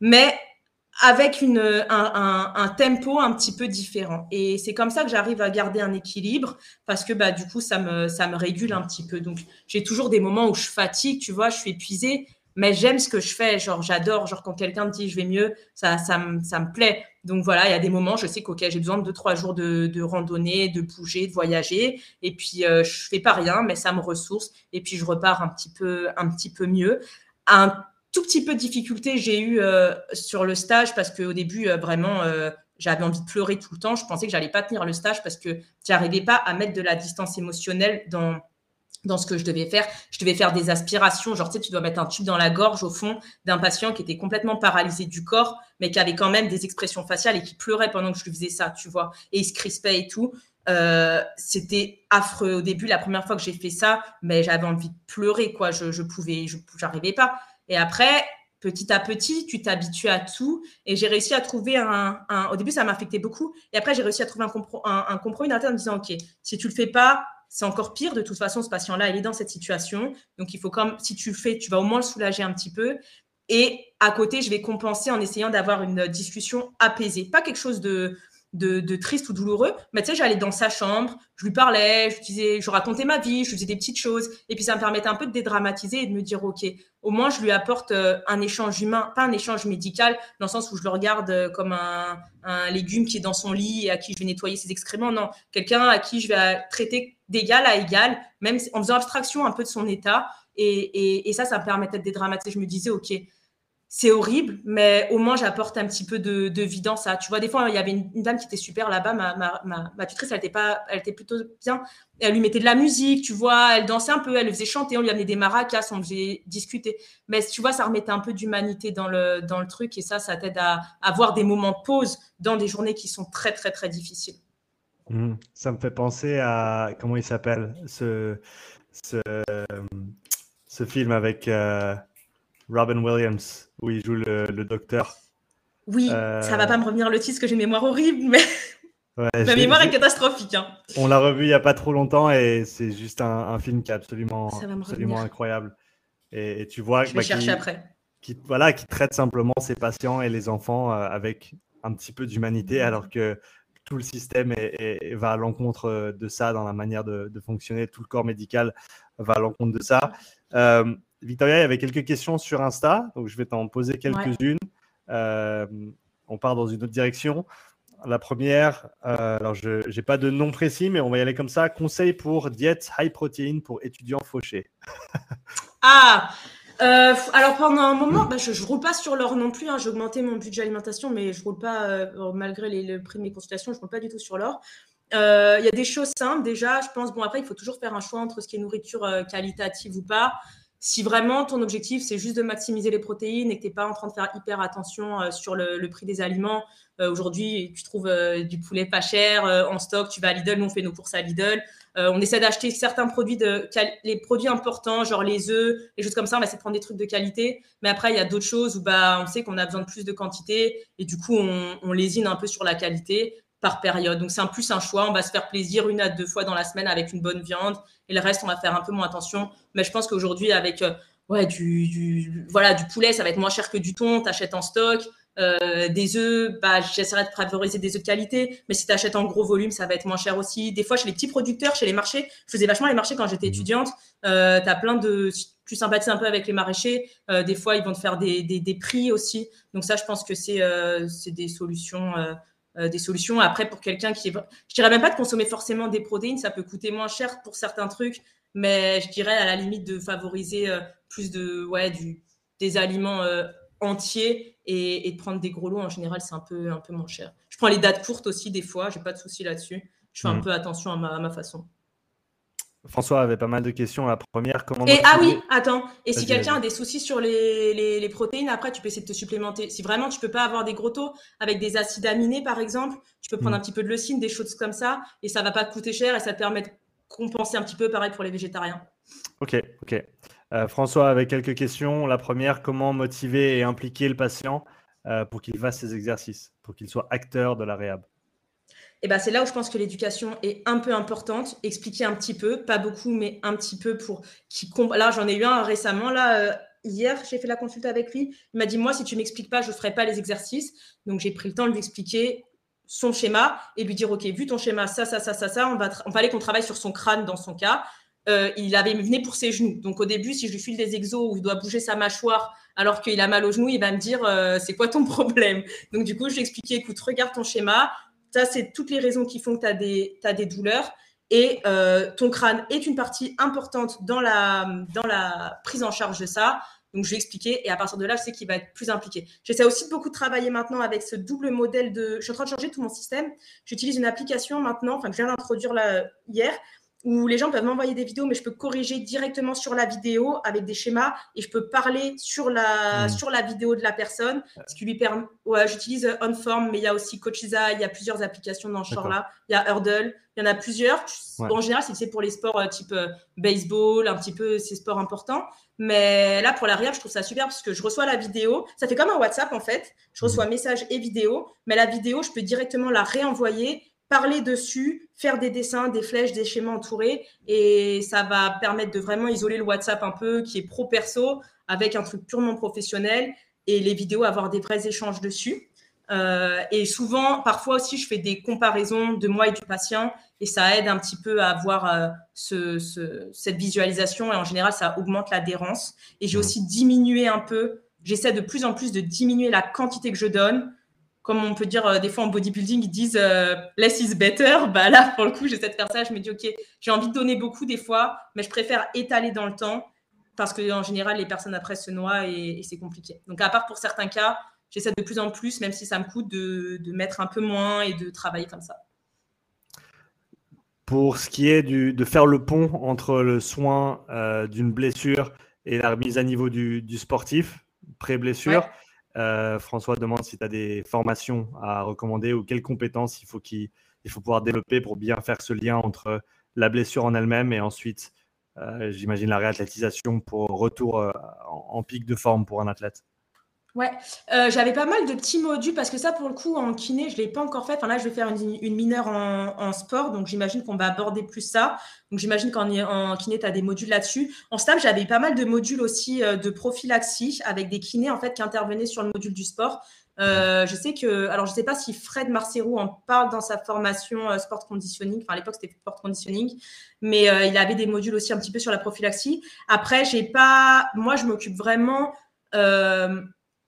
Mais avec une, un, un, un, tempo un petit peu différent. Et c'est comme ça que j'arrive à garder un équilibre parce que bah, du coup, ça me, ça me régule un petit peu. Donc, j'ai toujours des moments où je fatigue, tu vois, je suis épuisée, mais j'aime ce que je fais. Genre, j'adore. Genre, quand quelqu'un me dit je vais mieux, ça, ça, me, ça me plaît. Donc, voilà, il y a des moments, je sais qu'ok, j'ai besoin de deux, trois jours de, de randonnée, de bouger, de voyager. Et puis, euh, je fais pas rien, mais ça me ressource. Et puis, je repars un petit peu, un petit peu mieux. Un tout petit peu de difficulté j'ai eu euh, sur le stage parce qu'au début, euh, vraiment, j'avais envie de pleurer tout le temps. Je pensais que j'allais pas tenir le stage parce que j'arrivais pas à mettre de la distance émotionnelle dans dans ce que je devais faire. Je devais faire des aspirations, genre tu sais, tu dois mettre un tube dans la gorge au fond d'un patient qui était complètement paralysé du corps, mais qui avait quand même des expressions faciales et qui pleurait pendant que je lui faisais ça, tu vois, et il se crispait et tout. Euh, c'était affreux au début, la première fois que j'ai fait ça, mais j'avais envie de pleurer, quoi. Je, je pouvais, je n'arrivais pas. Et après, petit à petit, tu t'habitues à tout. Et j'ai réussi à trouver un, Au début, ça m'affectait beaucoup. Et après, j'ai réussi à trouver un, un, un compromis d'interne en disant, OK, si tu le fais pas, c'est encore pire. De toute façon, ce patient-là, il est dans cette situation. Donc, il faut comme, si tu le fais, tu vas au moins le soulager un petit peu. Et à côté, je vais compenser en essayant d'avoir une discussion apaisée. Pas quelque chose de, de, triste ou douloureux. Mais tu sais, j'allais dans sa chambre, je lui parlais, je disais, je racontais ma vie, je faisais des petites choses. Et puis ça me permettait un peu de dédramatiser et de me dire, OK, au moins je lui apporte euh, un échange humain, pas un échange médical, dans le sens où je le regarde euh, comme un, légume qui est dans son lit et à qui je vais nettoyer ses excréments. Non, quelqu'un à qui je vais traiter d'égal à égal, même en faisant abstraction un peu de son état. Et, et ça, ça me permettait de dédramatiser. Je me disais, OK, c'est horrible, mais au moins j'apporte un petit peu de, de vie dans ça. Tu vois, des fois, il y avait une, dame qui était super là-bas, ma, ma, ma, tutrice, elle était, pas, elle était plutôt bien. Elle lui mettait de la musique, tu vois, elle dansait un peu, elle le faisait chanter, on lui amenait des maracas, on faisait discuter. Mais tu vois, ça remettait un peu d'humanité dans le, dans le truc et ça, ça t'aide à, avoir des moments de pause dans des journées qui sont très, très, très difficiles. Mmh. Ça me fait penser à, comment il s'appelle, ce, ce, ce, film avec... Euh, Robin Williams, où il joue le, docteur. Oui, ça ça va pas me revenir le titre, parce que j'ai une mémoire horrible, mais ma mémoire est catastrophique. Hein. On l'a revu il y a pas trop longtemps et c'est juste un, film qui est absolument, absolument incroyable. Et, tu vois, je vais bah, chercher après. Qui, voilà, qui traite simplement ses patients et les enfants euh, avec un petit peu d'humanité, alors que tout le système va à l'encontre de ça dans la manière de, fonctionner. Tout le corps médical va à l'encontre de ça. Euh, Victoria, il y avait quelques questions sur Insta, donc je vais t'en poser quelques-unes. Euh, on part dans une autre direction. La première, euh, alors je n'ai pas de nom précis, mais on va y aller comme ça. Conseil pour diète high protein pour étudiants fauchés. ah euh, alors pendant un moment, bah, je ne roule pas sur l'or non plus. Hein. J'ai augmenté mon budget alimentation, mais je roule pas, euh, malgré les, le prix de mes consultations, je roule pas du tout sur l'or. Il y a des choses simples déjà. Je pense, bon, après, il faut toujours faire un choix entre ce qui est nourriture qualitative ou pas si vraiment ton objectif c'est juste de maximiser les protéines et que tu n'es pas en train de faire hyper attention euh, sur le, prix des aliments, euh, aujourd'hui tu trouves euh, du poulet pas cher en stock, tu vas à Lidl, nous on fait nos courses à Lidl, on essaie d'acheter certains produits, de, les produits importants, genre les œufs, les choses comme ça, on va essayer de prendre des trucs de qualité, mais après il y a d'autres choses où bah, on sait qu'on a besoin de plus de quantité et du coup on lésine un peu sur la qualité par période. Donc c'est un plus un choix. On va se faire plaisir une à deux fois dans la semaine avec une bonne viande et le reste on va faire un peu moins attention. Mais je pense qu'aujourd'hui avec euh, ouais du, voilà du poulet ça va être moins cher que du thon. T'achètes en stock. Euh, des œufs, bah, j'essaierai de favoriser des œufs de qualité, mais si tu achètes en gros volume, ça va être moins cher aussi. Des fois, chez les petits producteurs, chez les marchés, je faisais vachement les marchés quand j'étais mmh. étudiante. Euh, tu as plein de. Tu sympathises un peu avec les maraîchers. Euh, des fois, ils vont te faire des, des, des, prix aussi. Donc, ça, je pense que c'est c'est des solutions euh, des solutions. Après, pour quelqu'un qui est. Je dirais même pas de consommer forcément des protéines, ça peut coûter moins cher pour certains trucs, mais je dirais à la limite de favoriser euh, plus de, ouais, du, des aliments euh, entiers et, de prendre des gros lots. En général, c'est un peu, un peu moins cher. Je prends les dates courtes aussi, des fois, j'ai pas de souci là-dessus. Je fais un mmh. peu attention à ma façon. François avait pas mal de questions. La première, comment. Et, ah oui, attends. Et si quelqu'un a des soucis sur les, les, protéines, après, tu peux essayer de te supplémenter. Si vraiment tu peux pas avoir des gros taux avec des acides aminés, par exemple, tu peux prendre hmm. un petit peu de leucine, des choses comme ça, et ça va pas te coûter cher et ça te permet de compenser un petit peu, pareil pour les végétariens. Ok, ok. Euh, François avait quelques questions. La première, comment motiver et impliquer le patient euh, pour qu'il fasse ses exercices, pour qu'il soit acteur de la réhab? Et ben c'est là où je pense que l'éducation est un peu importante. Expliquer un petit peu, pas beaucoup, mais un petit peu pour qui Là, j'en ai eu un récemment. Là, euh, hier, j'ai fait la consulte avec lui. Il m'a dit moi, si tu m'expliques pas, je ferai pas les exercices. Donc j'ai pris le temps de lui expliquer son schéma et lui dire ok, vu ton schéma, ça, ça, ça, ça, ça, on va, on fallait qu'on travaille sur son crâne dans son cas. Euh, il avait pour ses genoux. Donc au début, si je lui file des exos où il doit bouger sa mâchoire alors qu'il a mal aux genoux, il va me dire euh, c'est quoi ton problème? Donc du coup, je lui ai expliqué écoute, regarde ton schéma, ça, c'est toutes les raisons qui font que tu as, as, des douleurs. Et euh, ton crâne est une partie importante dans la, dans la prise en charge de ça. Donc, je vais expliquer et à partir de là, je sais qu'il va être plus impliqué. J'essaie aussi de beaucoup travailler maintenant avec ce double modèle de. Je suis en train de changer tout mon système. J'utilise une application maintenant, enfin, que je viens d'introduire hier, où les gens peuvent m'envoyer des vidéos, mais je peux corriger directement sur la vidéo avec des schémas et je peux parler sur la, mmh. sur la vidéo de la personne, ce qui lui permet. Ouais, j'utilise OnForm, mais il y a aussi Coachiza, il y a plusieurs applications dans ce genre-là. Il y a Hurdle, il y en a plusieurs. En général, c'est pour les sports euh, type euh, baseball, un petit peu ces sports importants. Mais là, pour la je trouve ça super parce que je reçois la vidéo. Ça fait comme un WhatsApp en fait. Je reçois mmh. message et vidéo, mais la vidéo, je peux directement la réenvoyer parler dessus, faire des dessins, des flèches, des schémas entourés, et ça va permettre de vraiment isoler le WhatsApp un peu, qui est pro-perso, avec un truc purement professionnel, et les vidéos, avoir des vrais échanges dessus. Euh, et souvent, parfois aussi, je fais des comparaisons de moi et du patient, et ça aide un petit peu à avoir euh, ce, cette visualisation, et en général, ça augmente l'adhérence. Et j'ai mmh. aussi diminué un peu, j'essaie de plus en plus de diminuer la quantité que je donne, comme on peut dire euh, des fois en bodybuilding, ils disent euh, less is better. Bah là, pour le coup, j'essaie de faire ça. Je me dis, OK, j'ai envie de donner beaucoup des fois, mais je préfère étaler dans le temps parce qu'en général, les personnes après se noient et, c'est compliqué. Donc, à part pour certains cas, j'essaie de plus en plus, même si ça me coûte, de, mettre un peu moins et de travailler comme ça. Pour ce qui est de faire le pont entre le soin euh, d'une blessure et la remise à niveau du, sportif, pré-blessure, euh, François demande si tu as des formations à recommander ou quelles compétences il faut, qu'il faut pouvoir développer pour bien faire ce lien entre la blessure en elle-même et ensuite, euh, j'imagine, la réathlétisation pour retour euh, en, pic de forme pour un athlète. Ouais, euh, j'avais pas mal de petits modules parce que ça, pour le coup, en kiné, je ne l'ai pas encore fait. Enfin, là, je vais faire une, mineure en, sport, donc j'imagine qu'on va aborder plus ça. Donc, j'imagine qu'en en kiné, tu as des modules là-dessus. En STAB, j'avais pas mal de modules aussi euh, de prophylaxie avec des kinés en fait qui intervenaient sur le module du sport. Euh, je sais que, alors je ne sais pas si Fred Marcero en parle dans sa formation euh, sport conditioning. Enfin, à l'époque, c'était sport conditioning, mais euh, il avait des modules aussi un petit peu sur la prophylaxie. Après, j'ai pas, moi, je m'occupe vraiment.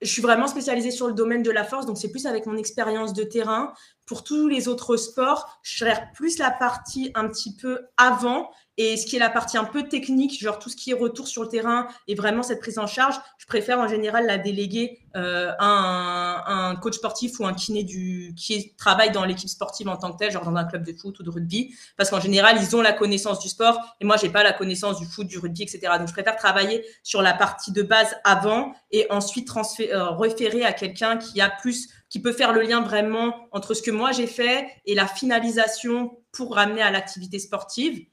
Je suis vraiment spécialisée sur le domaine de la force, donc c'est plus avec mon expérience de terrain. Pour tous les autres sports, je gère plus la partie un petit peu avant et ce qui est la partie un peu technique, genre tout ce qui est retour sur le terrain et vraiment cette prise en charge, je préfère en général la déléguer euh, à un, coach sportif ou un kiné du, qui travaille dans l'équipe sportive en tant que tel, genre dans un club de foot ou de rugby, parce qu'en général, ils ont la connaissance du sport et moi, j'ai pas la connaissance du foot, du rugby, etc. Donc, je préfère travailler sur la partie de base avant et ensuite transférer, euh, référer à quelqu'un qui a plus qui peut faire le lien vraiment entre ce que moi j'ai fait et la finalisation pour ramener à l'activité sportive.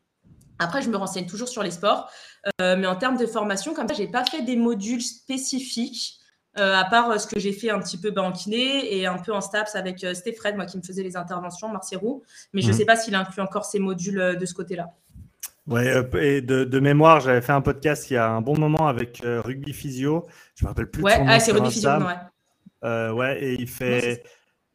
Après, je me renseigne toujours sur les sports, euh, mais en termes de formation, comme ça, j'ai pas fait des modules spécifiques. Euh, à part euh, ce que j'ai fait un petit peu bah, en kiné et un peu en STAPS avec Stéphane, moi qui me faisait les interventions, Marcierou. Mais je ne mhm. sais pas s'il inclut encore ces modules de ce côté-là. Ouais, et de, mémoire, j'avais fait un podcast il y a un bon moment avec Rugby Physio. Je me rappelle plus. Ouais, ah, c'est Rugby Physio, ouais. Ouais, et il fait.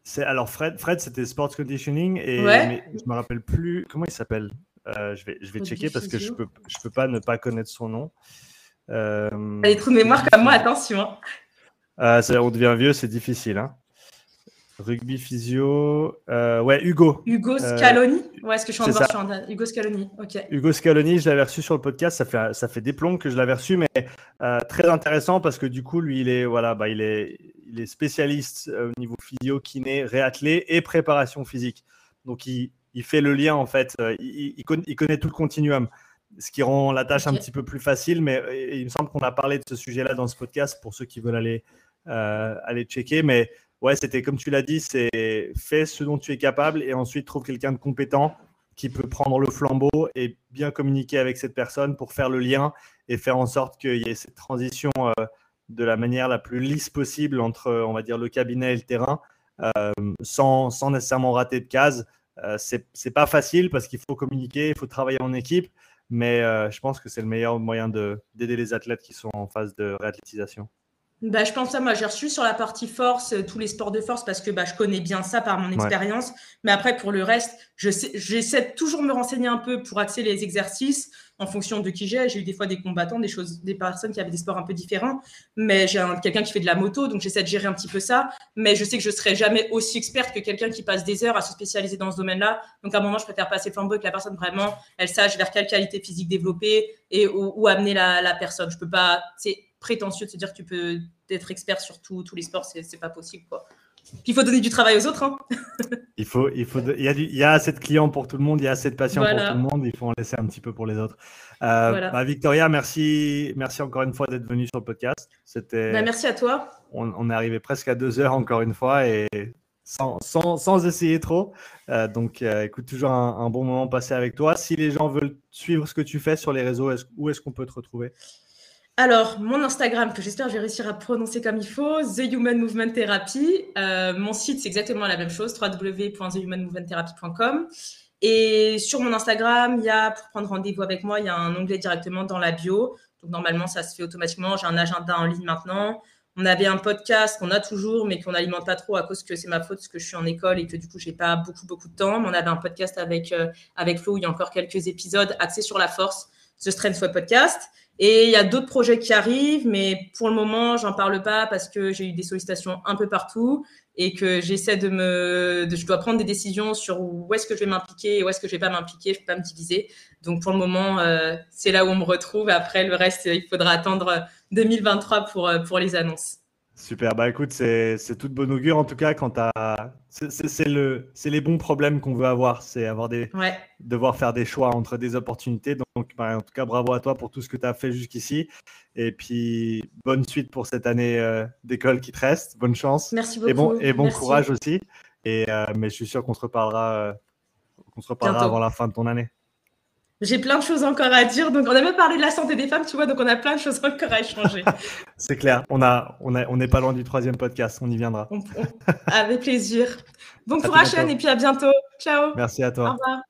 C'est alors Fred, Fred c'était sports conditioning et mais je me rappelle plus comment il s'appelle? Euh, je vais, je vais checker parce que je peux, je peux pas ne pas connaître son nom. Euh... Allez, trou de mémoire comme moi, attention. Euh, on devient vieux, c'est difficile. Hein. Rugby physio. Euh, ouais, Hugo. Hugo Scaloni? Ouais, est-ce que je suis en train de voir Hugo Scaloni, ok. Hugo Scaloni, je l'avais reçu sur le podcast. Ça fait, ça fait des plombs que je l'avais reçu, mais très intéressant parce que du coup, lui, il est, voilà, bah, il est, il est spécialiste au niveau physio, kiné, réathlé et préparation physique. Donc, il, il fait le lien en fait. Euh, il, connaît, tout le continuum, ce qui rend la tâche un petit peu plus facile. Mais euh, il me semble qu'on a parlé de ce sujet-là dans ce podcast pour ceux qui veulent aller, euh, aller checker. Mais ouais, c'était comme tu l'as dit, c'est fais ce dont tu es capable et ensuite trouve quelqu'un de compétent qui peut prendre le flambeau et bien communiquer avec cette personne pour faire le lien et faire en sorte qu'il y ait cette transition de la manière la plus lisse possible entre, on va dire, le cabinet et le terrain, sans, sans, nécessairement rater de cases. Euh, c'est pas facile parce qu'il faut communiquer, il faut travailler en équipe, mais euh, je pense que c'est le meilleur moyen d'aider les athlètes qui sont en phase de réathlétisation. Bah, je pense ça, moi j'ai reçu sur la partie force, euh, tous les sports de force, parce que bah, je connais bien ça par mon expérience. Mais après, pour le reste, j'essaie toujours de me renseigner un peu pour axer les exercices en fonction de qui j'ai. J'ai eu des fois des combattants, des choses, des personnes qui avaient des sports un peu différents. Mais j'ai quelqu'un qui fait de la moto, donc j'essaie de gérer un petit peu ça. Mais je sais que je serai jamais aussi experte que quelqu'un qui passe des heures à se spécialiser dans ce domaine-là. Donc à un moment, je préfère passer le flambeau que la personne vraiment, elle sache vers quelle qualité physique développer et où, amener la, la personne. Je peux pas, c'est prétentieux de se dire que tu peux être expert sur tous les sports, c'est pas possible. Quoi. il faut donner du travail aux autres. Hein. il, faut, il, faut il, y a il y a assez de clients pour tout le monde, il y a assez de patients pour tout le monde, il faut en laisser un petit peu pour les autres. Euh, bah, Victoria, merci, merci encore une fois d'être venue sur le podcast. C'était. Bah, merci à toi. On, est arrivé presque à deux heures encore une fois et sans, sans, sans essayer trop. Euh, donc, euh, écoute, toujours un, un, bon moment passé avec toi. Si les gens veulent suivre ce que tu fais sur les réseaux, où est-ce qu'on peut te retrouver? Alors, mon Instagram, que j'espère que je vais réussir à prononcer comme il faut, The Human Movement Therapy. Euh, mon site, c'est exactement la même chose, www.thehumanmovementtherapy.com. Et sur mon Instagram, il y a, pour prendre rendez-vous avec moi, il y a un onglet directement dans la bio. Donc, normalement, ça se fait automatiquement. J'ai un agenda en ligne maintenant. On avait un podcast qu'on a toujours, mais qu'on n'alimente pas trop à cause que c'est ma faute, parce que je suis en école et que du coup, j'ai pas beaucoup, beaucoup de temps. Mais on avait un podcast avec, euh, avec Flo où il y a encore quelques épisodes axés sur la force, The Strength Web Podcast. Et il y a d'autres projets qui arrivent, mais pour le moment, j'en parle pas parce que j'ai eu des sollicitations un peu partout et que j'essaie de me, je dois prendre des décisions sur où est-ce que je vais m'impliquer et où est-ce que je vais pas m'impliquer, je peux pas me diviser. Donc pour le moment, euh, c'est là où on me retrouve. Après le reste, il faudra attendre 2023 pour euh, pour les annonces. Super, bah écoute, c'est toute bonne augure en tout cas quand C'est le, les bons problèmes qu'on veut avoir, c'est avoir des, devoir faire des choix entre des opportunités. Donc, bah, en tout cas, bravo à toi pour tout ce que tu as fait jusqu'ici. Et puis, bonne suite pour cette année euh, d'école qui te reste. Bonne chance. Merci beaucoup. Et bon, et bon courage aussi. Et, euh, mais je suis sûr qu'on se reparlera, euh, qu'on se reparlera avant la fin de ton année. J'ai plein de choses encore à dire. Donc, on a même parlé de la santé des femmes, tu vois. Donc, on a plein de choses encore à échanger. C'est clair. On a, on a, on n'est pas loin du troisième podcast. On y viendra. avec plaisir. Bon courage, Anne, et puis à bientôt. Ciao. Merci à toi. Au revoir.